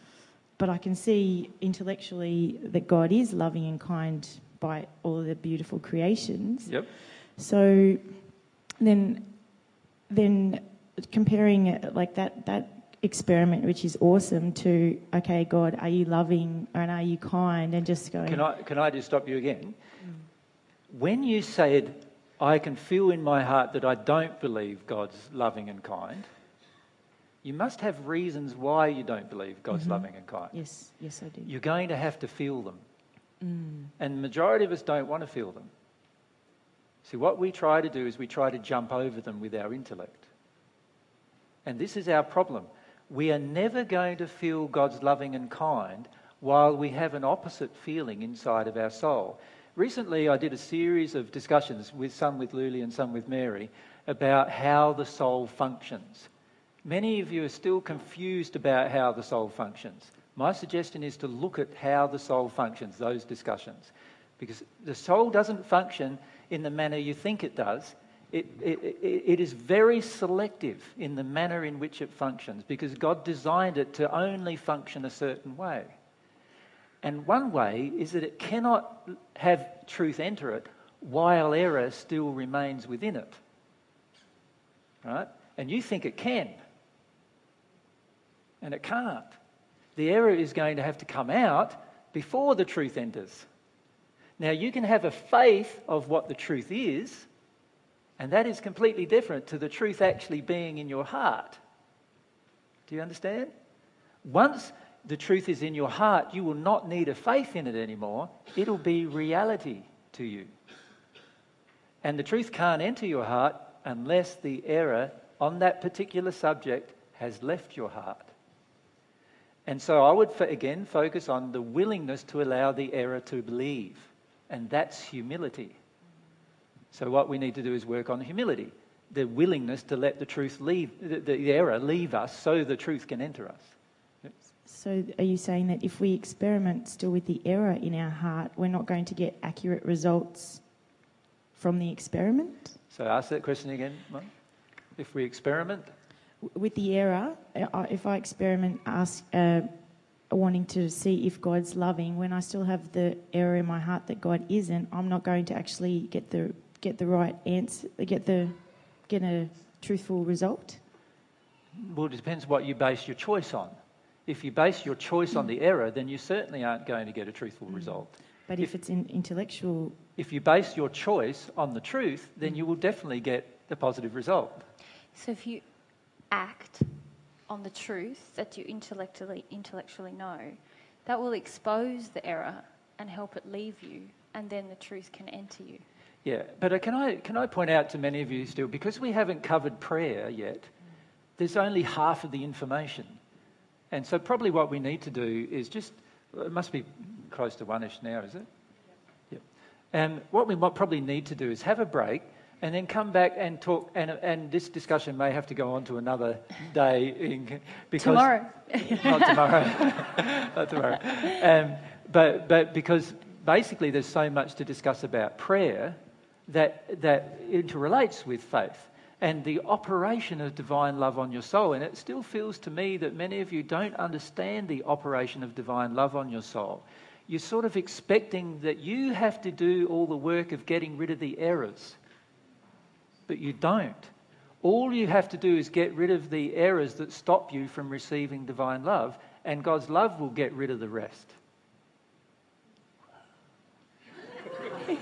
but I can see intellectually that God is loving and kind by all the beautiful creations. Yep. So then, then comparing it like that, that experiment, which is awesome, to okay, God, are you loving and are you kind, and just going. Can I can I just stop you again? Mm. When you said I can feel in my heart that I don't believe God's loving and kind, you must have reasons why you don't believe God's mm-hmm. loving and kind. Yes, yes, I do. You're going to have to feel them. Mm. And the majority of us don't want to feel them. See, what we try to do is we try to jump over them with our intellect. And this is our problem. We are never going to feel God's loving and kind while we have an opposite feeling inside of our soul. Recently, I did a series of discussions with some with Luli and some with Mary about how the soul functions. Many of you are still confused about how the soul functions. My suggestion is to look at how the soul functions, those discussions. Because the soul doesn't function in the manner you think it does. It, it, it, it is very selective in the manner in which it functions because God designed it to only function a certain way. And one way is that it cannot have truth enter it while error still remains within it. Right? And you think it can. And it can't. The error is going to have to come out before the truth enters. Now, you can have a faith of what the truth is, and that is completely different to the truth actually being in your heart. Do you understand? Once the truth is in your heart, you will not need a faith in it anymore. It'll be reality to you. And the truth can't enter your heart unless the error on that particular subject has left your heart. And so I would, again, focus on the willingness to allow the error to believe. and that's humility. So, what we need to do is work on humility, the willingness to let the truth leave, the, the error leave us so the truth can enter us. So, are you saying that if we experiment still with the error in our heart, we're not going to get accurate results from the experiment? So, ask that question again, Mike. If we experiment? With the error, uh, if I experiment ask, uh, wanting to see if God's loving, when I still have the error in my heart that God isn't, I'm not going to actually get the get the right answer, get the get a truthful result. Well, it depends what you base your choice on. If you base your choice on the error, then you certainly aren't going to get a truthful result. But if, if it's in intellectual, if you base your choice on the truth, then you will definitely get a positive result. So if you act on the truth that you intellectually intellectually know, that will expose the error and help it leave you, and then the truth can enter you. Yeah, but uh, can I can I point out to many of you still because we haven't covered prayer yet. There's only half of the information, and so probably what we need to do is just it must be close to one-ish now, is it? Yep. And what we might probably need to do is have a break and then come back and talk. And, and this discussion may have to go on to another day. In, because, tomorrow. not tomorrow. *laughs* not tomorrow. Um, but, but because basically there's so much to discuss about prayer that, that interrelates with faith and the operation of divine love on your soul. And it still feels to me that many of you don't understand the operation of divine love on your soul. You're sort of expecting that you have to do all the work of getting rid of the errors but you don't. All you have to do is get rid of the errors that stop you from receiving divine love, and God's love will get rid of the rest. *laughs*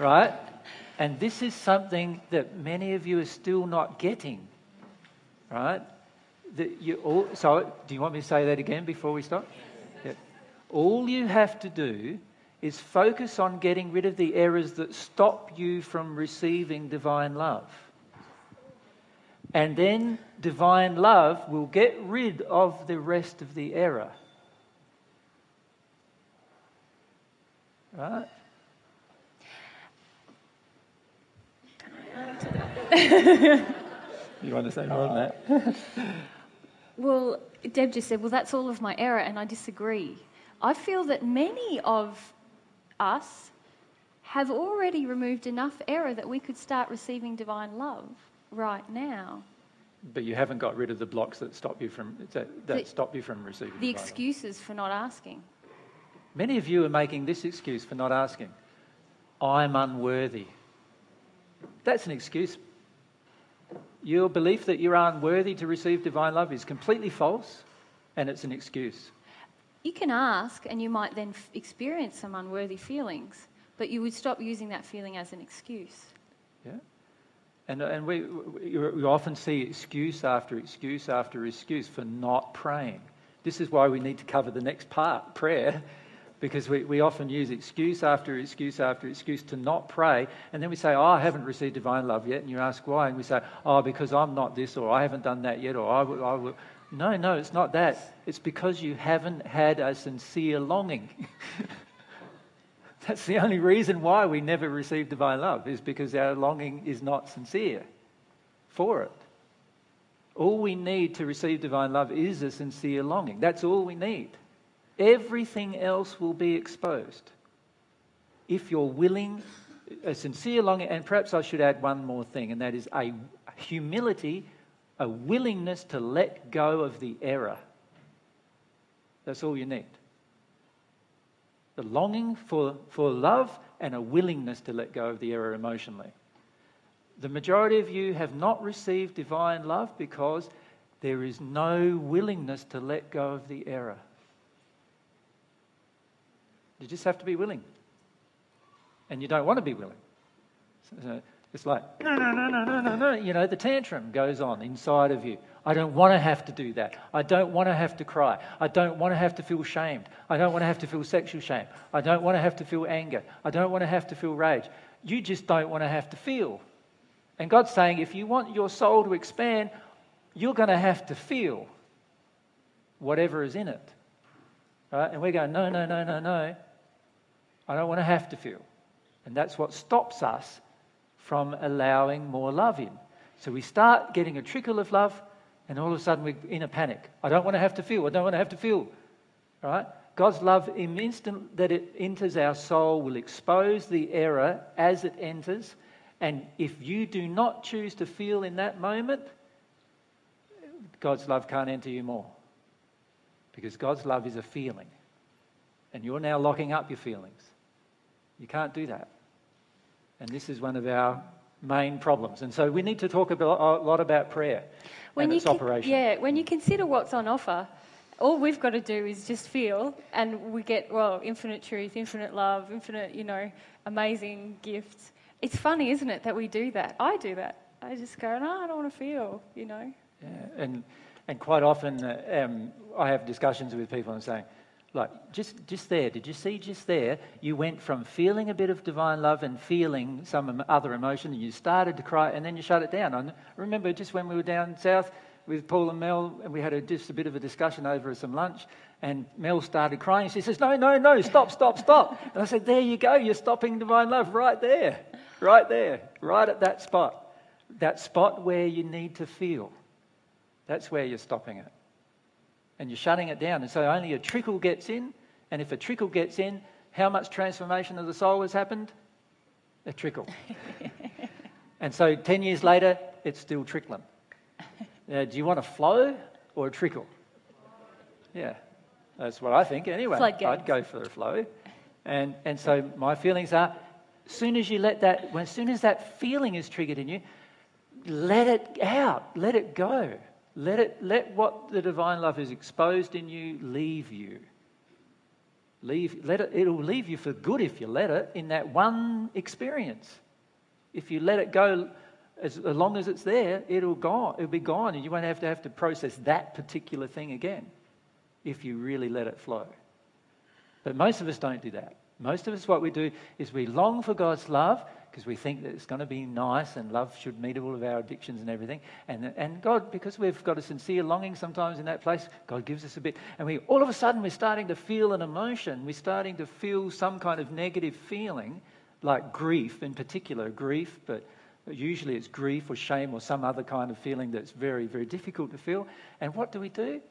right? And this is something that many of you are still not getting. Right? That you all, so, do you want me to say that again before we start? Yeah. All you have to do is focus on getting rid of the errors that stop you from receiving divine love. And then divine love will get rid of the rest of the error. Right? *laughs* you want to say more on that? *laughs* well, Deb just said, well, that's all of my error, and I disagree. I feel that many of us have already removed enough error that we could start receiving divine love right now. But you haven't got rid of the blocks that stop you from that, that the, stop you from receiving the excuses love. for not asking. Many of you are making this excuse for not asking. I'm unworthy. That's an excuse. Your belief that you're unworthy to receive divine love is completely false, and it's an excuse. You can ask, and you might then f- experience some unworthy feelings, but you would stop using that feeling as an excuse. Yeah. And, and we, we often see excuse after excuse after excuse for not praying. This is why we need to cover the next part, prayer, because we, we often use excuse after excuse after excuse to not pray. And then we say, Oh, I haven't received divine love yet. And you ask why. And we say, Oh, because I'm not this, or I haven't done that yet, or I will. I will. No, no, it's not that. It's because you haven't had a sincere longing. *laughs* That's the only reason why we never receive divine love, is because our longing is not sincere for it. All we need to receive divine love is a sincere longing. That's all we need. Everything else will be exposed. If you're willing, a sincere longing, and perhaps I should add one more thing, and that is a humility a willingness to let go of the error. That's all you need. The longing for, for love and a willingness to let go of the error emotionally. The majority of you have not received divine love because there is no willingness to let go of the error. You just have to be willing. And you don't want to be willing. So, it's like, no, no, no, no, no, no, no. You know, the tantrum goes on inside of you. I don't want to have to do that. I don't want to have to cry. I don't want to have to feel shamed. I don't want to have to feel sexual shame. I don't want to have to feel anger. I don't want to have to feel rage. You just don't want to have to feel. And God's saying, if you want your soul to expand, you're going to have to feel whatever is in it. Right? And we're going, no, no, no, no, no. I don't want to have to feel. And that's what stops us from allowing more love in. So we start getting a trickle of love, and all of a sudden we're in a panic. I don't want to have to feel. I don't want to have to feel. Right? God's love, in the instant that it enters our soul, will expose the error as it enters. And if you do not choose to feel in that moment, God's love can't enter you more. Because God's love is a feeling. And you're now locking up your feelings. You can't do that. And this is one of our main problems. And so we need to talk a lot about prayer when and its operation. Yeah, when you consider what's on offer, all we've got to do is just feel, and we get, well, infinite truth, infinite love, infinite, you know, amazing gifts. It's funny, isn't it, that we do that? I do that. I just go, no, I don't want to feel, you know. Yeah, and, and quite often uh, um, I have discussions with people and saying, like, just, just there, did you see just there? You went from feeling a bit of divine love and feeling some other emotion, and you started to cry, and then you shut it down. I remember just when we were down south with Paul and Mel, and we had a, just a bit of a discussion over some lunch, and Mel started crying. She says, No, no, no, stop, stop, stop. And I said, There you go, you're stopping divine love right there, right there, right at that spot. That spot where you need to feel. That's where you're stopping it and you're shutting it down. And so only a trickle gets in. And if a trickle gets in, how much transformation of the soul has happened? A trickle. *laughs* and so 10 years later, it's still trickling. Now, do you want a flow or a trickle? Yeah, that's what I think anyway. I'd go for a flow. And, and so my feelings are, as soon as you let that, when, as soon as that feeling is triggered in you, let it out, let it go. Let, it, let what the divine love has exposed in you leave you. Leave, let it, it'll leave you for good if you let it in that one experience. If you let it go as, as long as it's there, it'll, go, it'll be gone and you won't have to have to process that particular thing again if you really let it flow. But most of us don't do that. Most of us, what we do is we long for God's love because we think that it's going to be nice and love should meet all of our addictions and everything. And, and God, because we've got a sincere longing sometimes in that place, God gives us a bit. And we all of a sudden we're starting to feel an emotion. We're starting to feel some kind of negative feeling, like grief in particular, grief, but usually it's grief or shame or some other kind of feeling that's very, very difficult to feel. And what do we do?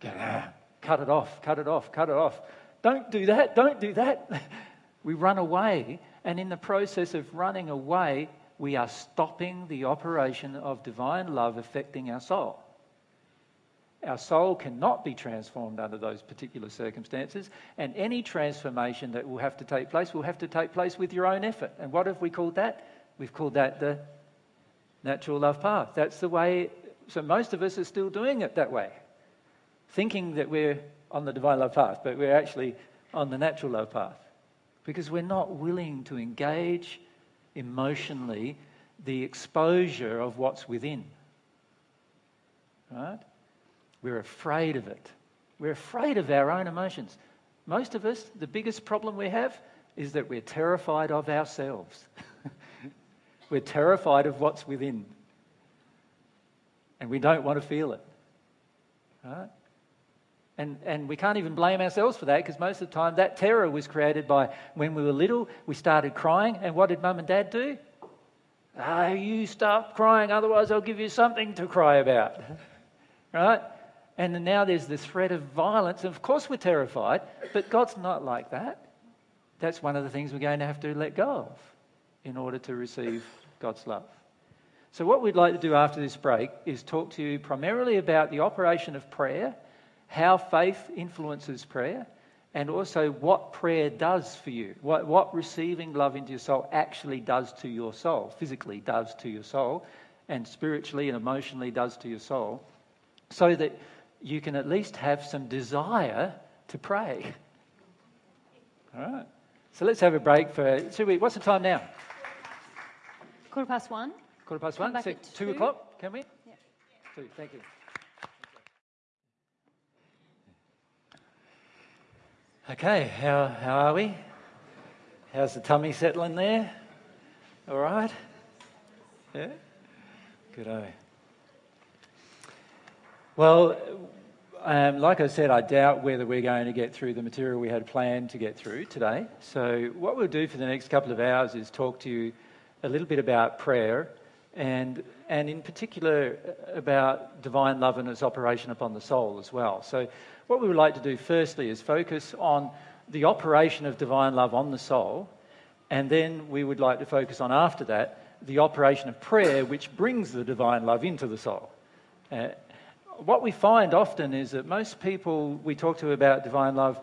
Go, ah, cut it off, cut it off, cut it off. Don't do that, don't do that. *laughs* we run away and in the process of running away, we are stopping the operation of divine love affecting our soul. Our soul cannot be transformed under those particular circumstances, and any transformation that will have to take place will have to take place with your own effort. And what have we called that? We've called that the natural love path. That's the way, so most of us are still doing it that way, thinking that we're on the divine love path, but we're actually on the natural love path because we're not willing to engage emotionally the exposure of what's within. Right? We're afraid of it. We're afraid of our own emotions. Most of us, the biggest problem we have is that we're terrified of ourselves. *laughs* we're terrified of what's within. And we don't want to feel it. Right? And, and we can't even blame ourselves for that because most of the time that terror was created by when we were little, we started crying. And what did mum and dad do? Ah, oh, you stop crying, otherwise I'll give you something to cry about. *laughs* right? And now there's this threat of violence. Of course we're terrified, but God's not like that. That's one of the things we're going to have to let go of in order to receive God's love. So, what we'd like to do after this break is talk to you primarily about the operation of prayer how faith influences prayer, and also what prayer does for you, what, what receiving love into your soul actually does to your soul, physically does to your soul, and spiritually and emotionally does to your soul, so that you can at least have some desire to pray. All right. So let's have a break for two weeks. What's the time now? Quarter past one. Quarter past one. So two, two o'clock, can we? Yeah. Two, thank you. Okay, how, how are we? How's the tummy settling there? All right? Yeah? Good Well, um, like I said, I doubt whether we're going to get through the material we had planned to get through today. So, what we'll do for the next couple of hours is talk to you a little bit about prayer and, and in particular about divine love and its operation upon the soul as well. So, what we would like to do firstly is focus on the operation of divine love on the soul, and then we would like to focus on after that the operation of prayer, which brings the divine love into the soul. Uh, what we find often is that most people we talk to about divine love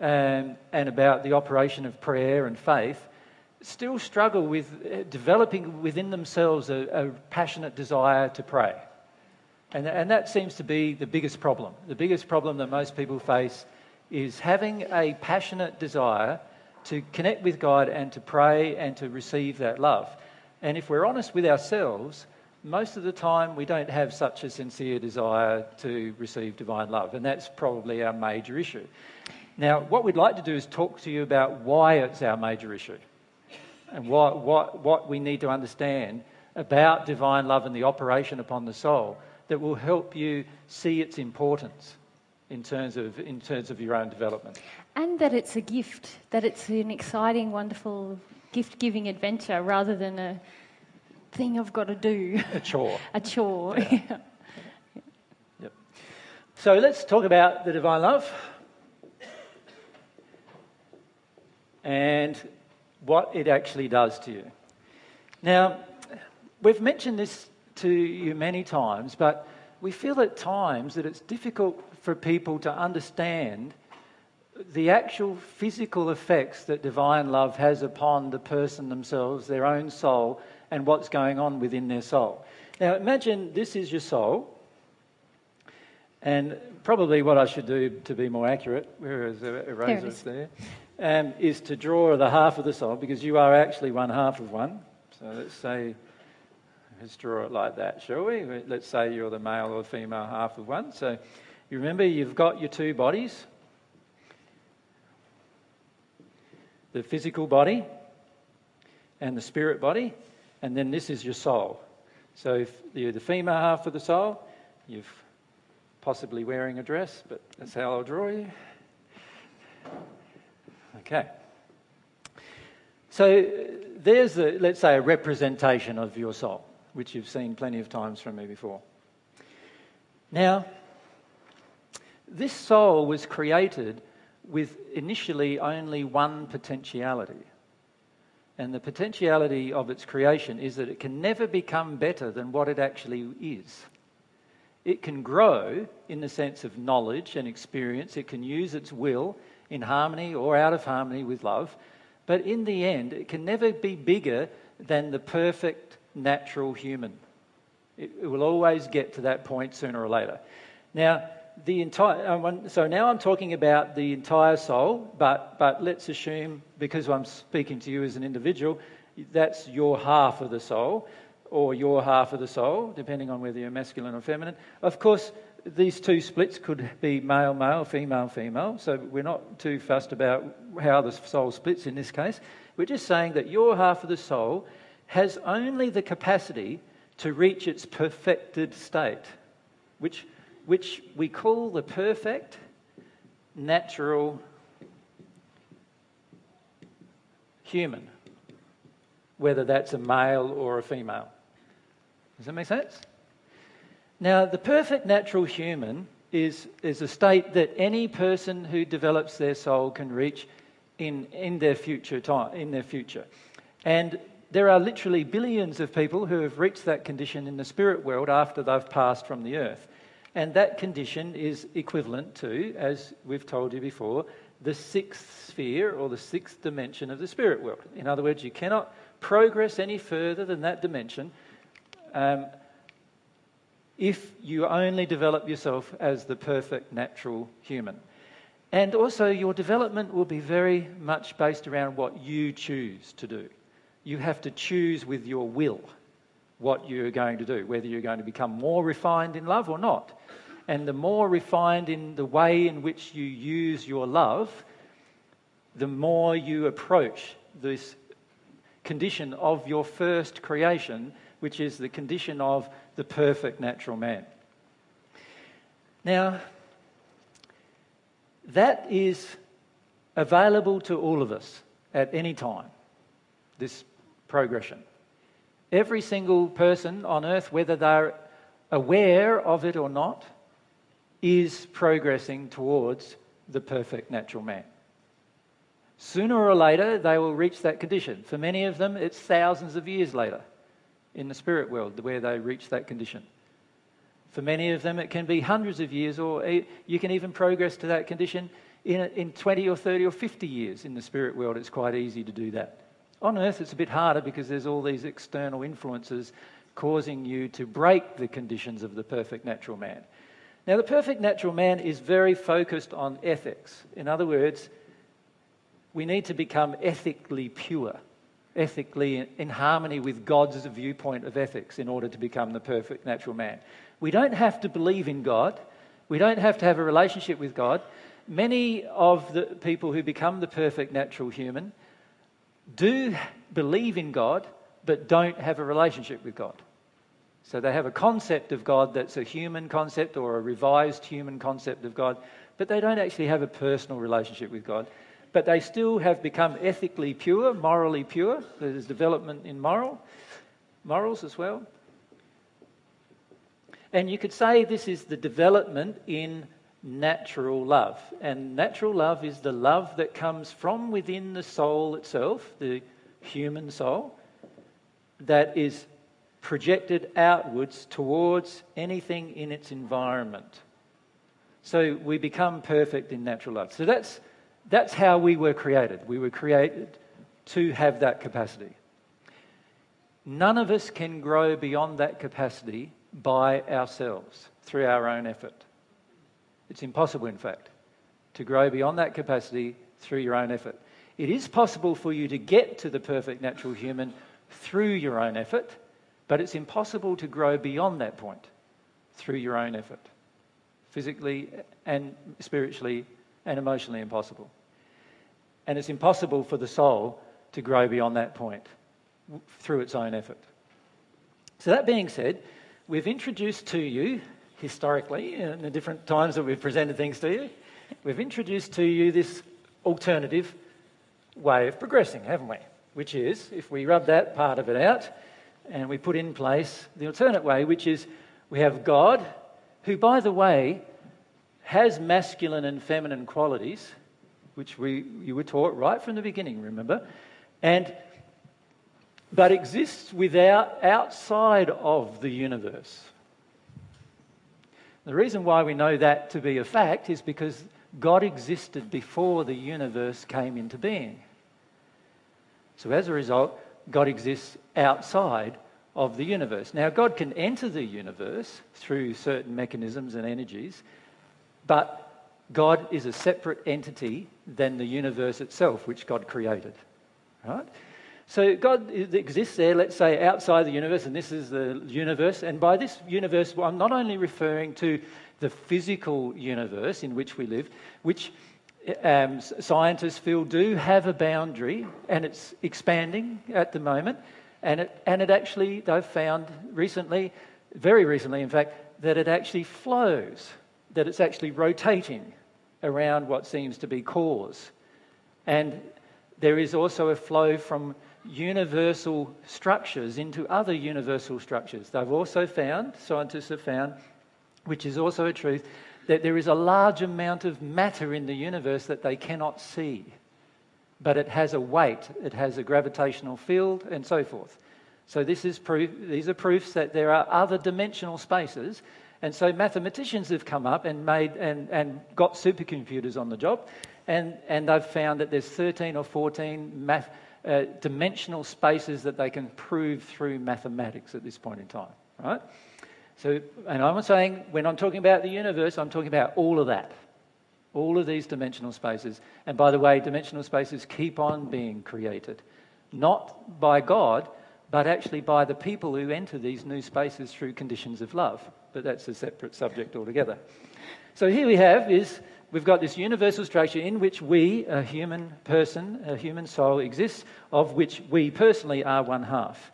um, and about the operation of prayer and faith still struggle with uh, developing within themselves a, a passionate desire to pray. And, and that seems to be the biggest problem. The biggest problem that most people face is having a passionate desire to connect with God and to pray and to receive that love. And if we're honest with ourselves, most of the time we don't have such a sincere desire to receive divine love, and that's probably our major issue. Now, what we'd like to do is talk to you about why it's our major issue and what, what, what we need to understand about divine love and the operation upon the soul that will help you see its importance in terms of, in terms of your own development. And that it's a gift, that it's an exciting, wonderful, gift giving adventure rather than a thing I've got to do. *laughs* A chore. *laughs* a chore. *laughs* Yeah. Yep. So let's talk about the divine love and what it actually does to you. Now, we've mentioned this to you many times, but we feel at times that it's difficult for people to understand the actual physical effects that divine love has upon the person themselves, their own soul, and what's going on within their soul. Now, imagine this is your soul, and probably what I should do to be more accurate, where is the eraser there, um, is to draw the half of the soul because you are actually one half of one. So let's say, let's draw it like that, shall we? Let's say you're the male or female half of one. So you remember you've got your two bodies the physical body and the spirit body, and then this is your soul. So if you're the female half of the soul, you're possibly wearing a dress, but that's how I'll draw you. Okay. So there's, a, let's say, a representation of your soul, which you've seen plenty of times from me before. Now, this soul was created with initially only one potentiality. And the potentiality of its creation is that it can never become better than what it actually is. It can grow in the sense of knowledge and experience, it can use its will in harmony or out of harmony with love, but in the end, it can never be bigger than the perfect natural human. It, it will always get to that point sooner or later. Now, the entire, um, so now I'm talking about the entire soul, but, but let's assume, because I'm speaking to you as an individual, that's your half of the soul, or your half of the soul, depending on whether you're masculine or feminine. Of course, these two splits could be male, male, female, female, so we're not too fussed about how the soul splits in this case. We're just saying that your half of the soul has only the capacity to reach its perfected state, which which we call the perfect natural human, whether that's a male or a female. Does that make sense? Now, the perfect natural human is, is a state that any person who develops their soul can reach in, in their future time, in their future. And there are literally billions of people who have reached that condition in the spirit world after they've passed from the earth. And that condition is equivalent to, as we've told you before, the sixth sphere or the sixth dimension of the spirit world. In other words, you cannot progress any further than that dimension um, if you only develop yourself as the perfect natural human. And also, your development will be very much based around what you choose to do. You have to choose with your will what you're going to do, whether you're going to become more refined in love or not. And the more refined in the way in which you use your love, the more you approach this condition of your first creation, which is the condition of the perfect natural man. Now, that is available to all of us at any time, this progression. Every single person on earth, whether they're aware of it or not, is progressing towards the perfect natural man. Sooner or later, they will reach that condition. For many of them, it's thousands of years later in the spirit world where they reach that condition. For many of them, it can be hundreds of years, or you can even progress to that condition in, in 20 or 30 or 50 years in the spirit world. It's quite easy to do that. On earth, it's a bit harder because there's all these external influences causing you to break the conditions of the perfect natural man. Now, the perfect natural man is very focused on ethics. In other words, we need to become ethically pure, ethically in harmony with God's viewpoint of ethics in order to become the perfect natural man. We don't have to believe in God, we don't have to have a relationship with God. Many of the people who become the perfect natural human do believe in God, but don't have a relationship with God. So they have a concept of God that's a human concept or a revised human concept of God, but they don't actually have a personal relationship with God. But they still have become ethically pure, morally pure. There's development in moral, morals as well. And you could say this is the development in natural love. And natural love is the love that comes from within the soul itself, the human soul, that is projected outwards towards anything in its environment. So we become perfect in natural love. So that's, that's how we were created. We were created to have that capacity. None of us can grow beyond that capacity by ourselves through our own effort. It's impossible, in fact, to grow beyond that capacity through your own effort. It is possible for you to get to the perfect natural human through your own effort, but it's impossible to grow beyond that point through your own effort. Physically and spiritually and emotionally impossible. And it's impossible for the soul to grow beyond that point through its own effort. So, that being said, we've introduced to you, historically, in the different times that we've presented things to you, we've introduced to you this alternative way of progressing, haven't we? Which is, if we rub that part of it out, and we put in place the alternate way, which is we have God, who, by the way, has masculine and feminine qualities, which we, you were taught right from the beginning, remember? And but exists without outside of the universe. The reason why we know that to be a fact is because God existed before the universe came into being. So as a result, God exists outside of the universe. Now, God can enter the universe through certain mechanisms and energies, but God is a separate entity than the universe itself, which God created. Right? So God exists there, let's say, outside the universe, and this is the universe. And by this universe, I'm not only referring to the physical universe in which we live, which um, scientists feel do have a boundary and it's expanding at the moment. And it, and it actually, they've found recently, very recently in fact, that it actually flows, that it's actually rotating around what seems to be cause. And there is also a flow from universal structures into other universal structures. They've also found, scientists have found, which is also a truth, that there is a large amount of matter in the universe that they cannot see. But it has a weight, it has a gravitational field, and so forth. So this is proof, these are proofs that there are other dimensional spaces. And so mathematicians have come up and made and, and got supercomputers on the job, and, and they've found that there's 13 or 14 math, uh, dimensional spaces that they can prove through mathematics at this point in time, right? So, and I'm saying when I'm talking about the universe, I'm talking about all of that, all of these dimensional spaces. And by the way, dimensional spaces keep on being created, not by God, but actually by the people who enter these new spaces through conditions of love. But that's a separate subject altogether. So here we have is we've got this universal structure in which we, a human person, a human soul exists, of which we personally are one half.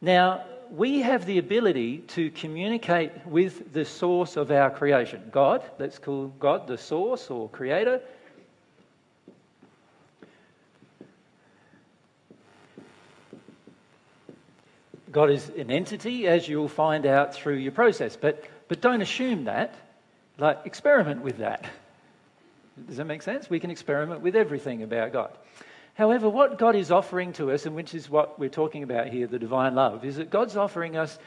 Now, we have the ability to communicate with the source of our creation. God, let's call God the source or creator. God is an entity, as you'll find out through your process. But, but don't assume that. Like, experiment with that. Does that make sense? We can experiment with everything about God. However, what God is offering to us, and which is what we're talking about here, the divine love, is that God's offering us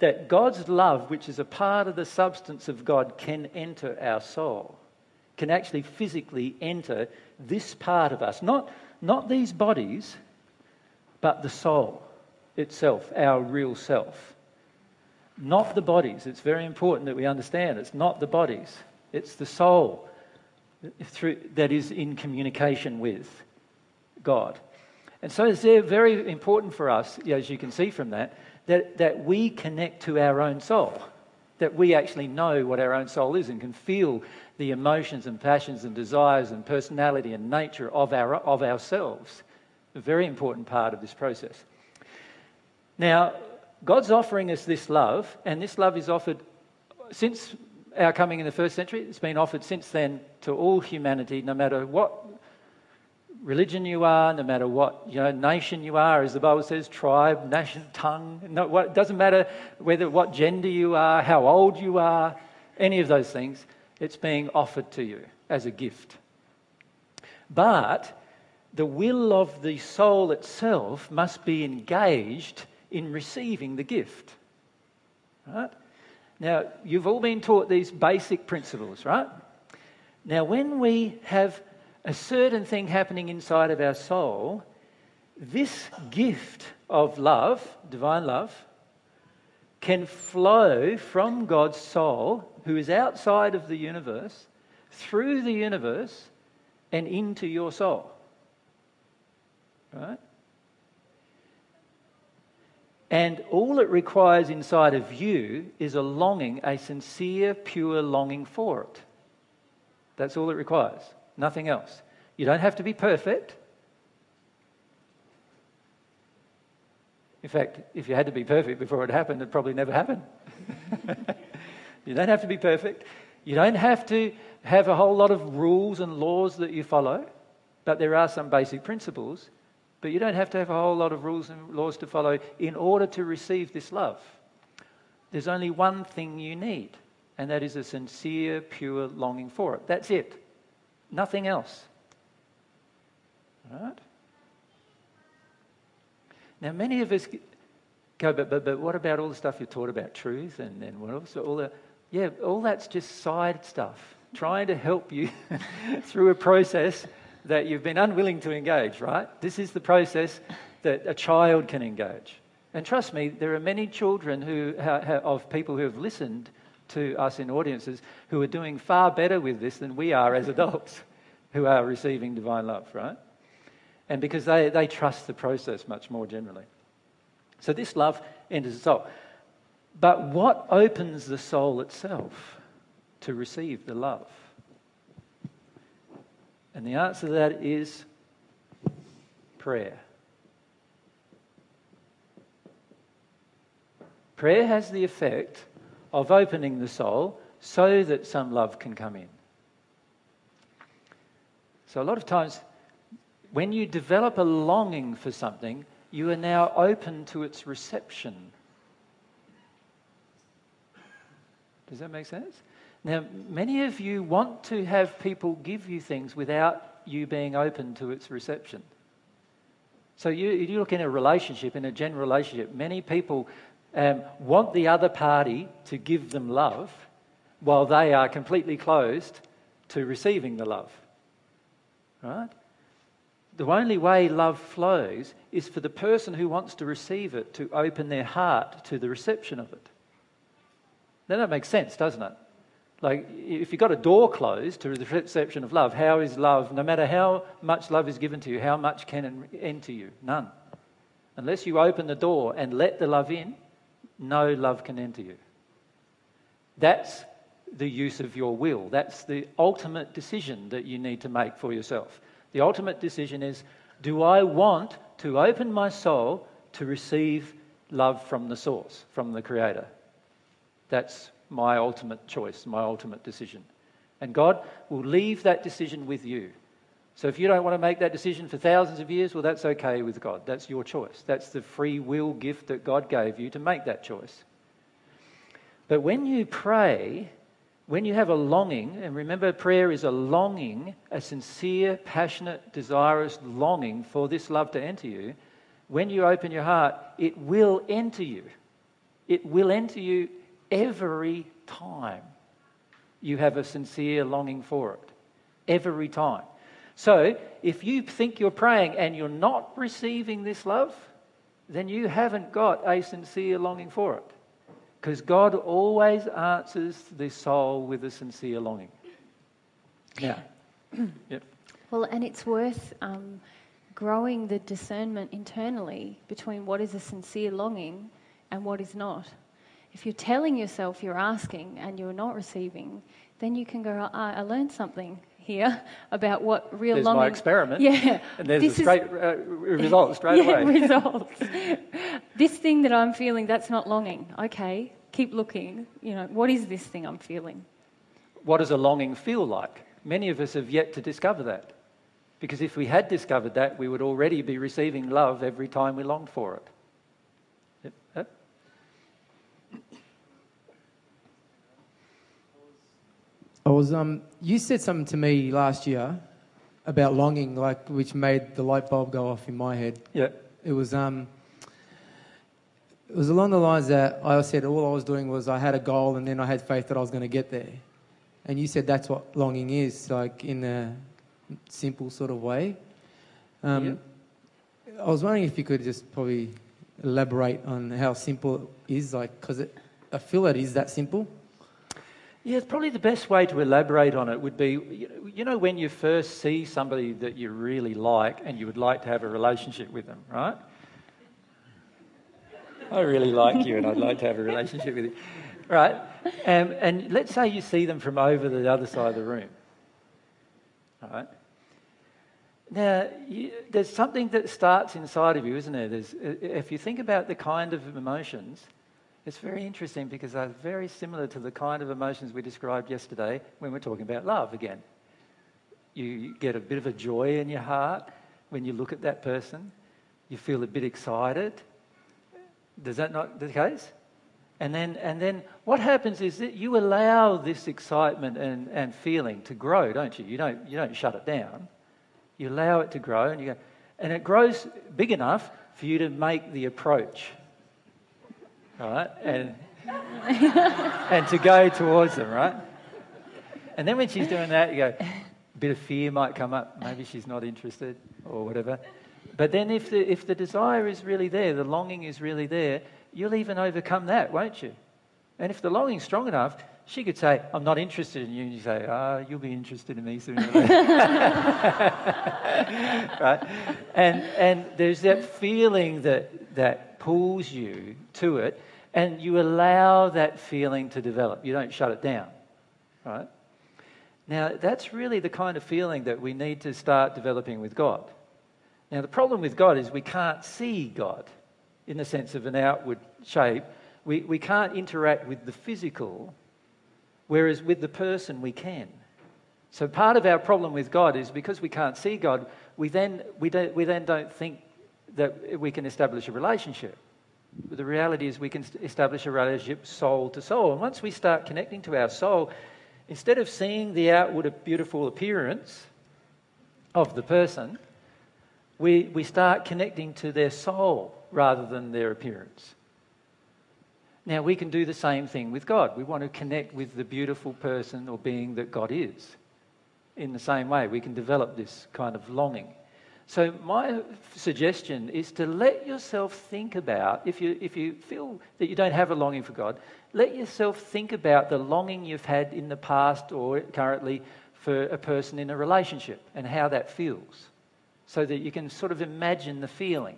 that God's love, which is a part of the substance of God, can enter our soul, can actually physically enter this part of us. Not, not these bodies, but the soul itself, our real self. Not the bodies. It's very important that we understand it's not the bodies, it's the soul through, that is in communication with God. And so it's very important for us, as you can see from that, that, that we connect to our own soul, that we actually know what our own soul is and can feel the emotions and passions and desires and personality and nature of, our, of ourselves. A very important part of this process. Now, God's offering us this love, and this love is offered since our coming in the first century. It's been offered since then to all humanity, no matter what religion you are, no matter what you know, nation you are, as the Bible says, tribe, nation, tongue. No, what, it doesn't matter whether what gender you are, how old you are, any of those things. It's being offered to you as a gift. But the will of the soul itself must be engaged in receiving the gift. Right? Now, you've all been taught these basic principles, right? Now, when we have a certain thing happening inside of our soul, this gift of love, divine love, can flow from God's soul, who is outside of the universe, through the universe and into your soul. Right? And all it requires inside of you is a longing, a sincere, pure longing for it. That's all it requires, nothing else. You don't have to be perfect. In fact, if you had to be perfect before it happened, it'd probably never happen. *laughs* you don't have to be perfect. You don't have to have a whole lot of rules and laws that you follow, but there are some basic principles but you don't have to have a whole lot of rules and laws to follow in order to receive this love. There's only one thing you need, and that is a sincere, pure longing for it. That's it. Nothing else. Right? Now, many of us go, but, but, but what about all the stuff you're taught about truth and, and what else? All the, yeah, all that's just side stuff, trying to help you *laughs* through a process that you've been unwilling to engage, right? This is the process that a child can engage. And trust me, there are many children who, of people who have listened to us in audiences who are doing far better with this than we are as adults who are receiving divine love, right? And because they, they trust the process much more generally. So this love enters the soul. But what opens the soul itself to receive the love? And the answer to that is prayer. Prayer has the effect of opening the soul so that some love can come in. So, a lot of times, when you develop a longing for something, you are now open to its reception. Does that make sense? Now, many of you want to have people give you things without you being open to its reception. So you, you look in a relationship, in a general relationship, many people um, want the other party to give them love while they are completely closed to receiving the love. Right? The only way love flows is for the person who wants to receive it to open their heart to the reception of it. Now that makes sense, doesn't it? Like, if you've got a door closed to the reception of love, how is love, no matter how much love is given to you, how much can enter you? None. Unless you open the door and let the love in, no love can enter you. That's the use of your will. That's the ultimate decision that you need to make for yourself. The ultimate decision is do I want to open my soul to receive love from the source, from the Creator. That's my ultimate choice, my ultimate decision. And God will leave that decision with you. So if you don't want to make that decision for thousands of years, well, that's okay with God. That's your choice. That's the free will gift that God gave you to make that choice. But when you pray, when you have a longing, and remember, prayer is a longing, a sincere, passionate, desirous longing for this love to enter you, when you open your heart, it will enter you. It will enter you every time you have a sincere longing for it. Every time. So, if you think you're praying and you're not receiving this love, then you haven't got a sincere longing for it. Because God always answers the soul with a sincere longing. Yeah. *clears throat* yep. Well, and it's worth um, growing the discernment internally between what is a sincere longing and what is not. If you're telling yourself you're asking and you're not receiving, then you can go, ah, I learned something here *laughs* about what real there's longing. my experiment. Yeah, *laughs* and there's this a straight is, uh, result straight *laughs* yeah, away. results. this thing that I'm feeling, that's not longing. Okay, keep looking. You know, what is this thing I'm feeling? What does a longing feel like? Many of us have yet to discover that. Because if we had discovered that, we would already be receiving love every time we longed for it. I was um. You said something to me last year about longing, like which made the light bulb go off in my head. Yeah. It was um. It was along the lines that I said all I was doing was I had a goal and then I had faith that I was going to get there, and you said that's what longing is, like in a simple sort of way. Um, I was wondering if you could just probably elaborate on how simple it is, like because I feel it is that simple. Yeah, it's probably the best way to elaborate on it would be you know, when you first see somebody that you really like and you would like to have a relationship with them, right? I really like you and I'd like to have a relationship with you. Right? Um, and let's say you see them from over the other side of the room. Right? Now, you, there's something that starts inside of you, isn't there? There's, if you think about the kind of emotions, it's very interesting because they're very similar to the kind of emotions we described yesterday when we're talking about love again. You get a bit of a joy in your heart when you look at that person. You feel a bit excited. Does that not the case? And then, and then what happens is that you allow this excitement and, and feeling to grow, don't you? You don't, you don't shut it down. You allow it to grow, and, you go, and it grows big enough for you to make the approach right? And, and to go towards them, right? And then when she's doing that, you go, a bit of fear might come up. Maybe she's not interested or whatever. But then if the, if the desire is really there, the longing is really there, you'll even overcome that, won't you? And if the longing's strong enough, she could say, I'm not interested in you. And you say, ah, oh, you'll be interested in me soon. *laughs* right? And, and there's that feeling that, that pulls you to it, and you allow that feeling to develop. You don't shut it down. Right? Now, that's really the kind of feeling that we need to start developing with God. Now, the problem with God is we can't see God in the sense of an outward shape. We, we can't interact with the physical whereas with the person we can. So part of our problem with God is because we can't see God, we then, we don't, we then don't think that we can establish a relationship. But the reality is we can establish a relationship soul to soul. And once we start connecting to our soul, instead of seeing the outward beautiful appearance of the person, we, we start connecting to their soul rather than their appearance. Now, we can do the same thing with God. We want to connect with the beautiful person or being that God is. In the same way, we can develop this kind of longing. So, my suggestion is to let yourself think about, if you, if you feel that you don't have a longing for God, let yourself think about the longing you've had in the past or currently for a person in a relationship and how that feels. So that you can sort of imagine the feeling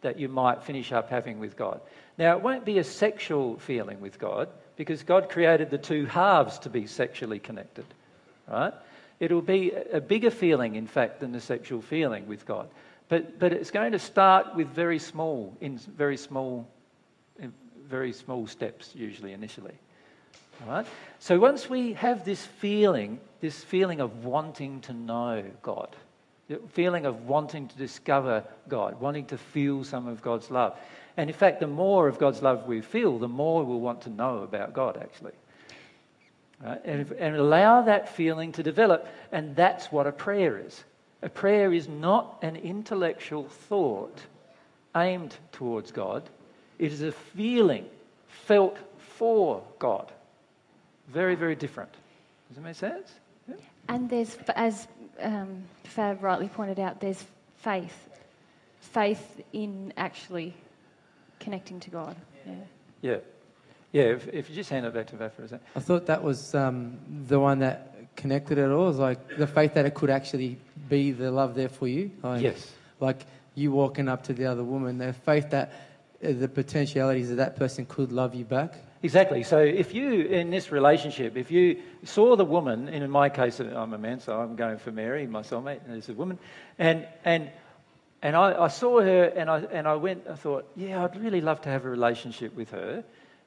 that you might finish up having with God. Now, it won't be a sexual feeling with God because God created the two halves to be sexually connected, right? It'll be a bigger feeling, in fact, than the sexual feeling with God. But, but it's going to start with very small, in very small very small steps, usually initially. All right? So once we have this feeling, this feeling of wanting to know God, the feeling of wanting to discover God, wanting to feel some of God's love. And in fact, the more of God's love we feel, the more we'll want to know about God, actually. Right? And, and allow that feeling to develop. And that's what a prayer is. A prayer is not an intellectual thought aimed towards God, it is a feeling felt for God. Very, very different. Does that make sense? Yeah. And there's, as um, Fab rightly pointed out, there's faith. Faith in actually connecting to God. Yeah. Yeah. Yeah, if, if you just hand it back to Fab for a second. I thought that was um, the one that connected it all. It was like the faith that it could actually be the love there for you. Like, Yes. Like you walking up to the other woman, the faith that uh, the potentialities of that person could love you back. Exactly. So if you, in this relationship, if you saw the woman, and in my case, I'm a man, so I'm going for Mary, my soulmate, and it's a woman, and, and, and I, I saw her and I, and I went, I thought, yeah, I'd really love to have a relationship with her.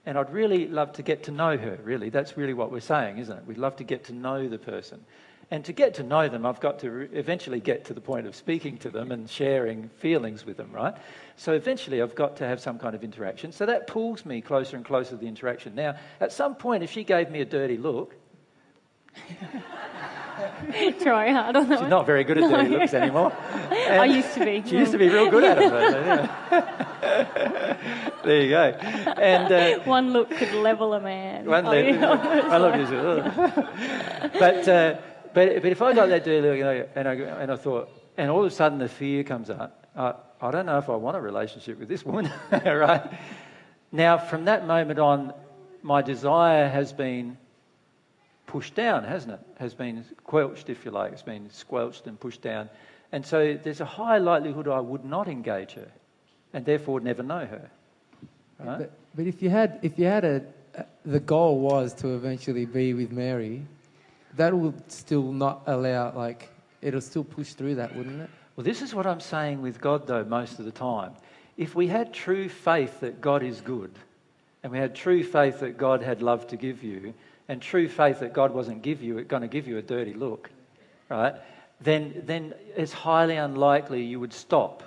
And I'd really love to get to know her, really. That's really what we're saying, isn't it? We'd love to get to know the person. And to get to know them, I've got to eventually get to the point of speaking to them and sharing feelings with them, right? So eventually I've got to have some kind of interaction. So that pulls me closer and closer to the interaction. Now, at some point, if she gave me a dirty look, *laughs* Try hard on that she's not very good at dirty No. looks anymore. *laughs* I used to be. She used to be real good at them. *laughs* there you go. And uh, one look could level a man. One Oh, look, yeah. one look is, but, uh, but, but if I got that dirty look and I, and, I, and I thought, and all of a sudden the fear comes up, uh, I don't know if I want a relationship with this woman, right? Now, from that moment on, my desire has been pushed down, hasn't it? Has been squelched, if you like. It's been squelched and pushed down. And so there's a high likelihood I would not engage her and therefore would never know her. Right? But, but if you had, if you had a, a, the goal was to eventually be with Mary, that would still not allow, like, it'll still push through that, wouldn't it? Well, this is what I'm saying with God, though, most of the time. If we had true faith that God is good, and we had true faith that God had love to give you, and true faith that God wasn't give you, going to give you a dirty look, right? Then, then it's highly unlikely you would stop.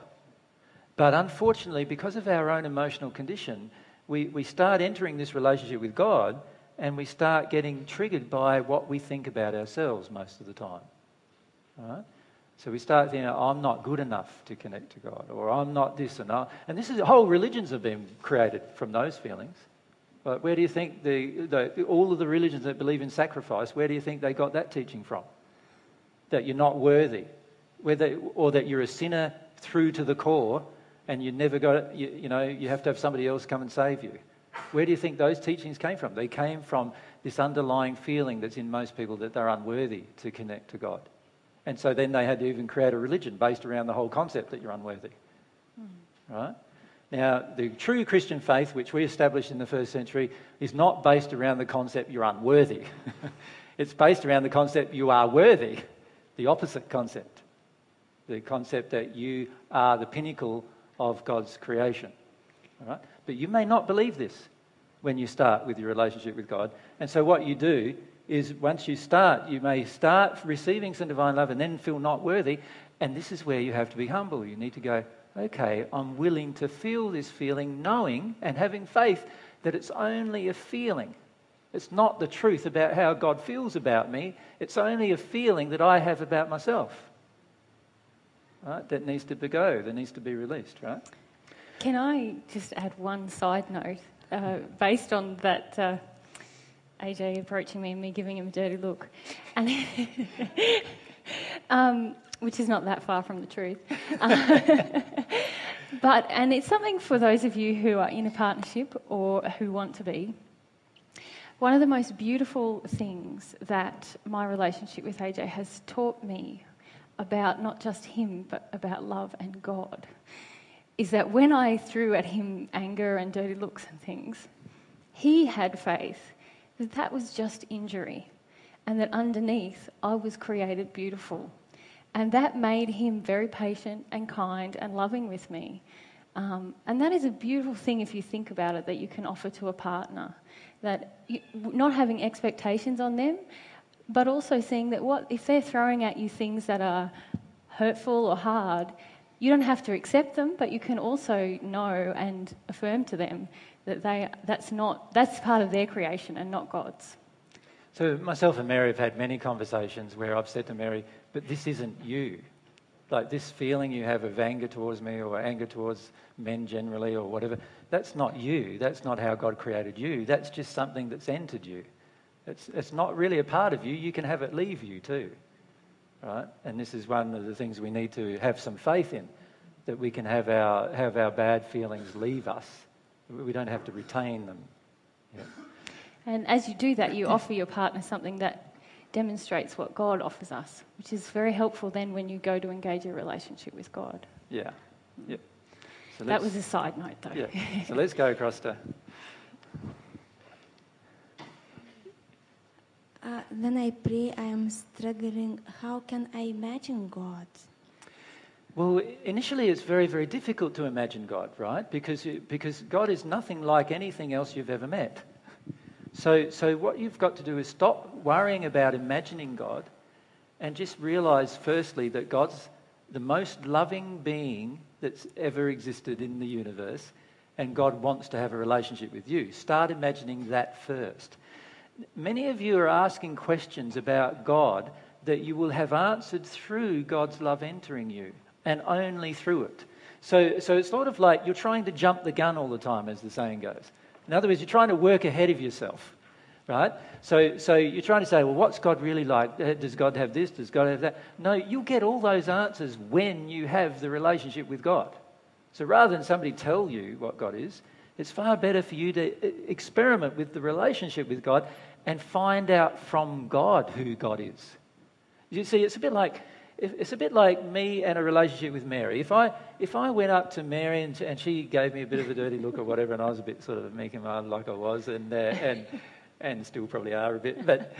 But unfortunately, because of our own emotional condition, we, we start entering this relationship with God and we start getting triggered by what we think about ourselves most of the time. Right? So we start thinking, I'm not good enough to connect to God, or I'm not this and that. And this is whole religions have been created from those feelings. But where do you think the, the, all of the religions that believe in sacrifice, where do you think they got that teaching from? That you're not worthy, whether, or that you're a sinner through to the core, and you never got you, you know you have to have somebody else come and save you. Where do you think those teachings came from? They came from this underlying feeling that's in most people that they're unworthy to connect to God. And so then they had to even create a religion based around the whole concept that you're unworthy. Hmm. Right? Now, the true Christian faith, which we established in the first century, is not based around the concept you're unworthy. *laughs* it's based around the concept you are worthy, the opposite concept. The concept that you are the pinnacle of God's creation. All right? But you may not believe this when you start with your relationship with God. And so, what you do is once you start, you may start receiving some divine love and then feel not worthy. And this is where you have to be humble. You need to go, okay, I'm willing to feel this feeling, knowing and having faith that it's only a feeling. It's not the truth about how God feels about me, it's only a feeling that I have about myself. Right? That needs to go, that needs to be released, right? Can I just add one side note uh, based on that uh, AJ approaching me and me giving him a dirty look, *laughs* and *laughs* um, which is not that far from the truth. Uh, *laughs* but and it's something for those of you who are in a partnership or who want to be. One of the most beautiful things that my relationship with AJ has taught me about not just him but about love and God is that when I threw at him anger and dirty looks and things, he had faith that that was just injury and that underneath I was created beautiful. And that made him very patient and kind and loving with me. Um, and that is a beautiful thing if you think about it that you can offer to a partner. That you, not having expectations on them, but also seeing that what if they're throwing at you things that are hurtful or hard, you don't have to accept them, but you can also know and affirm to them that they that's not that's part of their creation and not God's. So myself and Mary have had many conversations where I've said to Mary, "But this isn't you. Like this feeling you have of anger towards me or anger towards men generally or whatever, that's not you. That's not how God created you. That's just something that's entered you. It's, it's not really a part of you. You can have it leave you too. Right? And this is one of the things we need to have some faith in that we can have our, have our bad feelings leave us. We don't have to retain them. Yeah. And as you do that, you offer your partner something that demonstrates what God offers us, which is very helpful then when you go to engage a relationship with God. Yeah. Yep. So that was a side note, though. Yeah. *laughs* So let's go across to. Uh, when I pray, I am struggling. How can I imagine God? Well, initially it's very, very difficult to imagine God, right? Because, because God is nothing like anything else you've ever met. So, so what you've got to do is stop worrying about imagining God and just realize, firstly, that God's the most loving being that's ever existed in the universe, and God wants to have a relationship with you. Start imagining that first. Many of you are asking questions about God that you will have answered through God's love entering you and only through it. So, so it's sort of like you're trying to jump the gun all the time, as the saying goes. In other words, you're trying to work ahead of yourself, right? So, so you're trying to say, well, what's God really like? Uh, does God have this? Does God have that? No, you'll get all those answers when you have the relationship with God. So rather than somebody tell you what God is, it's far better for you to uh, experiment with the relationship with God and find out from God who God is. You see, it's a bit like it's a bit like me and a relationship with Mary. If I if I went up to Mary and, and she gave me a bit of a dirty look or whatever, and I was a bit sort of meek and mild like I was, and uh, and and still probably are a bit, but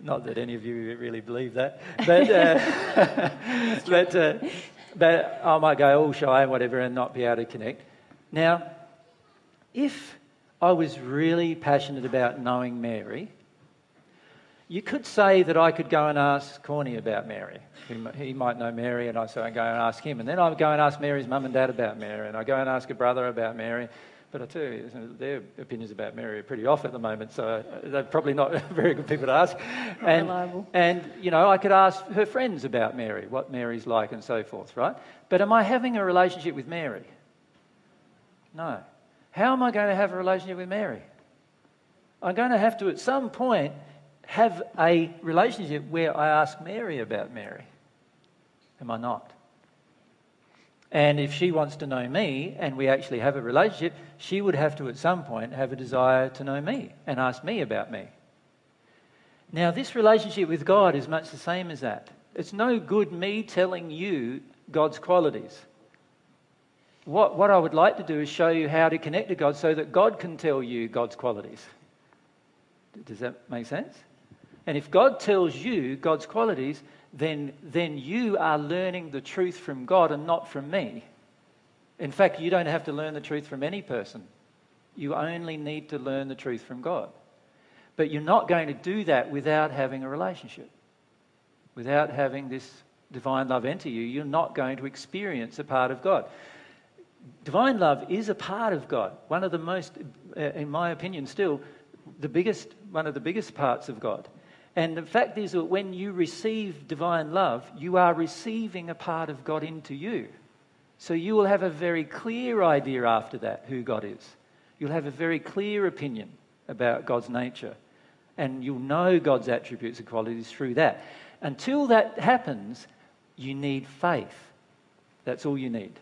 not that any of you really believe that. But uh, *laughs* but uh, but I might go all shy and whatever and not be able to connect. Now, if I was really passionate about knowing Mary, you could say that I could go and ask Corny about Mary. He, might know Mary, and I so I go and ask him. And then I go and ask Mary's mum and dad about Mary, and I go and ask a brother about Mary. But I tell you, their opinions about Mary are pretty off at the moment, so uh, they're probably not *laughs* very good people to ask. And, reliable. and, you know, I could ask her friends about Mary, what Mary's like, and so forth, right? But am I having a relationship with Mary? No. How am I going to have a relationship with Mary? I'm going to have to, at some point, have a relationship where I ask Mary about Mary. Am I not? And if she wants to know me and we actually have a relationship, she would have to at some point have a desire to know me and ask me about me. Now, this relationship with God is much the same as that. It's no good me telling you God's qualities. What, what I would like to do is show you how to connect to God so that God can tell you God's qualities. Does that make sense? And if God tells you God's qualities, then, then you are learning the truth from God and not from me. In fact, you don't have to learn the truth from any person. You only need to learn the truth from God. But you're not going to do that without having a relationship. Without having this divine love enter you, you're not going to experience a part of God. Divine love is a part of God. One of the most, uh, in my opinion, still, the biggest, one of the biggest parts of God. And the fact is that when you receive divine love, you are receiving a part of God into you. So you will have a very clear idea after that who God is. You'll have a very clear opinion about God's nature. And you'll know God's attributes and qualities through that. Until that happens, you need faith. That's all you need.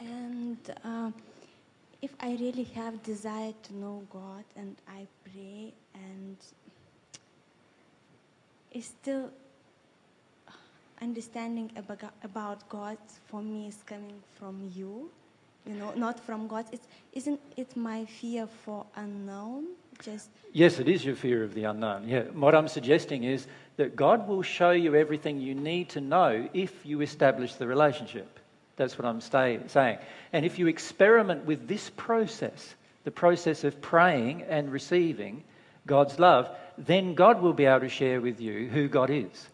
And uh, if I really have desire to know God and I pray and is still understanding about God for me is coming from you, you know, not from God. It's, isn't it my fear for unknown? Just yes, it is your fear of the unknown. Yeah, what I'm suggesting is that God will show you everything you need to know if you establish the relationship. That's what I'm stay, saying. And if you experiment with this process, the process of praying and receiving God's love, then God will be able to share with you who God is.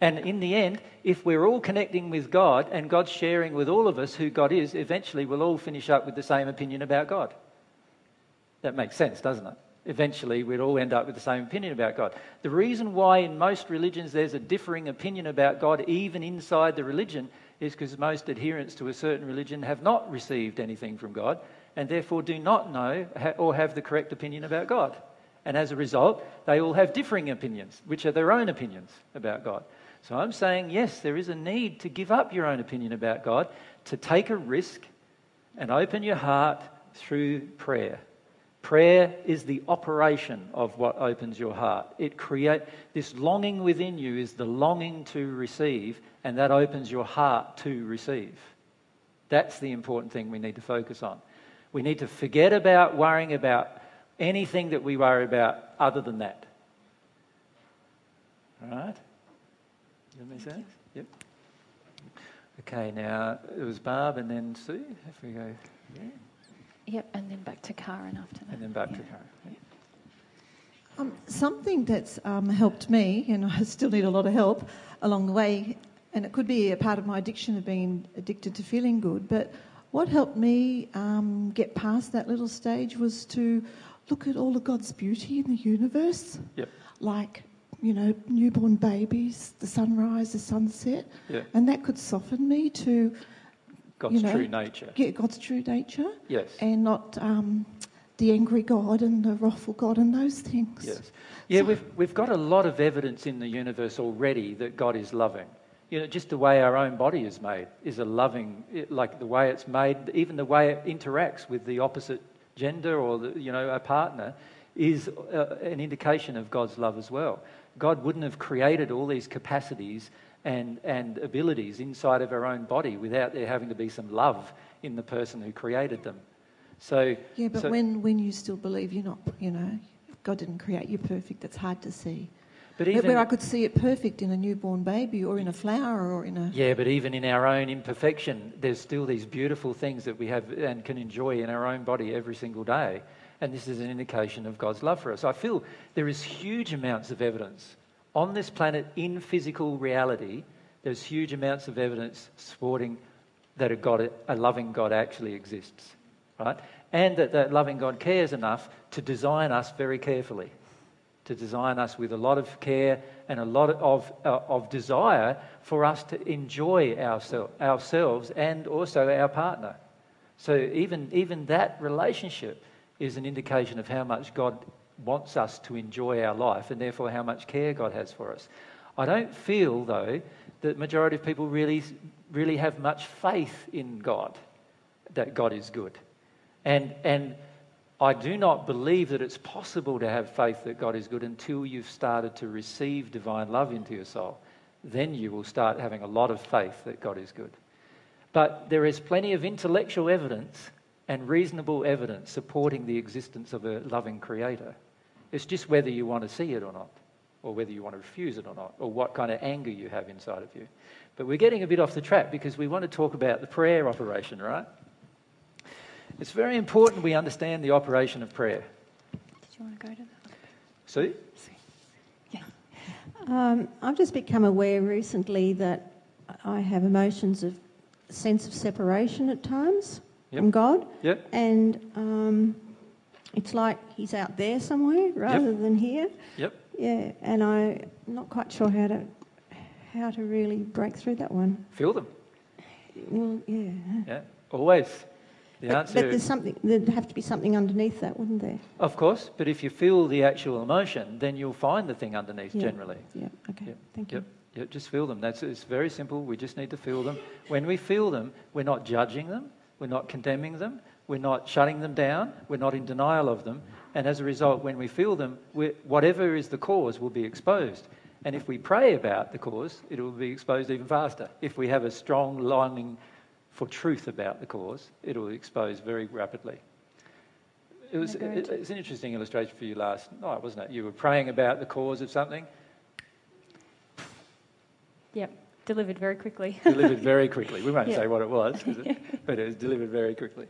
And in the end, if we're all connecting with God and God's sharing with all of us who God is, eventually we'll all finish up with the same opinion about God. That makes sense, doesn't it? Eventually, we'd all end up with the same opinion about God. The reason why in most religions there's a differing opinion about God, even inside the religion, is because most adherents to a certain religion have not received anything from God and therefore do not know or have the correct opinion about God. And as a result, they all have differing opinions, which are their own opinions about God. So I'm saying, yes, there is a need to give up your own opinion about God, to take a risk and open your heart through prayer. Prayer is the operation of what opens your heart. It create this longing within you is the longing to receive, and that opens your heart to receive. That's the important thing we need to focus on. We need to forget about worrying about anything that we worry about other than that. All right? Does that make sense? Yep. Okay, now it was Barb and then Sue. If we go, yeah. Yep, and then back to Karen after that. And then back to Karen. Yeah. Um, something that's um, helped me, and I still need a lot of help along the way, and it could be a part of my addiction of being addicted to feeling good, but what helped me um, get past that little stage was to look at all of God's beauty in the universe. Yep. Like, you know, newborn babies, the sunrise, the sunset. Yeah. And that could soften me to God's you know, true nature. Yeah, God's true nature. Yes. And not um, the angry God and the wrathful God and those things. Yes. Yeah, we've, we've got a lot of evidence in the universe already that God is loving. You know, just the way our own body is made is a loving, like the way it's made, even the way it interacts with the opposite gender or, the, you know, a partner is uh, an indication of God's love as well. God wouldn't have created all these capacities and, and abilities inside of our own body without there having to be some love in the person who created them. So yeah, but so, when, when you still believe you're not, you know, God didn't create you perfect, that's hard to see. But even, where I could see it perfect in a newborn baby or in a flower or in a. Yeah, but even in our own imperfection, there's still these beautiful things that we have and can enjoy in our own body every single day. And this is an indication of God's love for us. I feel there is huge amounts of evidence on this planet in physical reality. There's huge amounts of evidence supporting that a, God, a loving God actually exists, right? And that that loving God cares enough to design us very carefully to design us with a lot of care and a lot of, uh, of desire for us to enjoy oursel- ourselves and also our partner. So, even, even that relationship is an indication of how much God wants us to enjoy our life and therefore how much care God has for us. I don't feel, though, that majority of people really, really have much faith in God, that God is good. And, and I do not believe that it's possible to have faith that God is good until you've started to receive divine love into your soul. Then you will start having a lot of faith that God is good. But there is plenty of intellectual evidence and reasonable evidence supporting the existence of a loving creator. It's just whether you want to see it or not, or whether you want to refuse it or not, or what kind of anger you have inside of you. But we're getting a bit off the track because we want to talk about the prayer operation, right? It's very important we understand the operation of prayer. Did you want to go to that? Sue? Um, I've just become aware recently that I have emotions of sense of separation at times Yep. from God. Yep. And um, it's like He's out there somewhere rather than here. Yep. Yeah, and I'm not quite sure how to how to really break through that one. Feel them. Well, yeah. Yeah, always. The but, answer but there's something. There'd have to be something underneath that, wouldn't there? Of course, but if you feel the actual emotion, then you'll find the thing underneath Yeah. generally. Yeah. Okay. Yep. Thank you. Yep. Just feel them. That's it's very simple. We just need to feel them. When we feel them, we're not judging them, we're not condemning them, we're not shutting them down, we're not in denial of them, and as a result, when we feel them, whatever is the cause will be exposed. And if we pray about the cause, it will be exposed even faster. If we have a strong longing for truth about the cause, it will expose very rapidly. It was, Okay. it, it's an interesting illustration for you last night, wasn't it? You were praying about the cause of something, Yep. delivered very quickly. *laughs* delivered very quickly. We won't Yeah. say what it was, it- *laughs* but it was delivered very quickly.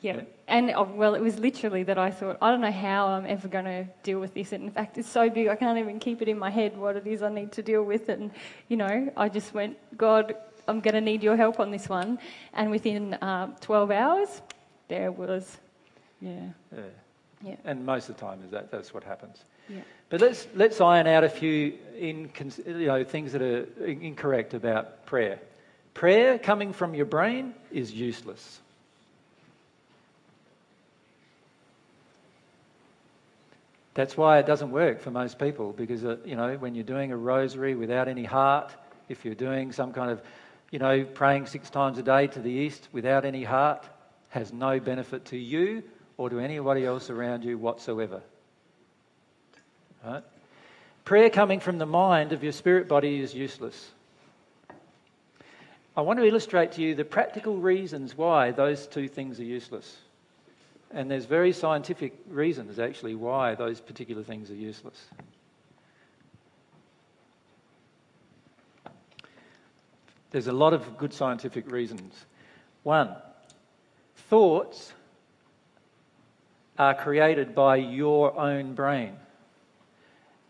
Yeah. And uh, well, it was literally that I thought, I don't know how I'm ever going to deal with this. And in fact, it's so big, I can't even keep it in my head what it is I need to deal with. And, you know, I just went, God, I'm going to need your help on this one. And within uh, 12 hours, there was, yeah. Yeah. Yeah. And most of the time, is that that's what happens. Yeah. But let's let's iron out a few incons- you know things that are incorrect about prayer. Prayer coming from your brain is useless. That's why it doesn't work for most people because uh, you know when you're doing a rosary without any heart, if you're doing some kind of you know praying six times a day to the east without any heart, has no benefit to you or to anybody else around you whatsoever. Right? Prayer coming from the mind of your spirit body is useless. I want to illustrate to you the practical reasons why those two things are useless. And there's very scientific reasons actually why those particular things are useless. There's a lot of good scientific reasons. One, thoughts are created by your own brain.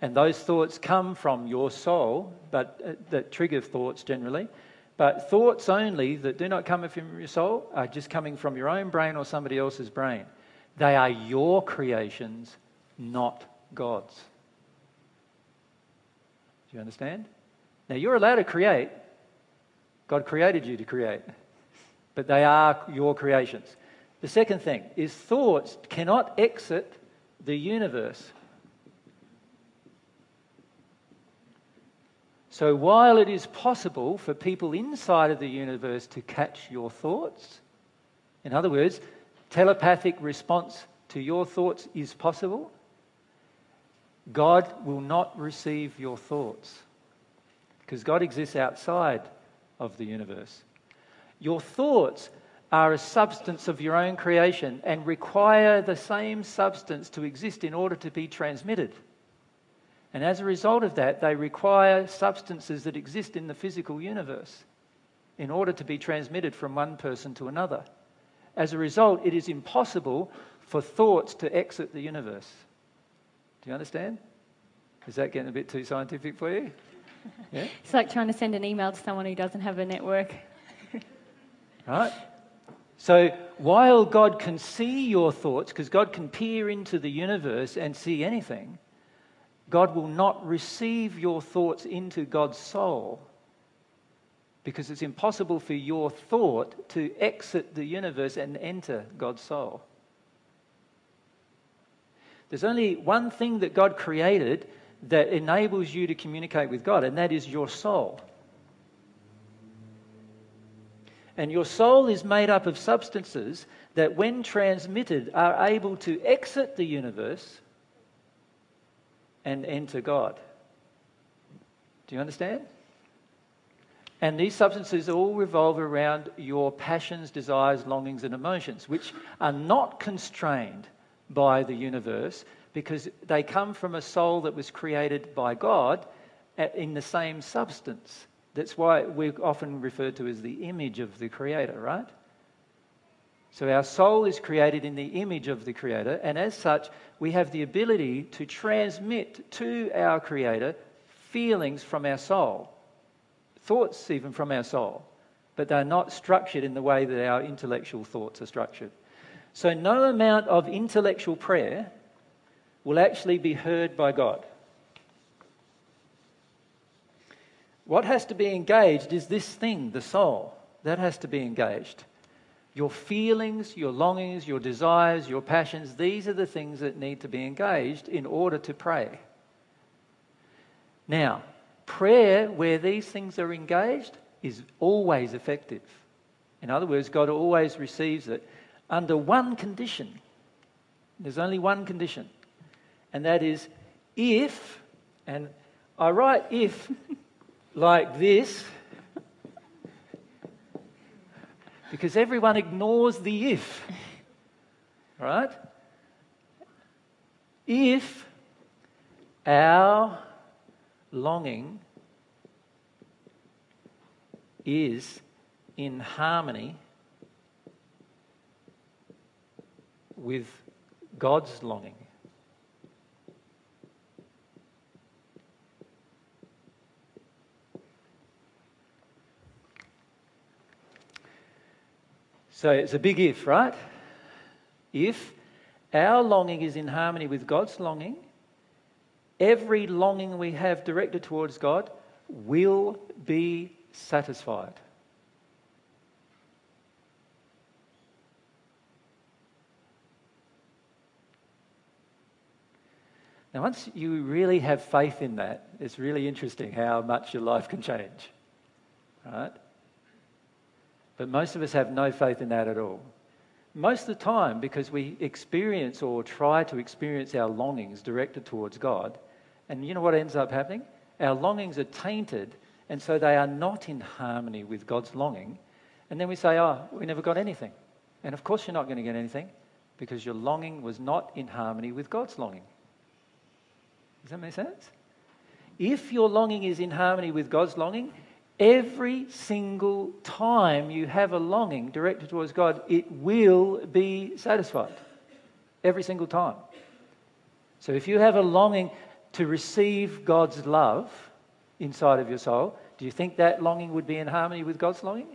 And those thoughts come from your soul, but uh, that trigger thoughts generally. But thoughts only that do not come from your soul are just coming from your own brain or somebody else's brain. They are your creations, not God's. Do you understand? Now, you're allowed to create. God created you to create. But they are your creations. The second thing is thoughts cannot exit the universe. So while it is possible for people inside of the universe to catch your thoughts, in other words, telepathic response to your thoughts is possible, God will not receive your thoughts because God exists outside of the universe. Your thoughts are a substance of your own creation and require the same substance to exist in order to be transmitted. And as a result of that, they require substances that exist in the physical universe in order to be transmitted from one person to another. As a result, it is impossible for thoughts to exit the universe. Do you understand? Is that getting a bit too scientific for you? Yeah? It's like trying to send an email to someone who doesn't have a network. *laughs* Right? So while God can see your thoughts, because God can peer into the universe and see anything, God will not receive your thoughts into God's soul because it's impossible for your thought to exit the universe and enter God's soul. There's only one thing that God created that enables you to communicate with God, and that is your soul. And your soul is made up of substances that, when transmitted, are able to exit the universe and enter God. Do you understand? And these substances all revolve around your passions, desires, longings, and emotions, which are not constrained by the universe because they come from a soul that was created by God eh, in the same substance. That's why we're often referred to as the image of the Creator, right? So our soul is created in the image of the Creator, and as such, we have the ability to transmit to our Creator feelings from our soul, thoughts even from our soul, but they're not structured in the way that our intellectual thoughts are structured. So no amount of intellectual prayer will actually be heard by God. What has to be engaged is this thing, the soul. That has to be engaged. Your feelings, your longings, your desires, your passions, these are the things that need to be engaged in order to pray. Now, prayer where these things are engaged is always effective. In other words, God always receives it under one condition. There's only one condition, and that is if, and I write if *laughs* like this because everyone ignores the if. Right? If our longing is in harmony with God's longing. So it's a big if, right? If our longing is in harmony with God's longing, every longing we have directed towards God will be satisfied. Now, once you really have faith in that, it's really interesting how much your life can change. Right? But most of us have no faith in that at all. Most of the time, because we experience or try to experience our longings directed towards God, and you know what ends up happening? Our longings are tainted, and so they are not in harmony with God's longing. And then we say, Oh, we never got anything. And of course, you're not going to get anything because your longing was not in harmony with God's longing. Does that make sense? If your longing is in harmony with God's longing, every single time you have a longing directed towards God, it will be satisfied. Every single time. So if you have a longing to receive God's love inside of your soul, do you think that longing would be in harmony with God's longing?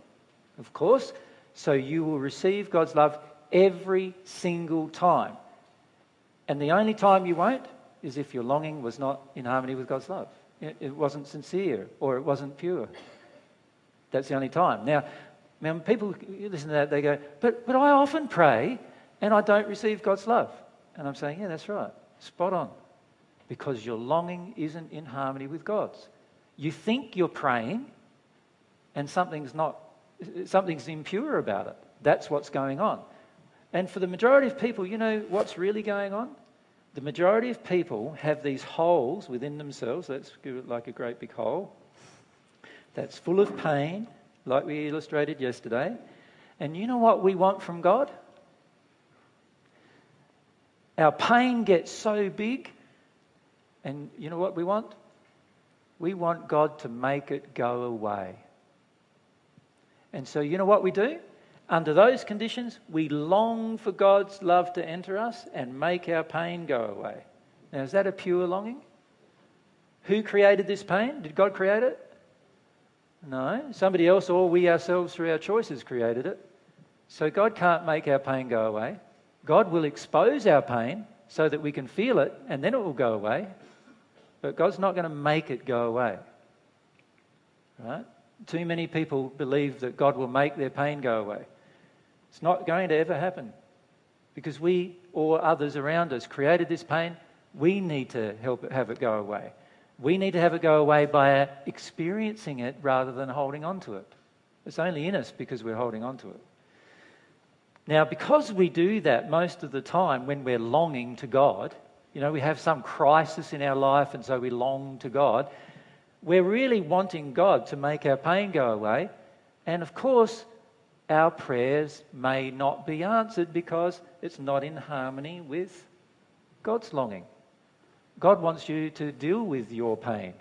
Of course. So you will receive God's love every single time. And the only time you won't is if your longing was not in harmony with God's love. It wasn't sincere or it wasn't pure. That's the only time. Now, when people listen to that, they go, but, but I often pray and I don't receive God's love. And I'm saying, yeah, that's right. Spot on. Because your longing isn't in harmony with God's. You think you're praying and something's not, something's impure about it. That's what's going on. And for the majority of people, you know what's really going on? The majority of people have these holes within themselves. Let's give it like a great big hole that's full of pain, like we illustrated yesterday. And you know what we want from God? Our pain gets so big, and you know what we want? We want God to make it go away. And so, you know what we do? Under those conditions, we long for God's love to enter us and make our pain go away. Now, is that a pure longing? Who created this pain? Did God create it? No. Somebody else or we ourselves through our choices created it. So God can't make our pain go away. God will expose our pain so that we can feel it and then it will go away. But God's not going to make it go away. Right? Too many people believe that God will make their pain go away. It's not going to ever happen because we or others around us created this pain. We need to help it, have it go away. We need to have it go away by experiencing it rather than holding on to it. It's only in us because we're holding on to it. Now, because we do that most of the time when we're longing to God, you know, we have some crisis in our life and so we long to God, we're really wanting God to make our pain go away. And of course, our prayers may not be answered because it's not in harmony with God's longing. God wants you to deal with your pain.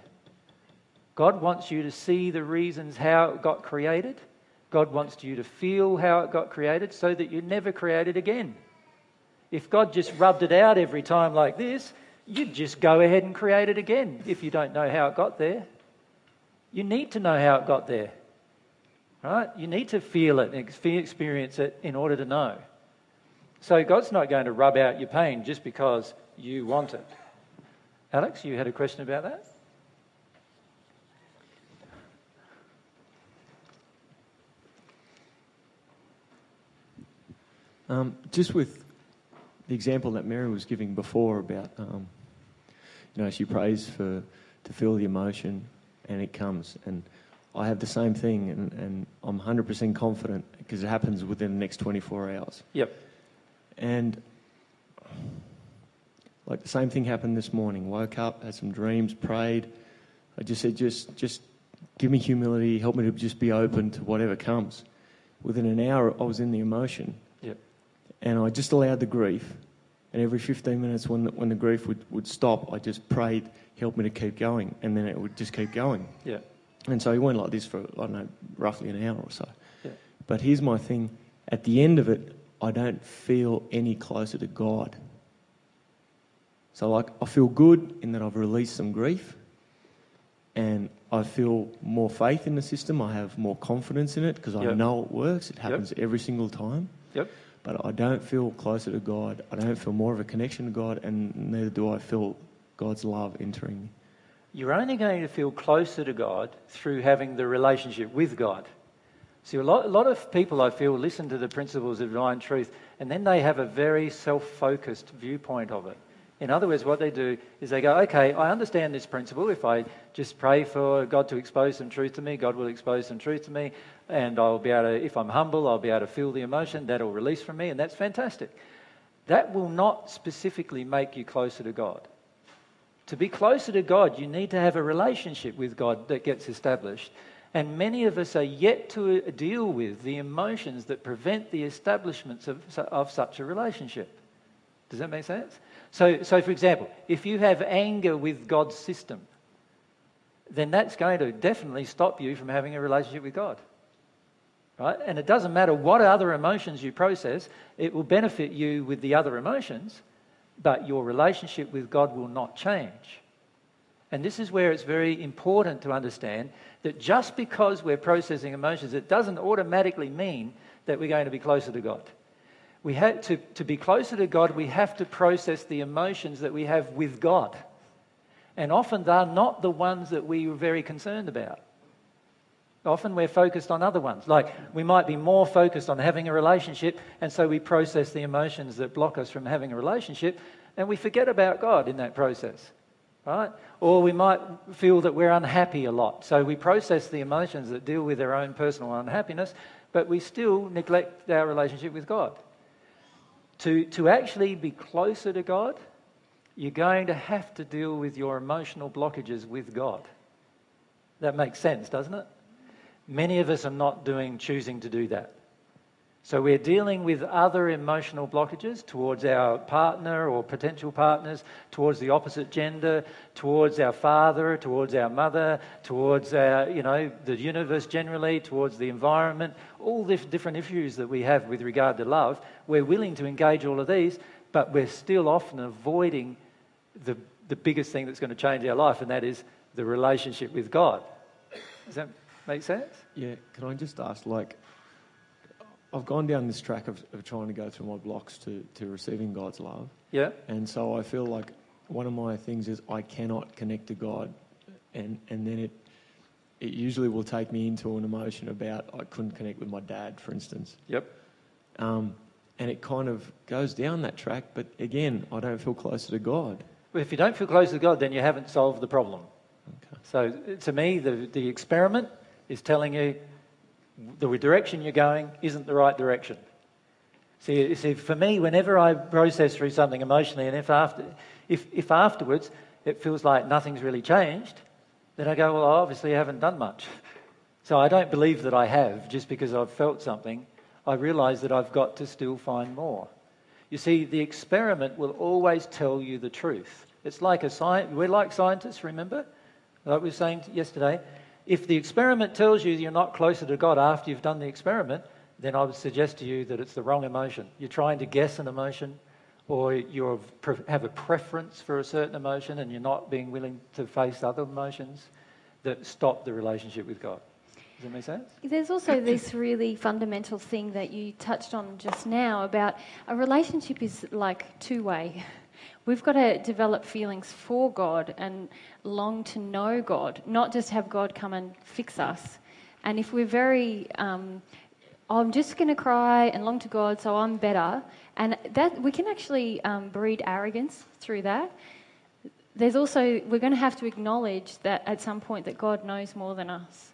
God wants you to see the reasons how it got created. God wants you to feel how it got created so that you never create it again. If God just rubbed it out every time like this, you'd just go ahead and create it again if you don't know how it got there. You need to know how it got there. Right? You need to feel it and experience it in order to know. So God's not going to rub out your pain just because you want it. Alex, you had a question about that? Um, just with the example that Mary was giving before about, um, you know, she prays for to feel the emotion, and it comes. And I have the same thing, and, and I'm 100% confident because it happens within the next 24 hours. Yep. And like the same thing happened this morning. Woke up, had some dreams, prayed. I just said, just, just give me humility, help me to just be open to whatever comes. Within an hour, I was in the emotion. Yep. And I just allowed the grief. And every 15 minutes, when the, when the grief would, would stop, I just prayed, help me to keep going. And then it would just keep going. Yeah. And so he went like this for, I don't know, roughly an hour or so. Yeah. But here's my thing at the end of it, I don't feel any closer to God. So, like, I feel good in that I've released some grief and I feel more faith in the system. I have more confidence in it because I Yep. know it works. It happens every single time. Yep. But I don't feel closer to God. I don't feel more of a connection to God, and neither do I feel God's love entering me. You're only going to feel closer to God through having the relationship with God. See, a lot, a lot of people, I feel, listen to the principles of divine truth and then they have a very self focused viewpoint of it. In other words, what they do is they go, okay, I understand this principle. If I just pray for God to expose some truth to me, God will expose some truth to me, and I'll be able to, if I'm humble, I'll be able to feel the emotion, that'll release from me, and that's fantastic. That will not specifically make you closer to God. To be closer to God, you need to have a relationship with God that gets established. And many of us are yet to deal with the emotions that prevent the establishments of, of such a relationship. Does that make sense? So, so, for example, if you have anger with God's system, then that's going to definitely stop you from having a relationship with God. Right? And it doesn't matter what other emotions you process, it will benefit you with the other emotions, but your relationship with God will not change. And this is where it's very important to understand that just because we're processing emotions, it doesn't automatically mean that we're going to be closer to God. We have to, to be closer to God, we have to process the emotions that we have with God. And often they're not the ones that we are very concerned about. Often we're focused on other ones. Like we might be more focused on having a relationship, and so we process the emotions that block us from having a relationship, and we forget about God in that process. Right? Or we might feel that we're unhappy a lot. So we process the emotions that deal with our own personal unhappiness, but we still neglect our relationship with God. To, to actually be closer to God, you're going to have to deal with your emotional blockages with God. That makes sense, doesn't it? Many of us are not doing choosing to do that. So we're dealing with other emotional blockages towards our partner or potential partners, towards the opposite gender, towards our father, towards our mother, towards our, you know, the universe generally, towards the environment, all the different issues that we have with regard to love. We're willing to engage all of these, but we're still often avoiding the, the biggest thing that's going to change our life, and that is the relationship with God. Does that make sense? Yeah, can I just ask, like, I've gone down this track of, of trying to go through my blocks to, to receiving God's love. Yeah. And so I feel like one of my things is I cannot connect to God. And, and then it, it usually will take me into an emotion about I couldn't connect with my dad, for instance. Yep. Um, and it kind of goes down that track, but again, I don't feel closer to God. Well, if you don't feel close to God, then you haven't solved the problem. Okay. So to me, the, the experiment is telling you the direction you're going isn't the right direction. See, see, for me, whenever I process through something emotionally, and if, after, if, if afterwards it feels like nothing's really changed, then I go, well, obviously I haven't done much. *laughs* So I don't believe that I have just because I've felt something. I realise that I've got to still find more. You see, the experiment will always tell you the truth. It's like a science, we're like scientists, remember? Like we were saying yesterday. If the experiment tells you you're not closer to God after you've done the experiment, then I would suggest to you that it's the wrong emotion. You're trying to guess an emotion, or you have a preference for a certain emotion, and you're not being willing to face other emotions that stop the relationship with God. Does that make sense? There's also this really fundamental thing that you touched on just now about a relationship is like two way. We've got to develop feelings for God and long to know God, not just have God come and fix us. And if we're very, um, I'm just going to cry and long to God, so I'm better, and that we can actually um, breed arrogance through that. There's also we're going to have to acknowledge that at some point that God knows more than us.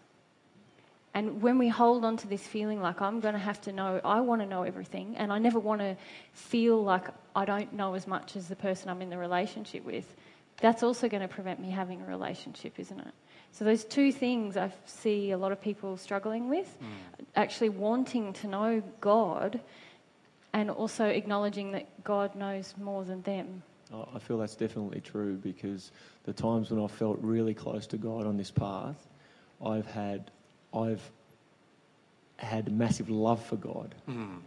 And when we hold on to this feeling like I'm going to have to know, I want to know everything, and I never want to feel like I don't know as much as the person I'm in the relationship with, that's also going to prevent me having a relationship, isn't it? So, those two things I see a lot of people struggling with mm. actually wanting to know God and also acknowledging that God knows more than them. I feel that's definitely true because the times when I felt really close to God on this path, I've had, I've had a massive love for God. Mm.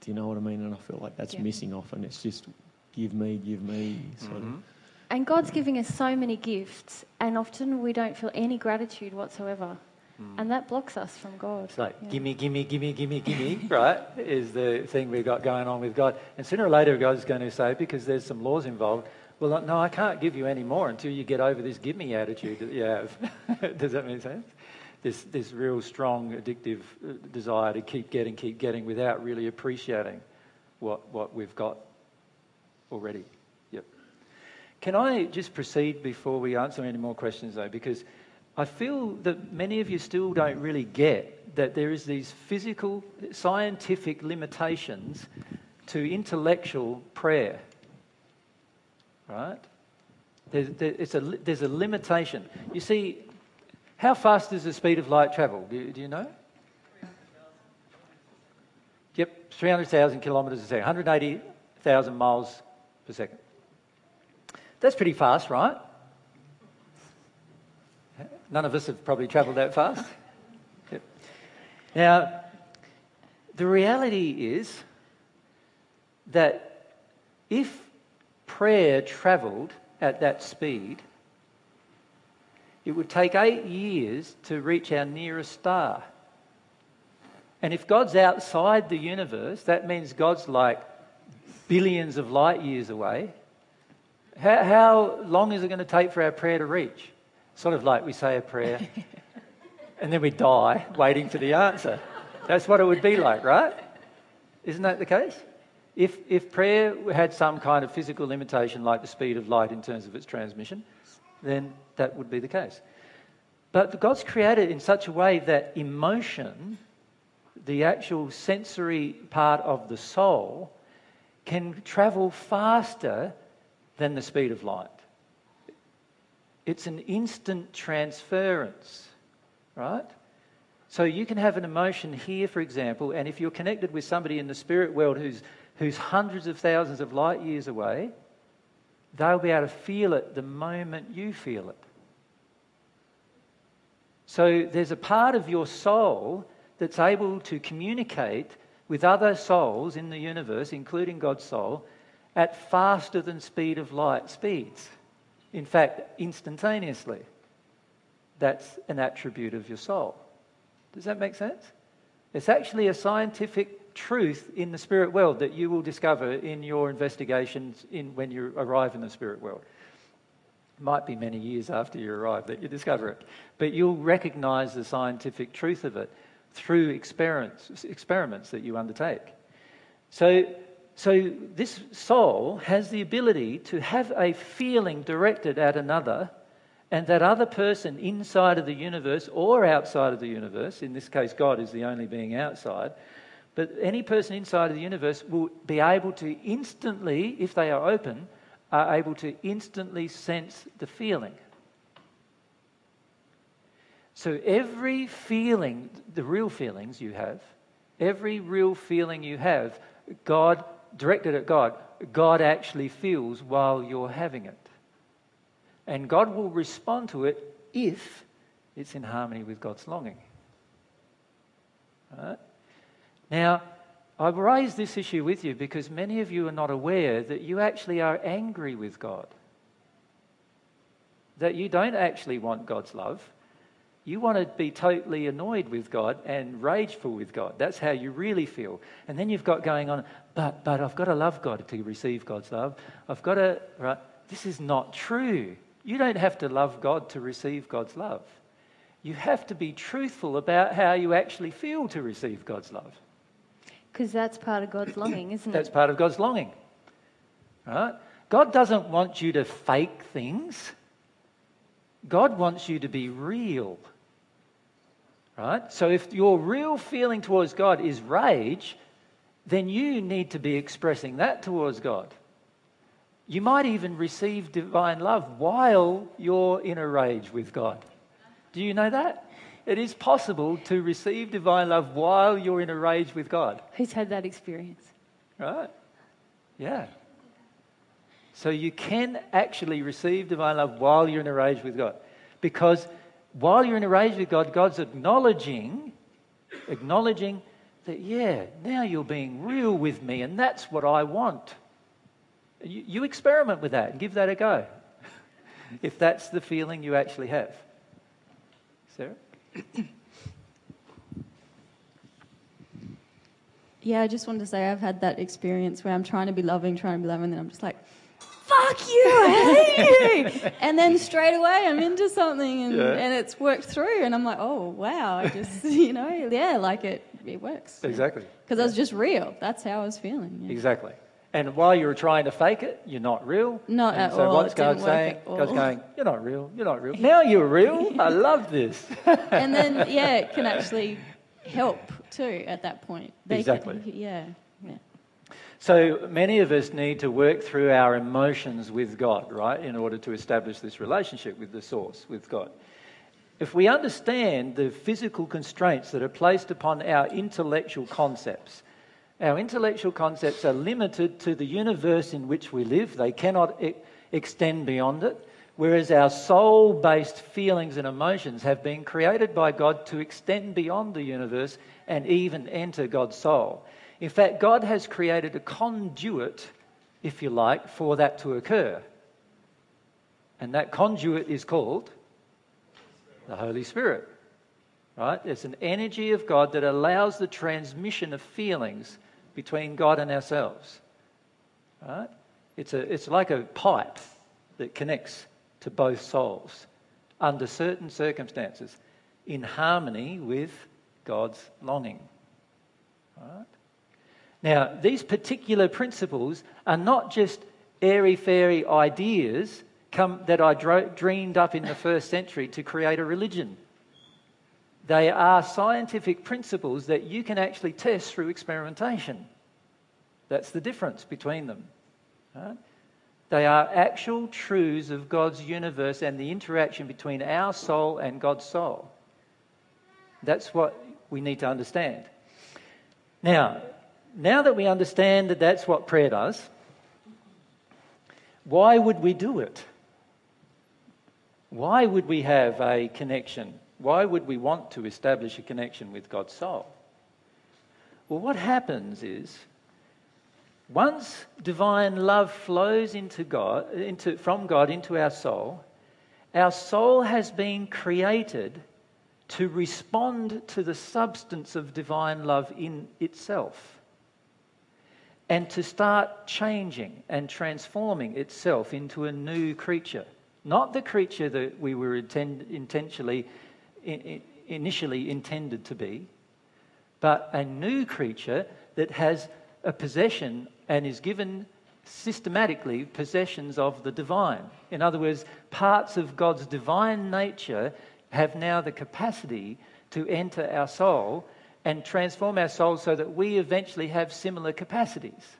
Do you know what I mean? And I feel like that's Yeah. missing often. It's just give me, give me. Sort Mm-hmm. of. And God's giving us so many gifts, and often we don't feel any gratitude whatsoever. And that blocks us from God. It's like, Yeah. gimme, gimme, gimme, gimme, gimme, *laughs* right, is the thing we've got going on with God. And sooner or later, God's going to say, because there's some laws involved, well, no, I can't give you any more until you get over this give me attitude that you have. *laughs* Does that make sense? This, this real strong, addictive uh, desire to keep getting, keep getting without really appreciating what, what we've got already. Yep. Can I just proceed before we answer any more questions, though? Because I feel that many of you still don't really get that there is these physical, scientific limitations to intellectual prayer. Right? There's, there, it's a, there's a limitation. You see, how fast does the speed of light travel? Do, you- do you know? Yep, 300,000 kilometres a second, 180,000 miles per second. That's pretty fast, right? None of us have probably travelled that fast. *laughs* Yep. Now, the reality is that if prayer travelled at that speed, it would take eight years to reach our nearest star. And if God's outside the universe, that means God's like billions of light years away. How, how long is it going to take for our prayer to reach? Sort of like we say a prayer *laughs* and then we die waiting for the answer. That's what it would be like, right? Isn't that the case? If, if prayer had some kind of physical limitation like the speed of light in terms of its transmission, then that would be the case. But God's created in such a way that emotion, the actual sensory part of the soul, can travel faster than the speed of light. It's an instant transference, right? So you can have an emotion here, for example, and if you're connected with somebody in the spirit world who's, who's hundreds of thousands of light years away, they'll be able to feel it the moment you feel it. So there's a part of your soul that's able to communicate with other souls in the universe, including God's soul, at faster than speed of light speeds. In fact, instantaneously. That's an attribute of your soul. Does that make sense? It's actually a scientific truth in the spirit world that you will discover in your investigations in, when you arrive in the spirit world. It might be many years after you arrive that you discover it, but you'll recognize the scientific truth of it through experiments, experiments that you undertake. So, so this soul has the ability to have a feeling directed at another, and that other person inside of the universe or outside of the universe, in this case, God is the only being outside, but any person inside of the universe will be able to instantly, if they are open, are able to instantly sense the feeling. So every feeling, the real feelings you have, every real feeling you have, God, directed at God, God actually feels while you're having it. And God will respond to it if it's in harmony with God's longing. Right? Now, I raise this issue with you because many of you are not aware that you actually are angry with God. That you don't actually want God's love. You want to be totally annoyed with God and rageful with God. That's how you really feel. And then you've got going on, but, but I've got to love God to receive God's love. I've got to, right? This is not true. You don't have to love God to receive God's love. You have to be truthful about how you actually feel to receive God's love. Because that's part of God's longing, isn't it? That's part of God's longing. Right? God doesn't want you to fake things. God wants you to be real. Right? So if your real feeling towards God is rage, then you need to be expressing that towards God. You might even receive divine love while you're in a rage with God. Do you know that? It is possible to receive divine love while you're in a rage with God. Who's had that experience? Right? Yeah. So you can actually receive divine love while you're in a rage with God. Because while you're in a rage with God, God's acknowledging, acknowledging that, yeah, now you're being real with me, and that's what I want. You, you experiment with that and give that a go, *laughs* if that's the feeling you actually have. Sarah? *coughs* Yeah, I just wanted to say I've had that experience where I'm trying to be loving, trying to be loving, and I'm just like, fuck you, I hate you. *laughs* and then straight away I'm into something and, Yeah. and it's worked through. And I'm like, oh, wow, I just, *laughs* you know, yeah, like it, it works. Exactly. Because I was just real. That's how I was feeling. yeah. Exactly. And while you're trying to fake it, you're not real. Not and at so all, what's it God saying? God's going, You're not real, you're not real. Now you're real. I *laughs* love this. and then, *laughs* yeah, it can actually help too at that point. They can- Exactly. yeah. yeah. So many of us need to work through our emotions with God, right, in order to establish this relationship with the source, with God. If we understand the physical constraints that are placed upon our intellectual concepts, our intellectual concepts are limited to the universe in which we live, they cannot e- extend beyond it. Whereas our soul based feelings and emotions have been created by God to extend beyond the universe and even enter God's soul. In fact, God has created a conduit, if you like, for that to occur. And that conduit is called the Holy Spirit. Right? It's an energy of God that allows the transmission of feelings between God and ourselves. Right? It's, a, it's like a pipe that connects to both souls under certain circumstances in harmony with God's longing. Right? Now, these particular principles are not just airy fairy ideas come, that I dro- dreamed up in the first century to create a religion. They are scientific principles that you can actually test through experimentation. That's the difference between them. right? They are actual truths of God's universe and the interaction between our soul and God's soul. That's what we need to understand. Now, now that we understand that that's what prayer does, why would we do it? Why would we have a connection? Why would we want to establish a connection with God's soul? Well, what happens is once divine love flows into God, into, from God into our soul, our soul has been created to respond to the substance of divine love in itself and to start changing and transforming itself into a new creature. Not the creature that we were intend, intentionally, in, in- initially intended to be, but a new creature that has a possession and is given systematically possessions of the divine. In other words, parts of God's divine nature have now the capacity to enter our soul and transform our soul so that we eventually have similar capacities.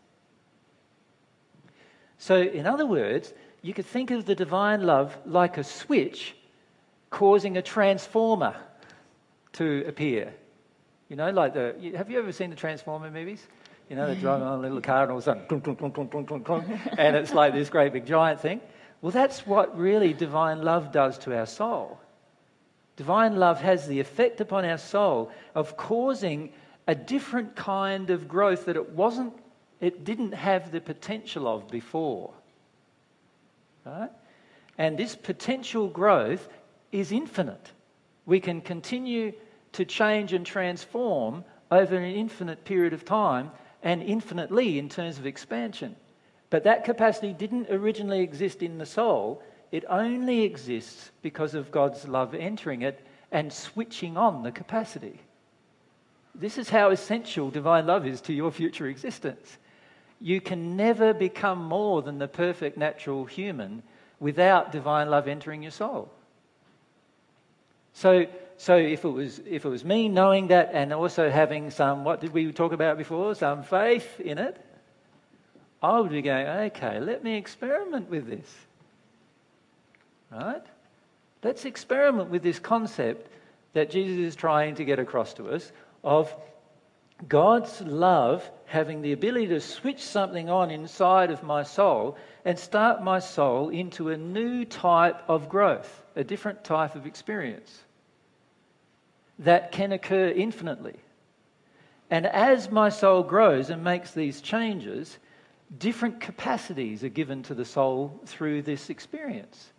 So, in other words, you could think of the divine love like a switch causing a transformer to appear. You know, like the. Have you ever seen the Transformer movies? You know, they're driving on a little car and all of a sudden, and it's like this great big giant thing. Well, that's what really divine love does to our soul. Divine love has the effect upon our soul of causing a different kind of growth that it wasn't, it didn't have the potential of before. Right? And this potential growth is infinite. We can continue to change and transform over an infinite period of time and infinitely in terms of expansion. But that capacity didn't originally exist in the soul. It only exists because of God's love entering it and switching on the capacity. This is how essential divine love is to your future existence. You can never become more than the perfect natural human without divine love entering your soul. So, so if, it was, if it was me knowing that and also having some, what did we talk about before? Some faith in it, I would be going, okay, let me experiment with this. Right? Let's experiment with this concept that Jesus is trying to get across to us of God's love having the ability to switch something on inside of my soul and start my soul into a new type of growth, a different type of experience. that can occur infinitely. And as my soul grows and makes these changes, different capacities are given to the soul through this experience.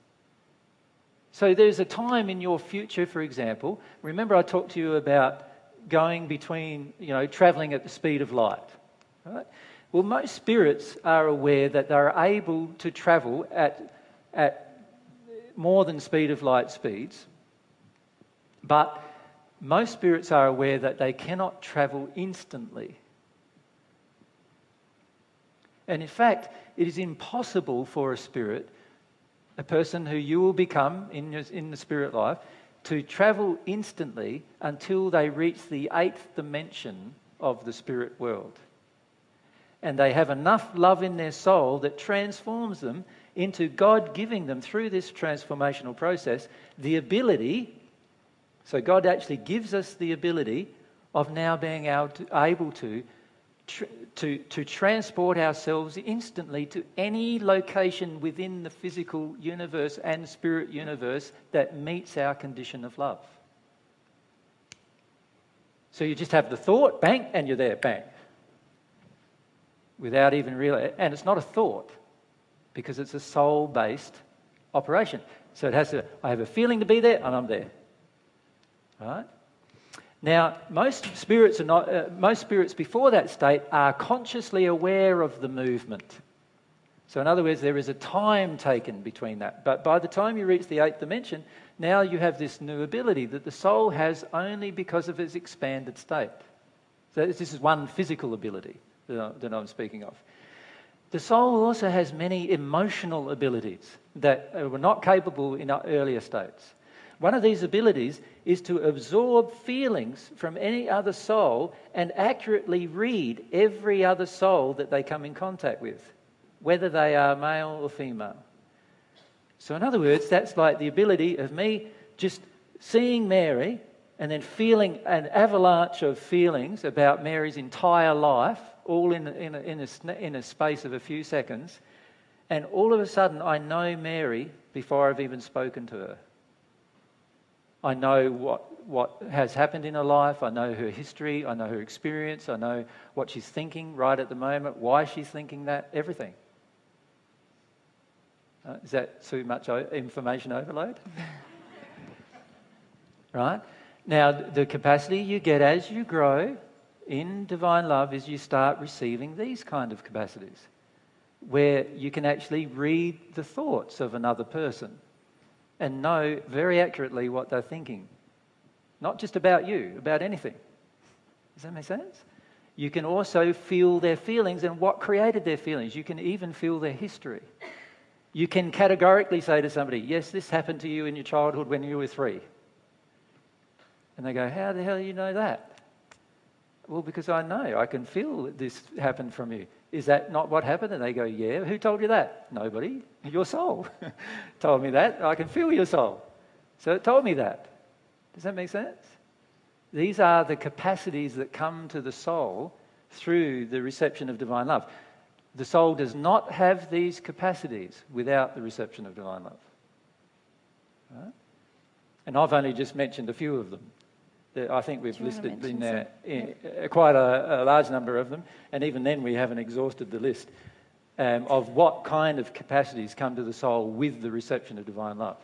So there's a time in your future, for example. Remember, I talked to you about going between, you know, traveling at the speed of light. Right? Well, most spirits are aware that they're able to travel at, at more than speed of light speeds, but most spirits are aware that they cannot travel instantly. And in fact, it is impossible for a spirit, a person who you will become in, your, in the spirit life, to travel instantly until they reach the eighth dimension of the spirit world. And they have enough love in their soul that transforms them into God giving them, through this transformational process, the ability. So, God actually gives us the ability of now being able to to, to transport ourselves instantly to any location within the physical universe and spirit universe that meets our condition of love. So you just have the thought, bang, and you're there, bang. Without even realizing, and it's not a thought because it's a soul based operation. So it has to, I have a feeling to be there and I'm there. Right? Now, most spirits are not, uh, most spirits before that state are consciously aware of the movement. So, in other words, there is a time taken between that. But by the time you reach the eighth dimension, now you have this new ability that the soul has only because of its expanded state. So, this is one physical ability that I'm speaking of. The soul also has many emotional abilities that were not capable in our earlier states. One of these abilities is to absorb feelings from any other soul and accurately read every other soul that they come in contact with, whether they are male or female. So, in other words, that's like the ability of me just seeing Mary and then feeling an avalanche of feelings about Mary's entire life, all in, in, a, in, a, in a space of a few seconds. And all of a sudden, I know Mary before I've even spoken to her. I know what, what has happened in her life. I know her history. I know her experience. I know what she's thinking right at the moment, why she's thinking that, everything. Uh, is that too much information overload? *laughs* right? Now, the capacity you get as you grow in divine love is you start receiving these kind of capacities where you can actually read the thoughts of another person and know very accurately what they're thinking. Not just about you, about anything. Does that make sense? You can also feel their feelings and what created their feelings. You can even feel their history. You can categorically say to somebody, Yes, this happened to you in your childhood when you were three. And they go, How the hell do you know that? Well, because I know. I can feel that this happened from you. Is that not what happened? And they go, Yeah. Who told you that? Nobody. Your soul *laughs* told me that. I can feel your soul. So it told me that. Does that make sense? These are the capacities that come to the soul through the reception of divine love. The soul does not have these capacities without the reception of divine love. Right? And I've only just mentioned a few of them. I think we've listed in there in, uh, quite a, a, large number of them, and even then we haven't exhausted the list um, of what kind of capacities come to the soul with the reception of divine love.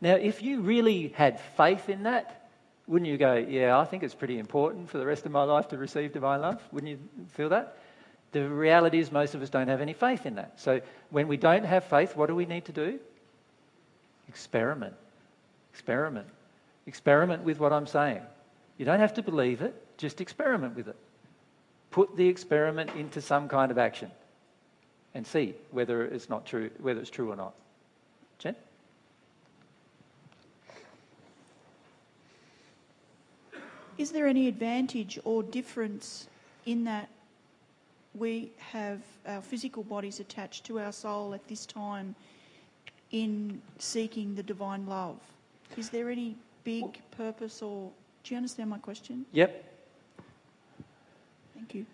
Now, if you really had faith in that, wouldn't you go, Yeah, I think it's pretty important for the rest of my life to receive divine love? Wouldn't you feel that? The reality is, most of us don't have any faith in that. So, when we don't have faith, what do we need to do? Experiment. Experiment. Experiment with what I'm saying. You don't have to believe it, just experiment with it. Put the experiment into some kind of action and see whether it's not true, whether it's true or not. Jen? Is there any advantage or difference in that we have our physical bodies attached to our soul at this time in seeking the divine love? Is there any big purpose or do you understand my question? Yep. Thank you.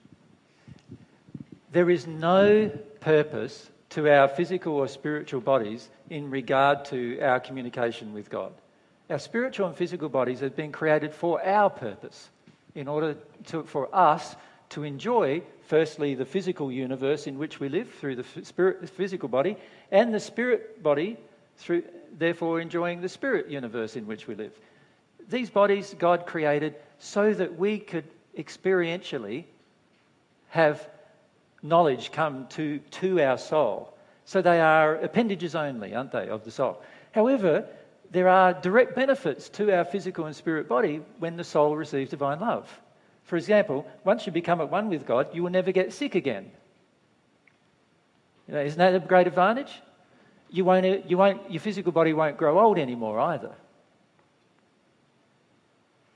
There is no purpose to our physical or spiritual bodies in regard to our communication with God. Our spiritual and physical bodies have been created for our purpose, in order to, for us to enjoy, firstly, the physical universe in which we live through the spirit, physical body, and the spirit body through, therefore, enjoying the spirit universe in which we live. These bodies God created so that we could experientially have knowledge come to, to our soul. So they are appendages only, aren't they, of the soul? However, there are direct benefits to our physical and spirit body when the soul receives divine love. For example, once you become at one with God, you will never get sick again. You know, isn't that a great advantage? You won't, you won't, your physical body won't grow old anymore either.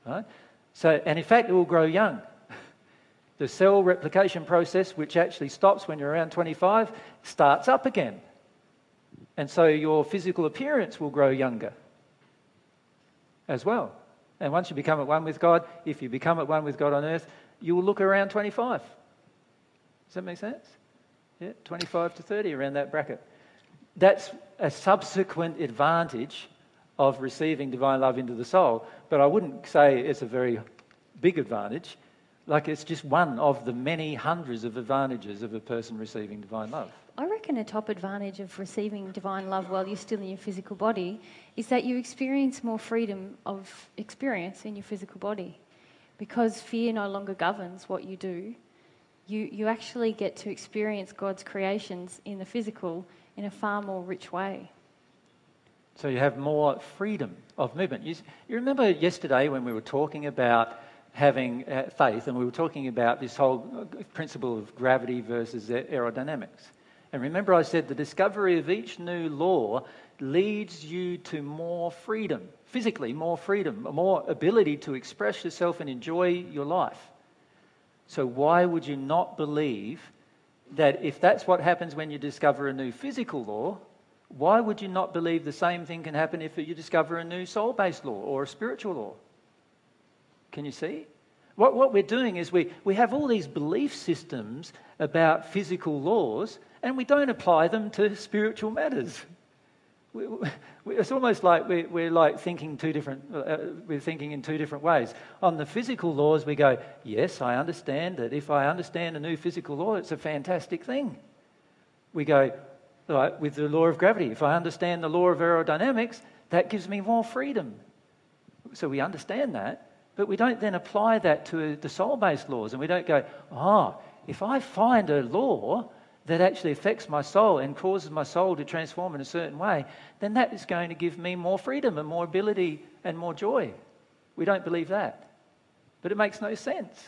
Right? So, and in fact, it will grow young. *laughs* The cell replication process, which actually stops when you're around 25, starts up again. And so your physical appearance will grow younger as well. And once you become at one with God, if you become at one with God on earth, you will look around 25. Does that make sense? Yeah, 25 to 30, around that bracket. That's a subsequent advantage of receiving divine love into the soul, but I wouldn't say it's a very big advantage. Like it's just one of the many hundreds of advantages of a person receiving divine love. I reckon a top advantage of receiving divine love while you're still in your physical body is that you experience more freedom of experience in your physical body. Because fear no longer governs what you do, you, you actually get to experience God's creations in the physical in a far more rich way. So you have more freedom of movement. You, you remember yesterday when we were talking about having uh, faith and we were talking about this whole uh, principle of gravity versus aerodynamics. And remember, I said the discovery of each new law leads you to more freedom, physically, more freedom, more ability to express yourself and enjoy your life. So, why would you not believe that if that's what happens when you discover a new physical law, why would you not believe the same thing can happen if you discover a new soul based law or a spiritual law? Can you see? What, what we're doing is we, we have all these belief systems about physical laws and we don't apply them to spiritual matters. We, we, it's almost like we're, we're like thinking two different, uh, we're thinking in two different ways. On the physical laws, we go, yes, I understand that if I understand a new physical law, it's a fantastic thing. We go, like with the law of gravity. If I understand the law of aerodynamics, that gives me more freedom. So we understand that, but we don't then apply that to the soul based laws. And we don't go, oh, if I find a law that actually affects my soul and causes my soul to transform in a certain way, then that is going to give me more freedom and more ability and more joy. We don't believe that. But it makes no sense.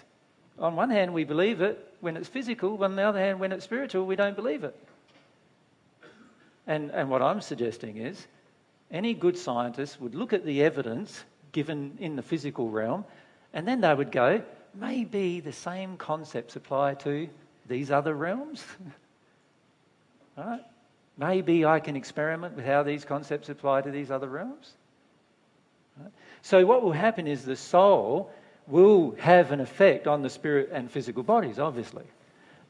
On one hand, we believe it when it's physical, on the other hand, when it's spiritual, we don't believe it. And, and what I'm suggesting is any good scientist would look at the evidence given in the physical realm and then they would go, maybe the same concepts apply to these other realms. *laughs* right? Maybe I can experiment with how these concepts apply to these other realms. So, what will happen is the soul will have an effect on the spirit and physical bodies, obviously.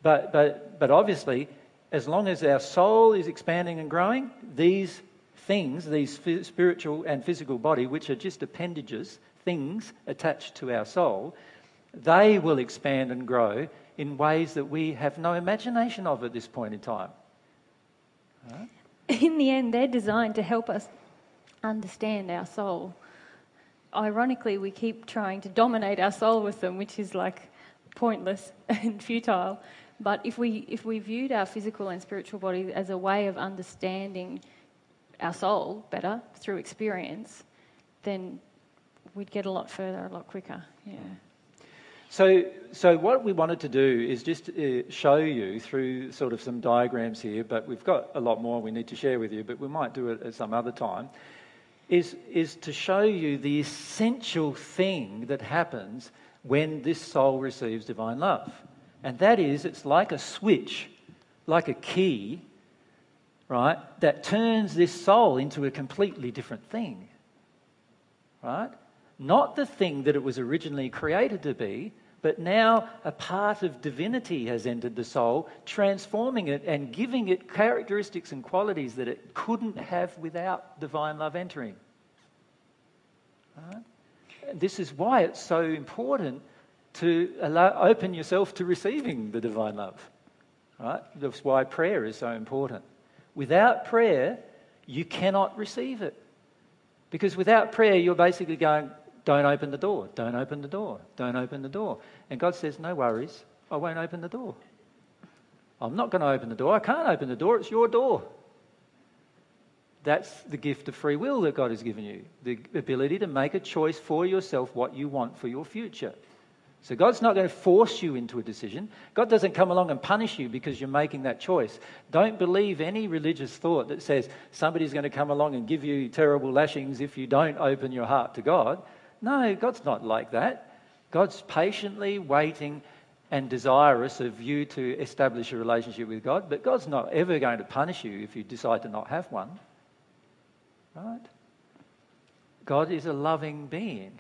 But, but, but obviously, as long as our soul is expanding and growing, these things, these spiritual and physical body, which are just appendages, things attached to our soul, they will expand and grow in ways that we have no imagination of at this point in time. Right? In the end, they're designed to help us understand our soul. Ironically, we keep trying to dominate our soul with them, which is like pointless *laughs* and futile. But if we, if we viewed our physical and spiritual body as a way of understanding our soul better through experience, then we'd get a lot further a lot quicker. Yeah. So, so what we wanted to do is just uh, show you through sort of some diagrams here, but we've got a lot more we need to share with you, but we might do it at some other time. Is, is to show you the essential thing that happens when this soul receives divine love. And that is, it's like a switch, like a key, right, that turns this soul into a completely different thing. Right? Not the thing that it was originally created to be, but now a part of divinity has entered the soul, transforming it and giving it characteristics and qualities that it couldn't have without divine love entering. Right? This is why it's so important to allow, open yourself to receiving the divine love. Right? That's why prayer is so important. Without prayer, you cannot receive it. Because without prayer, you're basically going, don't open the door, don't open the door, don't open the door. And God says, no worries, I won't open the door. I'm not going to open the door. I can't open the door. It's your door. That's the gift of free will that God has given you the ability to make a choice for yourself what you want for your future. So God's not going to force you into a decision. God doesn't come along and punish you because you're making that choice. Don't believe any religious thought that says somebody's going to come along and give you terrible lashings if you don't open your heart to God. No, God's not like that. God's patiently waiting and desirous of you to establish a relationship with God, but God's not ever going to punish you if you decide to not have one. Right? God is a loving being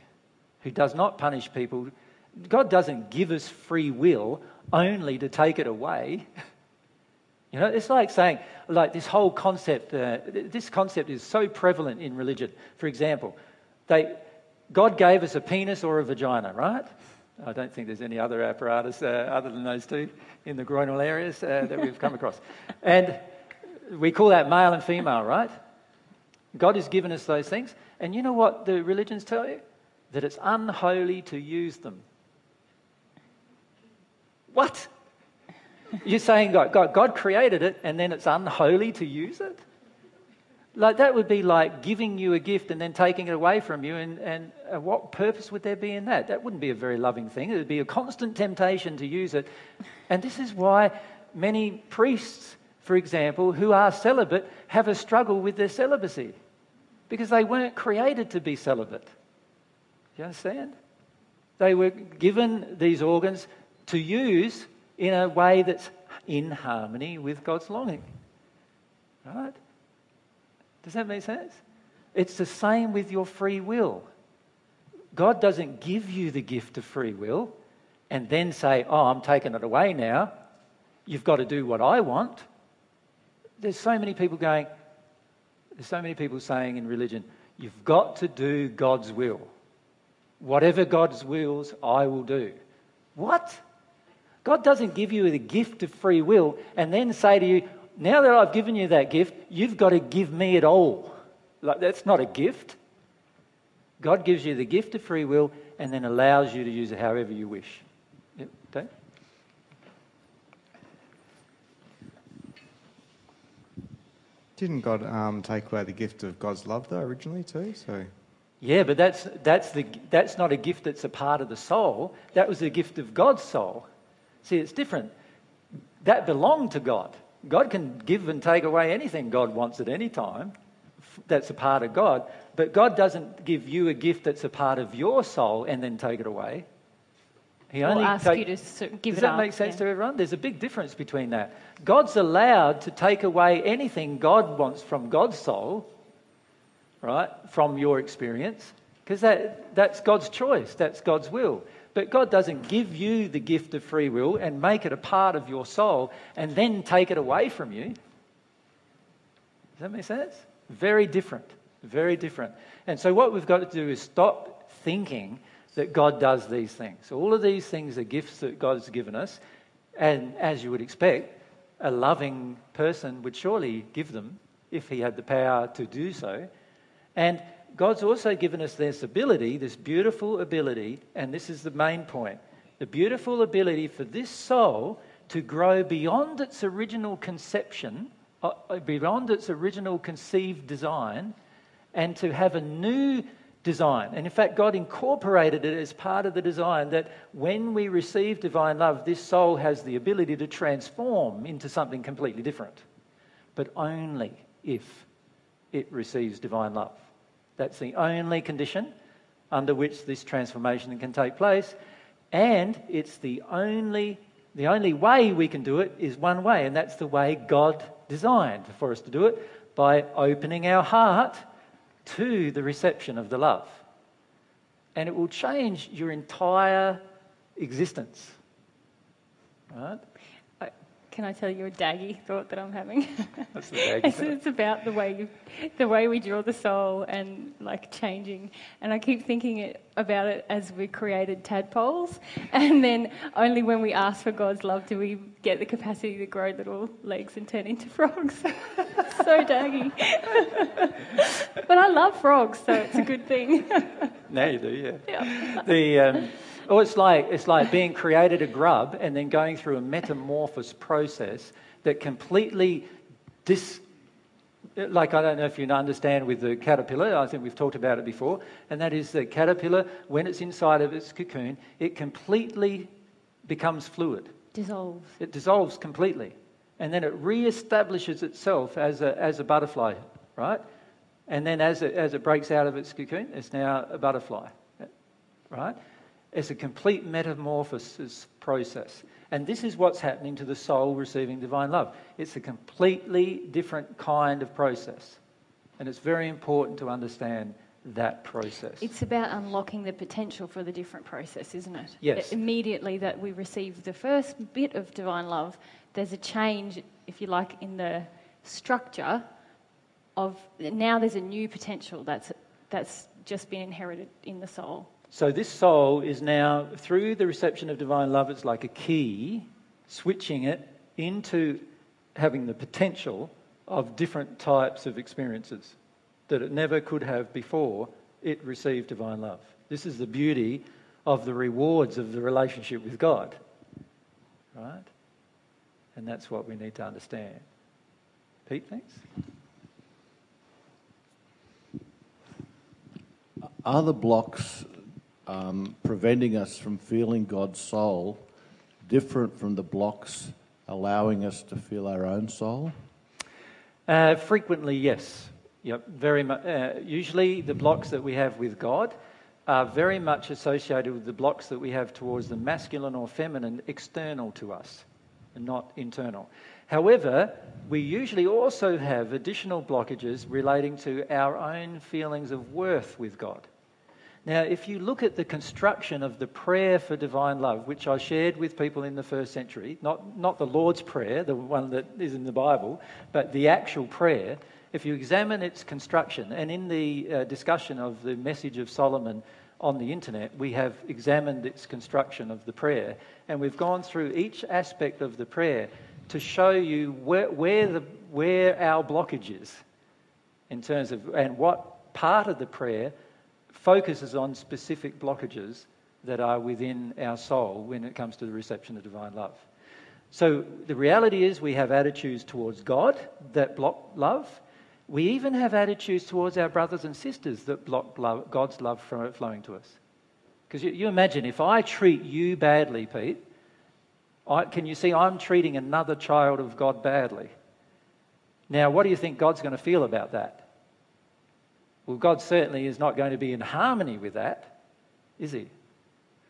who does not punish people. God doesn't give us free will only to take it away. *laughs* You know, it's like saying, like this whole concept, uh, this concept is so prevalent in religion. For example, they, God gave us a penis or a vagina, right? I don't think there's any other apparatus uh, other than those two in the groinal areas uh, that we've come across. *laughs* And we call that male and female, right? God has given us those things. And you know what the religions tell you? That it's unholy to use them. What? You're saying God, God, God created it and then it's unholy to use it? Like that would be like giving you a gift and then taking it away from you. And, and what purpose would there be in that? That wouldn't be a very loving thing. It would be a constant temptation to use it. And this is why many priests, for example, who are celibate, have a struggle with their celibacy because they weren't created to be celibate. Do you understand? They were given these organs to use in a way that's in harmony with God's longing. Right? Does that make sense? It's the same with your free will. God doesn't give you the gift of free will and then say, Oh, I'm taking it away now. You've got to do what I want. There's so many people going, there's so many people saying in religion, You've got to do God's will. Whatever God's wills, I will do. What? God doesn't give you the gift of free will and then say to you, now that I've given you that gift, you've got to give me it all. Like, that's not a gift. God gives you the gift of free will and then allows you to use it however you wish. Yep, Dave? Didn't God um, take away the gift of God's love though originally too? So Yeah, but that's, that's, the, that's not a gift that's a part of the soul. That was a gift of God's soul. See, it's different. That belonged to God. God can give and take away anything God wants at any time. That's a part of God. But God doesn't give you a gift that's a part of your soul and then take it away. He only ask take- you to give Does it that up, make sense yeah. to everyone? There's a big difference between that. God's allowed to take away anything God wants from God's soul, right, from your experience, because that, that's God's choice, that's God's will. But God doesn't give you the gift of free will and make it a part of your soul and then take it away from you. Does that make sense? Very different. Very different. And so, what we've got to do is stop thinking that God does these things. All of these things are gifts that God has given us. And as you would expect, a loving person would surely give them if he had the power to do so. And God's also given us this ability, this beautiful ability, and this is the main point the beautiful ability for this soul to grow beyond its original conception, uh, uh, beyond its original conceived design, and to have a new design. And in fact, God incorporated it as part of the design that when we receive divine love, this soul has the ability to transform into something completely different, but only if it receives divine love. That's the only condition under which this transformation can take place. And it's the only, the only way we can do it is one way, and that's the way God designed for us to do it by opening our heart to the reception of the love. And it will change your entire existence. Right? Can I tell you a daggy thought that I'm having? *laughs* What's the daggy it's, it's about the way you, the way we draw the soul and like changing. And I keep thinking it, about it as we created tadpoles, *laughs* and then only when we ask for God's love do we get the capacity to grow little legs and turn into *laughs* frogs. so daggy. but I love frogs, so it's a good thing. Now you do, yeah. Yeah. The, um, oh, it's like, it's like being created a grub and then going through a metamorphosis process that completely dis. Like, I don't know if you understand with the caterpillar, I think we've talked about it before, and that is the caterpillar, when it's inside of its cocoon, it completely becomes fluid. Dissolves. It dissolves completely. And then it re-establishes itself as a, as a butterfly, right? And then as it, as it breaks out of its cocoon, it's now a butterfly, right? It's a complete metamorphosis process. And this is what's happening to the soul receiving divine love. It's a completely different kind of process. And it's very important to understand that process. It's about unlocking the potential for the different process, isn't it? Yes. Immediately that we receive the first bit of divine love, there's a change, if you like, in the structure of now there's a new potential that's that's just been inherited in the soul. So this soul is now, through the reception of divine love, it's like a key, switching it into having the potential of different types of experiences that it never could have before it received divine love. This is the beauty of the rewards of the relationship with God. Right? And that's what we need to understand. Pete, thanks. Are the blocks um, preventing us from feeling God's soul different from the blocks allowing us to feel our own soul? Uh, frequently, yes. Yep, very. Uh, usually, the blocks that we have with God are very much associated with the blocks that we have towards the masculine or feminine external to us, and not internal. However, we usually also have additional blockages relating to our own feelings of worth with God. Now, if you look at the construction of the prayer for divine love, which I shared with people in the first century, not, not the Lord's Prayer, the one that is in the Bible, but the actual prayer, if you examine its construction, and in the uh, discussion of the message of Solomon on the internet, we have examined its construction of the prayer, and we've gone through each aspect of the prayer to show you where, where, the, where our blockage is in terms of, and what part of the prayer focuses on specific blockages that are within our soul when it comes to the reception of divine love. So the reality is we have attitudes towards God that block love. We even have attitudes towards our brothers and sisters that block love, God's love from flowing to us. Because you, you, imagine if I treat you badly, Pete, I, can you see I'm treating another child of God badly? Now, what do you think God's going to feel about that? Well, God certainly is not going to be in harmony with that, is He?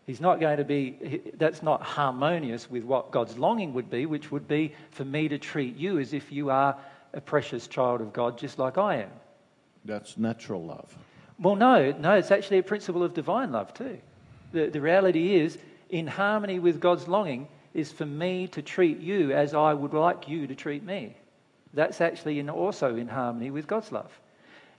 He's not going to be, that's not harmonious with what God's longing would be, which would be for me to treat you as if you are a precious child of God, just like I am. That's natural love. Well, no, no, it's actually a principle of divine love, too. The, the reality is, in harmony with God's longing, is for me to treat you as I would like you to treat me. That's actually in, also in harmony with God's love.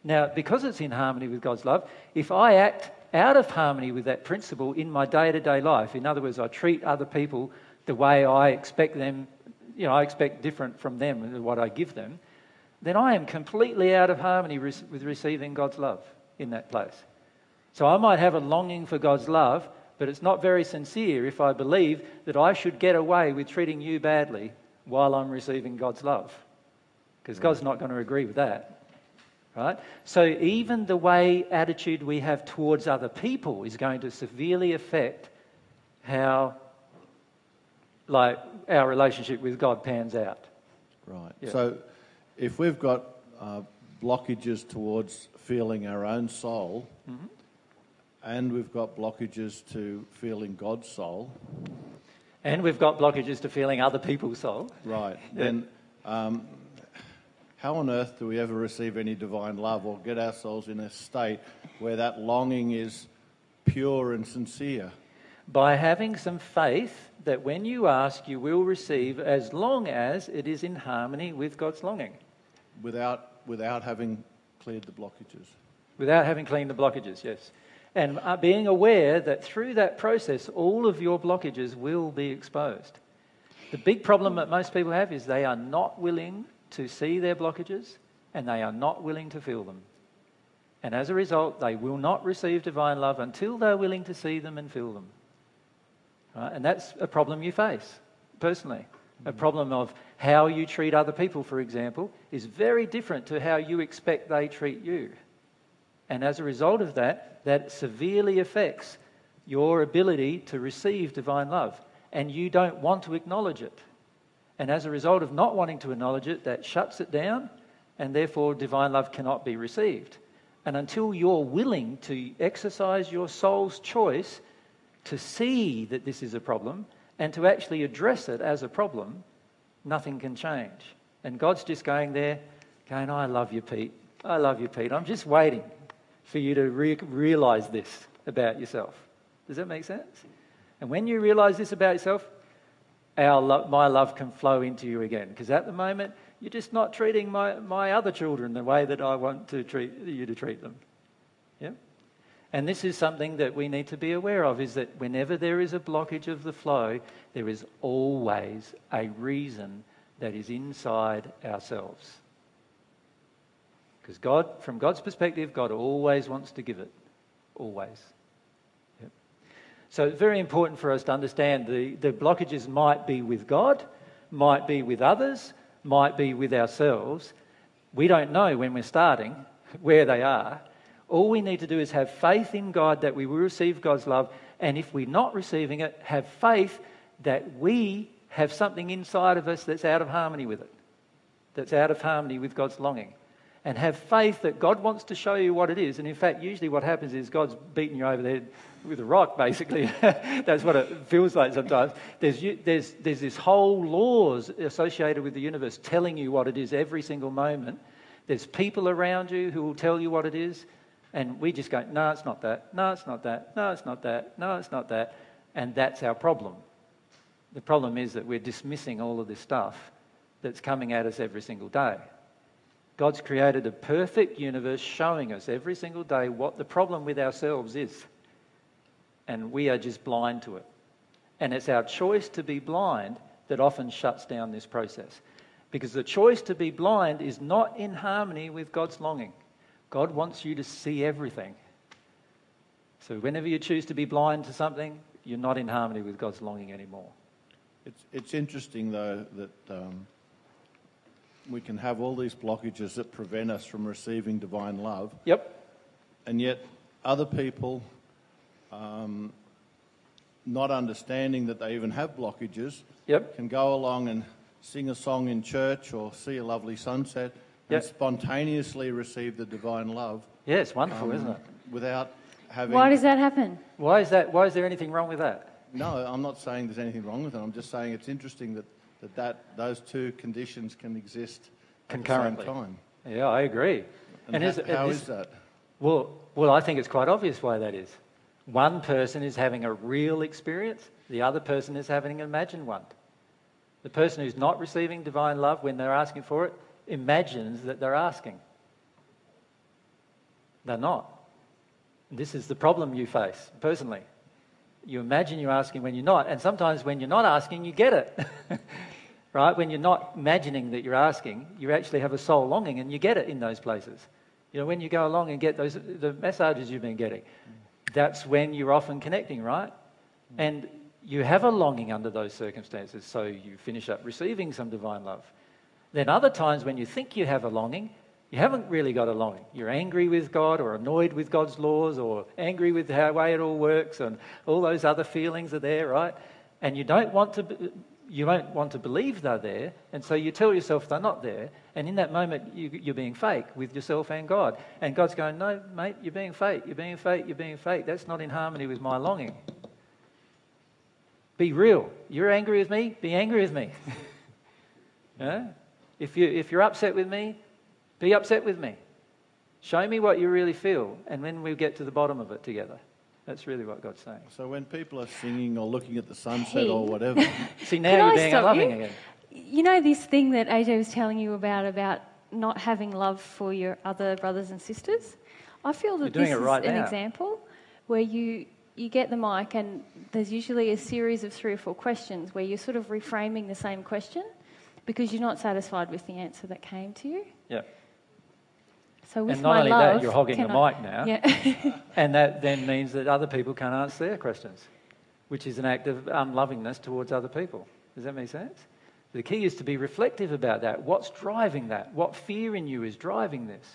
Now, because it's in harmony with God's love, if I act out of harmony with that principle in my day to day life, in other words, I treat other people the way I expect them, you know, I expect different from them than what I give them, then I am completely out of harmony with receiving God's love in that place. So I might have a longing for God's love, but it's not very sincere if I believe that I should get away with treating you badly while I'm receiving God's love. Because God's mm. not going to agree with that. Right? So even the way attitude we have towards other people is going to severely affect how like our relationship with God pans out. Right. Yeah. So if we've got uh, blockages towards feeling our own soul, mm-hmm. and we've got blockages to feeling God's soul, and we've got blockages to feeling other people's soul, right? *laughs* Yeah. Then um, how on earth do we ever receive any divine love or get ourselves in a state where that longing is pure and sincere? By having some faith that when you ask, you will receive as long as it is in harmony with God's longing. Without, without having cleared the blockages. Without having cleaned the blockages, yes. And uh, being aware that through that process, all of your blockages will be exposed. The big problem that most people have is they are not willing to see their blockages and they are not willing to feel them. And as a result, they will not receive divine love until they're willing to see them and feel them. Right? And that's a problem you face personally. A mm-hmm. problem of how you treat other people, for example, is very different to how you expect they treat you. And as a result of that, that severely affects your ability to receive divine love. And you don't want to acknowledge it. And as a result of not wanting to acknowledge it, that shuts it down, and therefore divine love cannot be received. And until you're willing to exercise your soul's choice to see that this is a problem and to actually address it as a problem, nothing can change. And God's just going there, going, I love you, Pete. I love you, Pete. I'm just waiting for you to re- realize this about yourself. Does that make sense? And when you realize this about yourself, our lo- my love can flow into you again. Because at the moment, you're just not treating my, my other children the way that I want to treat you to treat them. Yeah? And this is something that we need to be aware of is that whenever there is a blockage of the flow, there is always a reason that is inside ourselves. Because God, from God's perspective, God always wants to give it. Always. So it's very important for us to understand the, the blockages might be with God, might be with others, might be with ourselves. We don't know when we're starting *laughs* where they are. All we need to do is have faith in God that we will receive God's love. And if we're not receiving it, have faith that we have something inside of us that's out of harmony with it, that's out of harmony with God's longing. And have faith that God wants to show you what it is. And in fact, usually what happens is God's beating you over the head with a rock, basically. *laughs* That's what it feels like sometimes. There's, there's, there's this whole laws associated with the universe telling you what it is every single moment. There's people around you who will tell you what it is. And we just go, no, it's not that. No, it's not that. No, it's not that. No, it's not that. And that's our problem. The problem is that we're dismissing all of this stuff that's coming at us every single day. God's created a perfect universe showing us every single day what the problem with ourselves is and we are just blind to it. And it's our choice to be blind that often shuts down this process. Because the choice to be blind is not in harmony with God's longing. God wants you to see everything. So whenever you choose to be blind to something, you're not in harmony with God's longing anymore. It's, it's interesting, though, that um, we can have all these blockages that prevent us from receiving divine love. Yep. And yet, other people um, not understanding that they even have blockages, yep. can go along and sing a song in church or see a lovely sunset and Yep. spontaneously receive the divine love. Yeah, it's wonderful, um, isn't it? Without having. Why does that happen? Why is that? Why is there anything wrong with that? No, I'm not saying there's anything wrong with it. I'm just saying it's interesting that, that, that those two conditions can exist Concurrently. at the same time. Yeah, I agree. And, is ho- it- how is- is that? Well, well, I think it's quite obvious why that is. One person is having a real experience, the other person is having an imagined one. The person who's not receiving divine love when they're asking for it imagines that they're asking. They're not. This is the problem you face personally. You imagine you're asking when you're not, and sometimes when you're not asking, you get it. *laughs* right? When you're not imagining that you're asking, you actually have a soul longing and you get it in those places. You know, when you go along and get those the messages you've been getting, that's when you're often connecting, right? Mm. And you have a longing under those circumstances, so you finish up receiving some divine love. Then other times when you think you have a longing, you haven't really got a longing. You're angry with God or annoyed with God's laws or angry with the way it all works and all those other feelings are there, right? And you don't want to be- you don't want to believe they're there, and so you tell yourself they're not there. And in that moment, you, you're being fake with yourself and God. And God's going, No, mate, you're being fake. You're being fake. You're being fake. That's not in harmony with my longing. Be real. You're angry with me? Be angry with me. *laughs* yeah? If, you, if you're upset with me, be upset with me. Show me what you really feel, and then we'll get to the bottom of it together. That's really what God's saying. So when people are singing or looking at the sunset Hey. or whatever, *laughs* See, Can now you're I being stop loving you? again. You know this thing that AJ was telling you about about not having love for your other brothers and sisters. I feel that this it is right an now. example where you you get the mic and there's usually a series of three or four questions where you're sort of reframing the same question because you're not satisfied with the answer that came to you. Yeah. So with And not my only love, that, you're hogging the I- mic now. Yeah. *laughs* and that then means that other people can't answer their questions, which is an act of um, unlovingness towards other people. Does that make sense? The key is to be reflective about that. What's driving that? What fear in you is driving this?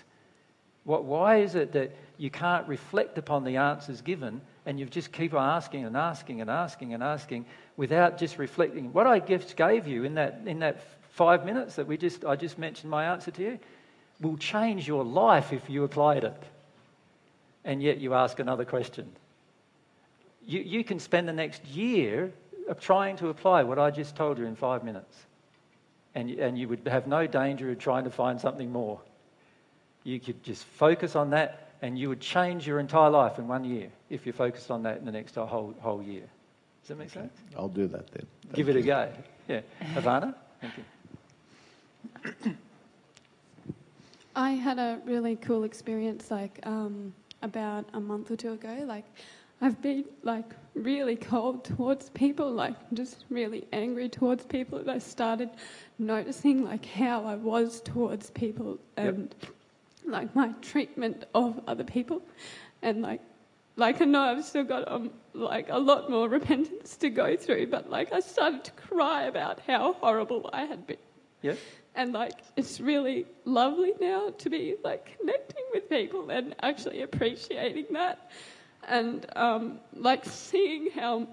What, why is it that you can't reflect upon the answers given and you just keep on asking and asking and asking and asking without just reflecting? What I just gave you in that, in that five minutes that we just, I just mentioned my answer to you will change your life if you applied it. And yet you ask another question. You, you can spend the next year of trying to apply what I just told you in five minutes. And, you- and you would have no danger of trying to find something more. You could just focus on that and you would change your entire life in one year if you focused on that in the next whole, whole year. Does that make sense? I'll do that then. Give it a go. Yeah. Havana? Thank you. *coughs* I had a really cool experience like um, about a month or two ago. Like, I've been like really cold towards people, like just really angry towards people. And I started noticing like how I was towards people and like my treatment of other people, and like like I know I've still got um, like a lot more repentance to go through, but like I started to cry about how horrible I had been. Yep. And like it's really lovely now to be like connecting with people and actually appreciating that, and um, like seeing how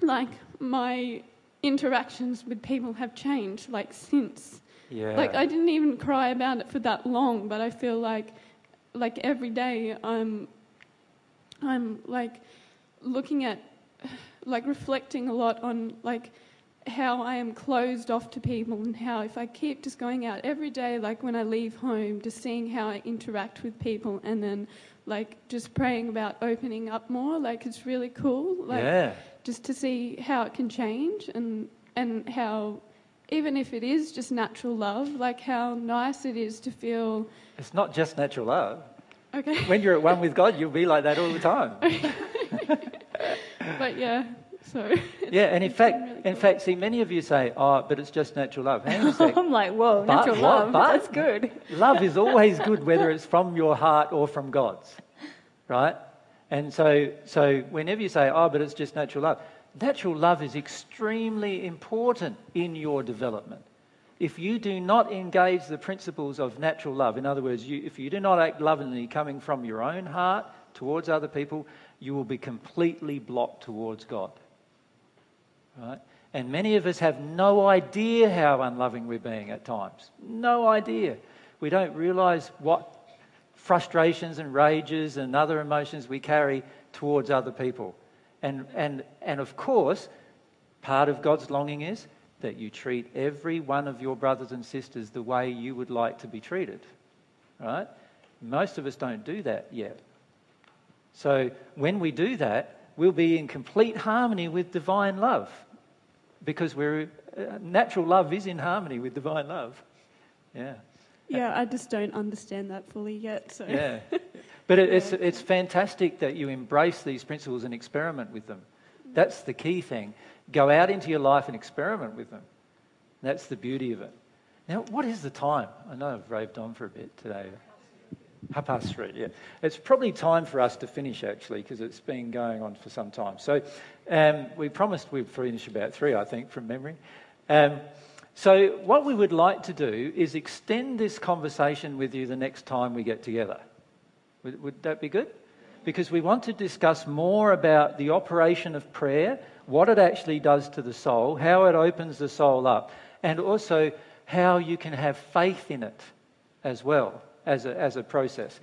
like my interactions with people have changed like since. Yeah. Like I didn't even cry about it for that long, but I feel like like every day I'm I'm like looking at like reflecting a lot on like how I am closed off to people and how if I keep just going out every day like when I leave home just seeing how I interact with people and then like just praying about opening up more like it's really cool like Yeah. just to see how it can change and and how even if it is just natural love like how nice it is to feel It's not just natural love. okay When you're at one with God, you'll be like that all the time. *laughs* but yeah so *laughs* Yeah, and in fact, in fact, see, many of you say, "Oh, but it's just natural love." Hang on a *laughs* sec. I'm like, whoa, But natural what? love. But- That's good. *laughs* love is always good, whether it's from your heart or from God's, right? And so, so whenever you say, "Oh, but it's just natural love," natural love is extremely important in your development. If you do not engage the principles of natural love, in other words, you, if you do not act lovingly coming from your own heart towards other people, you will be completely blocked towards God. Right? And many of us have no idea how unloving we're being at times. No idea. We don't realize what frustrations and rages and other emotions we carry towards other people. And, and, and of course, part of God's longing is that you treat every one of your brothers and sisters the way you would like to be treated. Right? Most of us don't do that yet. So when we do that, we'll be in complete harmony with divine love because we're, uh, natural love is in harmony with divine love. Yeah. yeah I just don't understand that fully yet so Yeah. But it, it's, it's fantastic that you embrace these principles and experiment with them. That's the key thing. Go out into your life and experiment with them. That's the beauty of it. Now, what is the time? I know I've raved on for a bit today. Half past three, yeah. It's probably time for us to finish, actually, because it's been going on for some time. So um, we promised we'd finish about three, I think, from memory. Um, so what we would like to do is extend this conversation with you the next time we get together. Would, would that be good? Because we want to discuss more about the operation of prayer, what it actually does to the soul, how it opens the soul up, and also how you can have faith in it as well as a, as a process.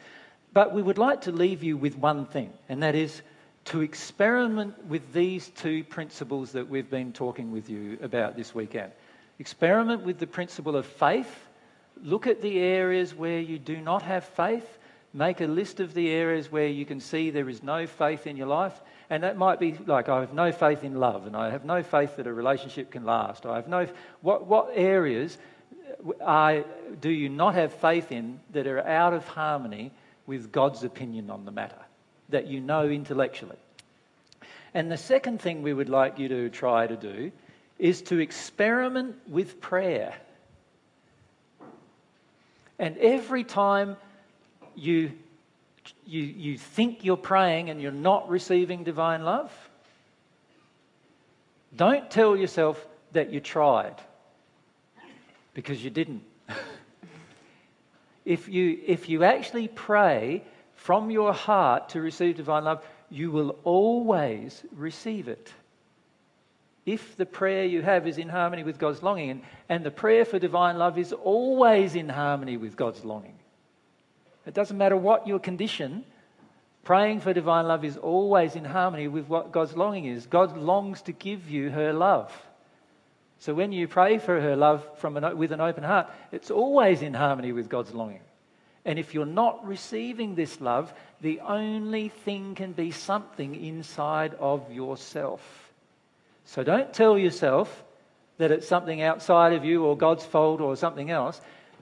But we would like to leave you with one thing, and that is to experiment with these two principles that we've been talking with you about this weekend. Experiment with the principle of faith. Look at the areas where you do not have faith. Make a list of the areas where you can see there is no faith in your life. And that might be like, I have no faith in love, and I have no faith that a relationship can last. I have no. What, what areas are, do you not have faith in that are out of harmony with God's opinion on the matter, that you know intellectually? And the second thing we would like you to try to do is to experiment with prayer. And every time you, you, you think you're praying and you're not receiving divine love, don't tell yourself that you tried because you didn't. if, you, if you actually pray from your heart to receive divine love, you will always receive it if the prayer you have is in harmony with God's longing. And, and the prayer for divine love is always in harmony with God's longing. It doesn't matter what your condition, praying for divine love is always in harmony with what God's longing is. God longs to give you her love. So when you pray for her love from an, with an open heart, it's always in harmony with God's longing. And if you're not receiving this love, the only thing can be something inside of yourself. So don't tell yourself that it's something outside of you or God's fault or something else.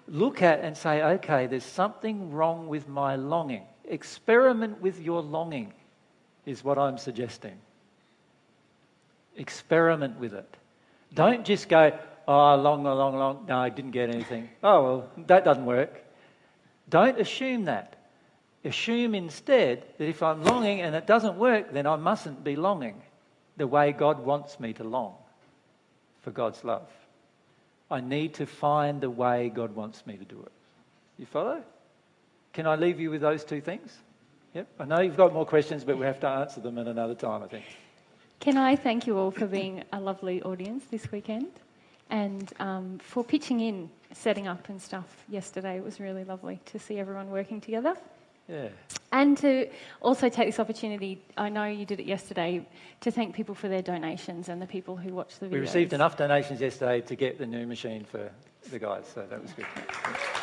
Look at and say, okay, there's something wrong with my longing. Experiment with your longing, is what I'm suggesting. Experiment with it. Don't just go, oh, long, long, long, no, I didn't get anything. Oh, well, that doesn't work. Don't assume that. Assume instead that if I'm longing and it doesn't work, then I mustn't be longing the way God wants me to long for God's love. I need to find the way God wants me to do it. You follow? Can I leave you with those two things? Yep. I know you've got more questions, but we have to answer them at another time, I think. Can I thank you all for being a lovely audience this weekend and um, for pitching in, setting up and stuff yesterday? It was really lovely to see everyone working together. Yeah. And to also take this opportunity, I know you did it yesterday, to thank people for their donations and the people who watched the videos. We received enough donations yesterday to get the new machine for the guys, so that was good.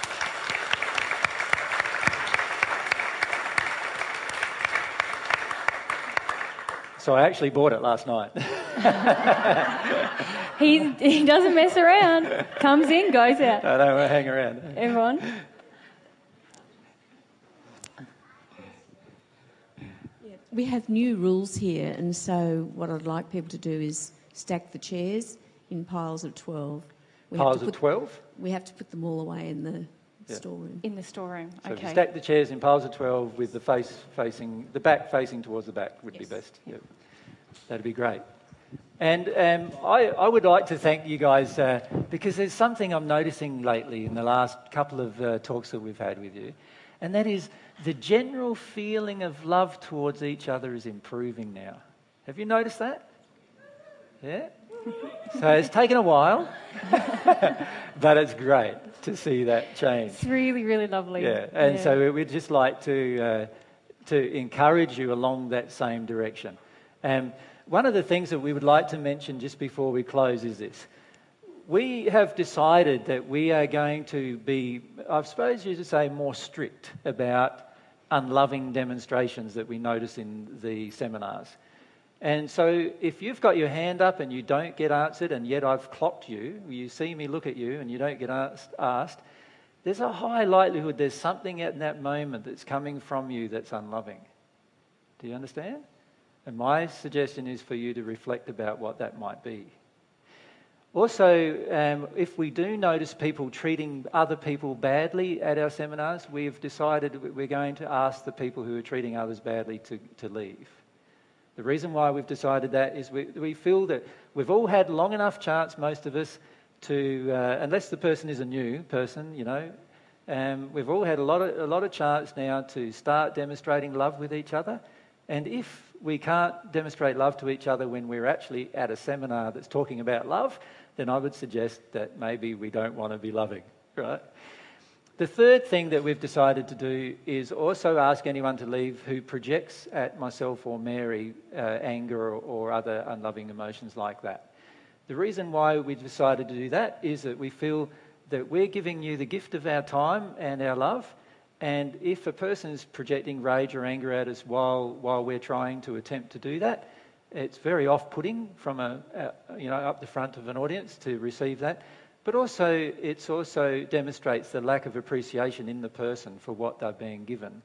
So I actually bought it last night. *laughs* *laughs* he, he doesn't mess around. Comes in, goes out. I don't hang around. Everyone? we have new rules here, and so what I'd like people to do is stack the chairs in piles of 12. We piles of 12? We have to put them all away in the yeah. storeroom. In the storeroom, so okay. stack the chairs in piles of 12 with the face facing, the back facing towards the back would yes. be best. Yep. That'd be great. And um, I, I, would like to thank you guys uh, because there's something I'm noticing lately in the last couple of uh, talks that we've had with you, and that is the general feeling of love towards each other is improving now. Have you noticed that? Yeah? *laughs* So it's taken a while, *laughs* but it's great to see that change. It's really, really lovely. Yeah, and yeah. so we'd just like to, uh, to encourage you along that same direction. Um, one of the things that we would like to mention just before we close is this we have decided that we are going to be, I suppose you should say, more strict about unloving demonstrations that we notice in the seminars. And so, if you've got your hand up and you don't get answered, and yet I've clocked you, you see me look at you and you don't get asked, there's a high likelihood there's something at that moment that's coming from you that's unloving. Do you understand? And my suggestion is for you to reflect about what that might be. Also, um, if we do notice people treating other people badly at our seminars, we've decided we're going to ask the people who are treating others badly to, to leave. The reason why we've decided that is we, we feel that we've all had long enough chance, most of us, to, uh, unless the person is a new person, you know, um, we've all had a lot, of, a lot of chance now to start demonstrating love with each other. And if we can't demonstrate love to each other when we're actually at a seminar that's talking about love, then I would suggest that maybe we don't want to be loving, right? The third thing that we've decided to do is also ask anyone to leave who projects at myself or Mary uh, anger or, or other unloving emotions like that. The reason why we've decided to do that is that we feel that we're giving you the gift of our time and our love, And if a person is projecting rage or anger at us while, while we're trying to attempt to do that, it's very off-putting from a, a, you know up the front of an audience to receive that. But also, it also demonstrates the lack of appreciation in the person for what they're being given.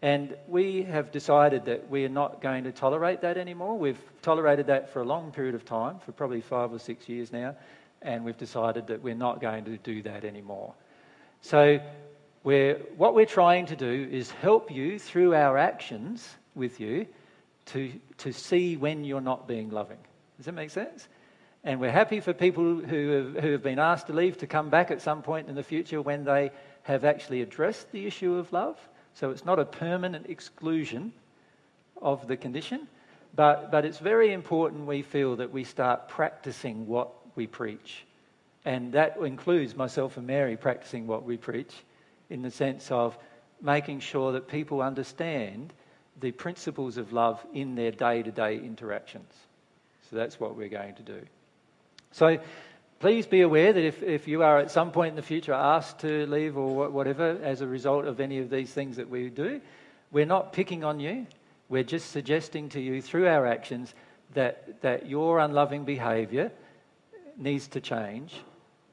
And we have decided that we are not going to tolerate that anymore. We've tolerated that for a long period of time, for probably five or six years now, and we've decided that we're not going to do that anymore. So, we're, what we're trying to do is help you through our actions with you to, to see when you're not being loving. Does that make sense? And we're happy for people who have, who have been asked to leave to come back at some point in the future when they have actually addressed the issue of love. So it's not a permanent exclusion of the condition, but, but it's very important we feel that we start practicing what we preach. And that includes myself and Mary practicing what we preach in the sense of making sure that people understand the principles of love in their day to day interactions. So that's what we're going to do. So please be aware that if, if you are at some point in the future asked to leave or whatever as a result of any of these things that we do, we're not picking on you. We're just suggesting to you through our actions that, that your unloving behaviour needs to change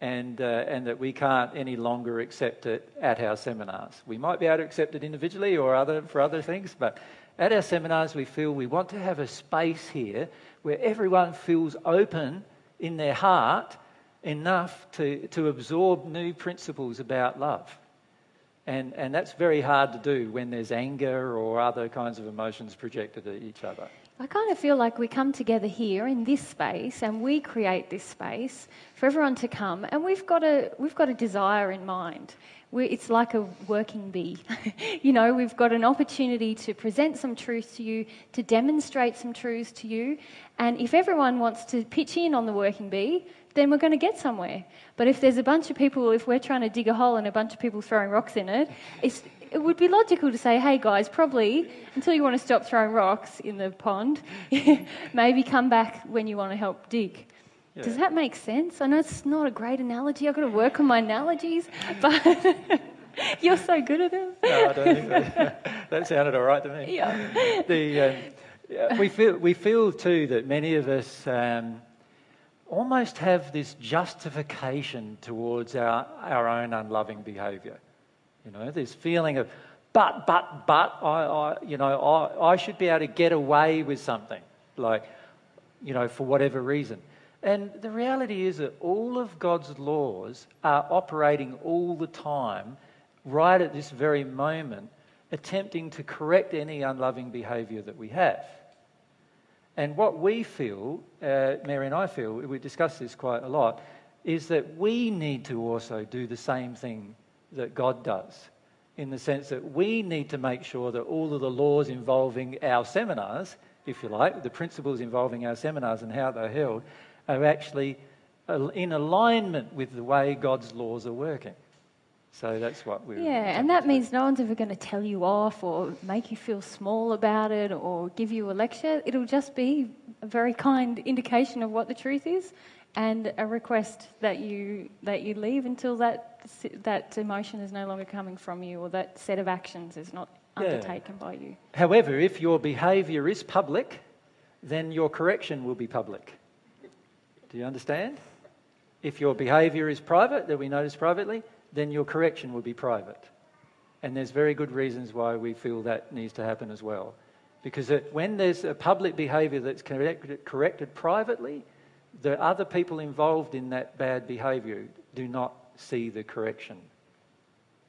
and, uh, and that we can't any longer accept it at our seminars. We might be able to accept it individually or other, for other things, but at our seminars, we feel we want to have a space here where everyone feels open in their heart enough to, to absorb new principles about love. And, and that's very hard to do when there's anger or other kinds of emotions projected at each other. I kind of feel like we come together here in this space and we create this space for everyone to come and we've got a, we've got a desire in mind. We're, it's like a working bee. *laughs* you know, we've got an opportunity to present some truths to you, to demonstrate some truths to you. And if everyone wants to pitch in on the working bee, then we're going to get somewhere. But if there's a bunch of people, if we're trying to dig a hole and a bunch of people throwing rocks in it, it would be logical to say, hey guys, probably until you want to stop throwing rocks in the pond, *laughs* maybe come back when you want to help dig. Yeah. Does that make sense? I know it's not a great analogy. I've got to work on my analogies, *laughs* but *laughs* you're so good at them. no, I don't think that. that sounded all right to me. Yeah. The, um, we, feel, we feel too that many of us um, almost have this justification towards our, our own unloving behaviour. You know, this feeling of, but, but, but, I, I you know, I, I should be able to get away with something, like, you know, for whatever reason. And the reality is that all of God's laws are operating all the time, right at this very moment, attempting to correct any unloving behaviour that we have. And what we feel, uh, Mary and I feel, we discuss this quite a lot, is that we need to also do the same thing that God does, in the sense that we need to make sure that all of the laws involving our seminars, if you like, the principles involving our seminars and how they're held, are actually in alignment with the way God's laws are working. So that's what we're. Yeah, and that means no one's ever going to tell you off or make you feel small about it or give you a lecture. It'll just be a very kind indication of what the truth is and a request that you that you leave until that that emotion is no longer coming from you or that set of actions is not yeah. undertaken by you. However, if your behavior is public, then your correction will be public. Do you understand? If your behaviour is private, that we notice privately, then your correction will be private. And there's very good reasons why we feel that needs to happen as well. Because it, when there's a public behaviour that's corrected, corrected privately, the other people involved in that bad behaviour do not see the correction.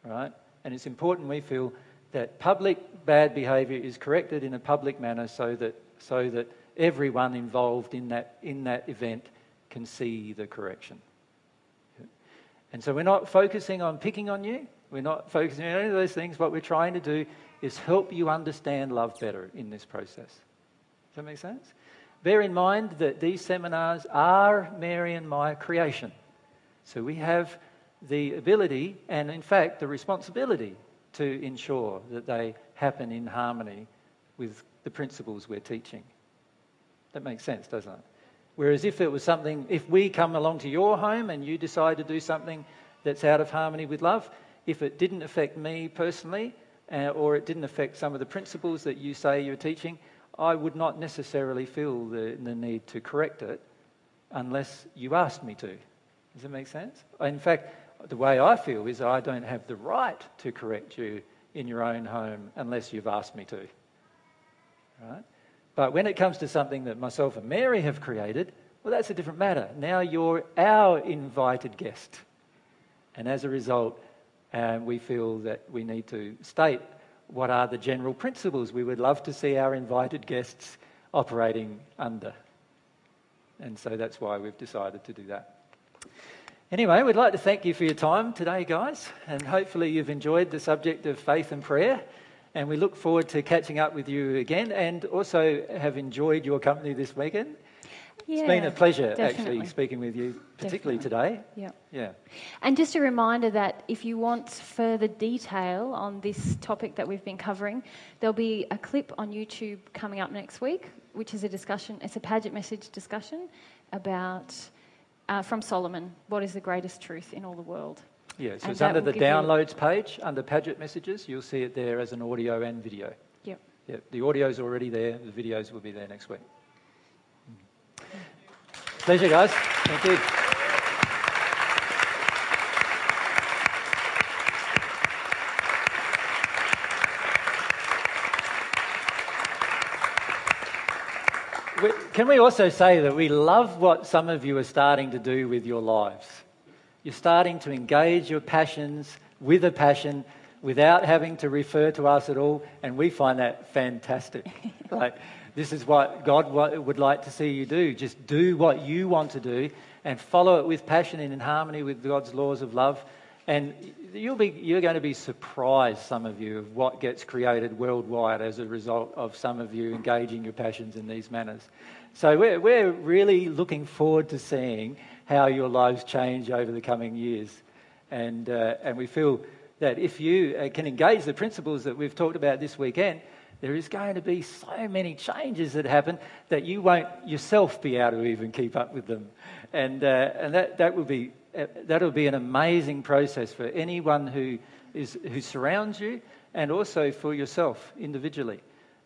Right? And it's important we feel that public bad behaviour is corrected in a public manner so that, so that everyone involved in that, in that event can see the correction. And so we're not focusing on picking on you. We're not focusing on any of those things. What we're trying to do is help you understand love better in this process. Does that make sense? Bear in mind that these seminars are Mary and my creation. So we have the ability and, in fact, the responsibility to ensure that they happen in harmony with the principles we're teaching. That makes sense, doesn't it? Whereas if it was something, if we come along to your home and you decide to do something that's out of harmony with love, if it didn't affect me personally, uh, or it didn't affect some of the principles that you say you're teaching, I would not necessarily feel the, the need to correct it unless you asked me to. Does that make sense? In fact, the way I feel is I don't have the right to correct you in your own home unless you've asked me to. Right? But when it comes to something that myself and Mary have created, well, that's a different matter. Now you're our invited guest. And as a result, um, we feel that we need to state what are the general principles we would love to see our invited guests operating under. And so that's why we've decided to do that. Anyway, we'd like to thank you for your time today, guys, and hopefully you've enjoyed the subject of faith and prayer. And we look forward to catching up with you again and also have enjoyed your company this weekend. Yeah, it's been a pleasure definitely. actually speaking with you, particularly today. Yeah. Yeah. And just a reminder that if you want further detail on this topic that we've been covering, there'll be a clip on YouTube coming up next week, which is a discussion, it's a Padgett message discussion about, uh, from Solomon, what is the greatest truth in all the world. Yeah, so And it's under the downloads page, under Padgett messages. You'll see it there as an audio and video. Yep. Yeah, the audio's already there, the videos will be there next week. Mm-hmm. Pleasure, guys. Thank you. We- Can we also say that we love what some of you are starting to do with your lives? You're starting to engage your passions with a passion without having to refer to us at all, and we find that fantastic. *laughs* like, this is what God would like to see you do. Just do what you want to do and follow it with passion and in harmony with God's laws of love. And you'll be, you're going to be surprised, some of you, of what gets created worldwide as a result of some of you engaging your passions in these manners. So we're, we're really looking forward to seeing how your lives change over the coming years. And, uh, and we feel that if you uh, can engage the principles that we've talked about this weekend, there is going to be so many changes that happen that you won't yourself be able to even keep up with them. And, uh, and that, that will be, uh, that'll be an amazing process for anyone who, is, who surrounds you and also for yourself individually.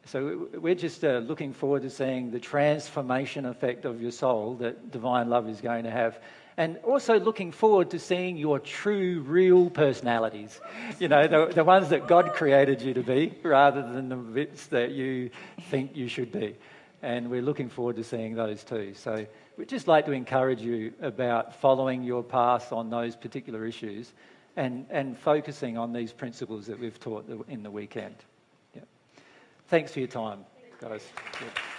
So we're just uh, looking forward to seeing the transformation effect of your soul that divine love is going to have. And also looking forward to seeing your true, real personalities. You know, the, the ones that God created you to be rather than the bits that you think you should be. And we're looking forward to seeing those too. So we'd just like to encourage you about following your path on those particular issues and, and focusing on these principles that we've taught in the weekend. Thanks for your time, guys. Yeah.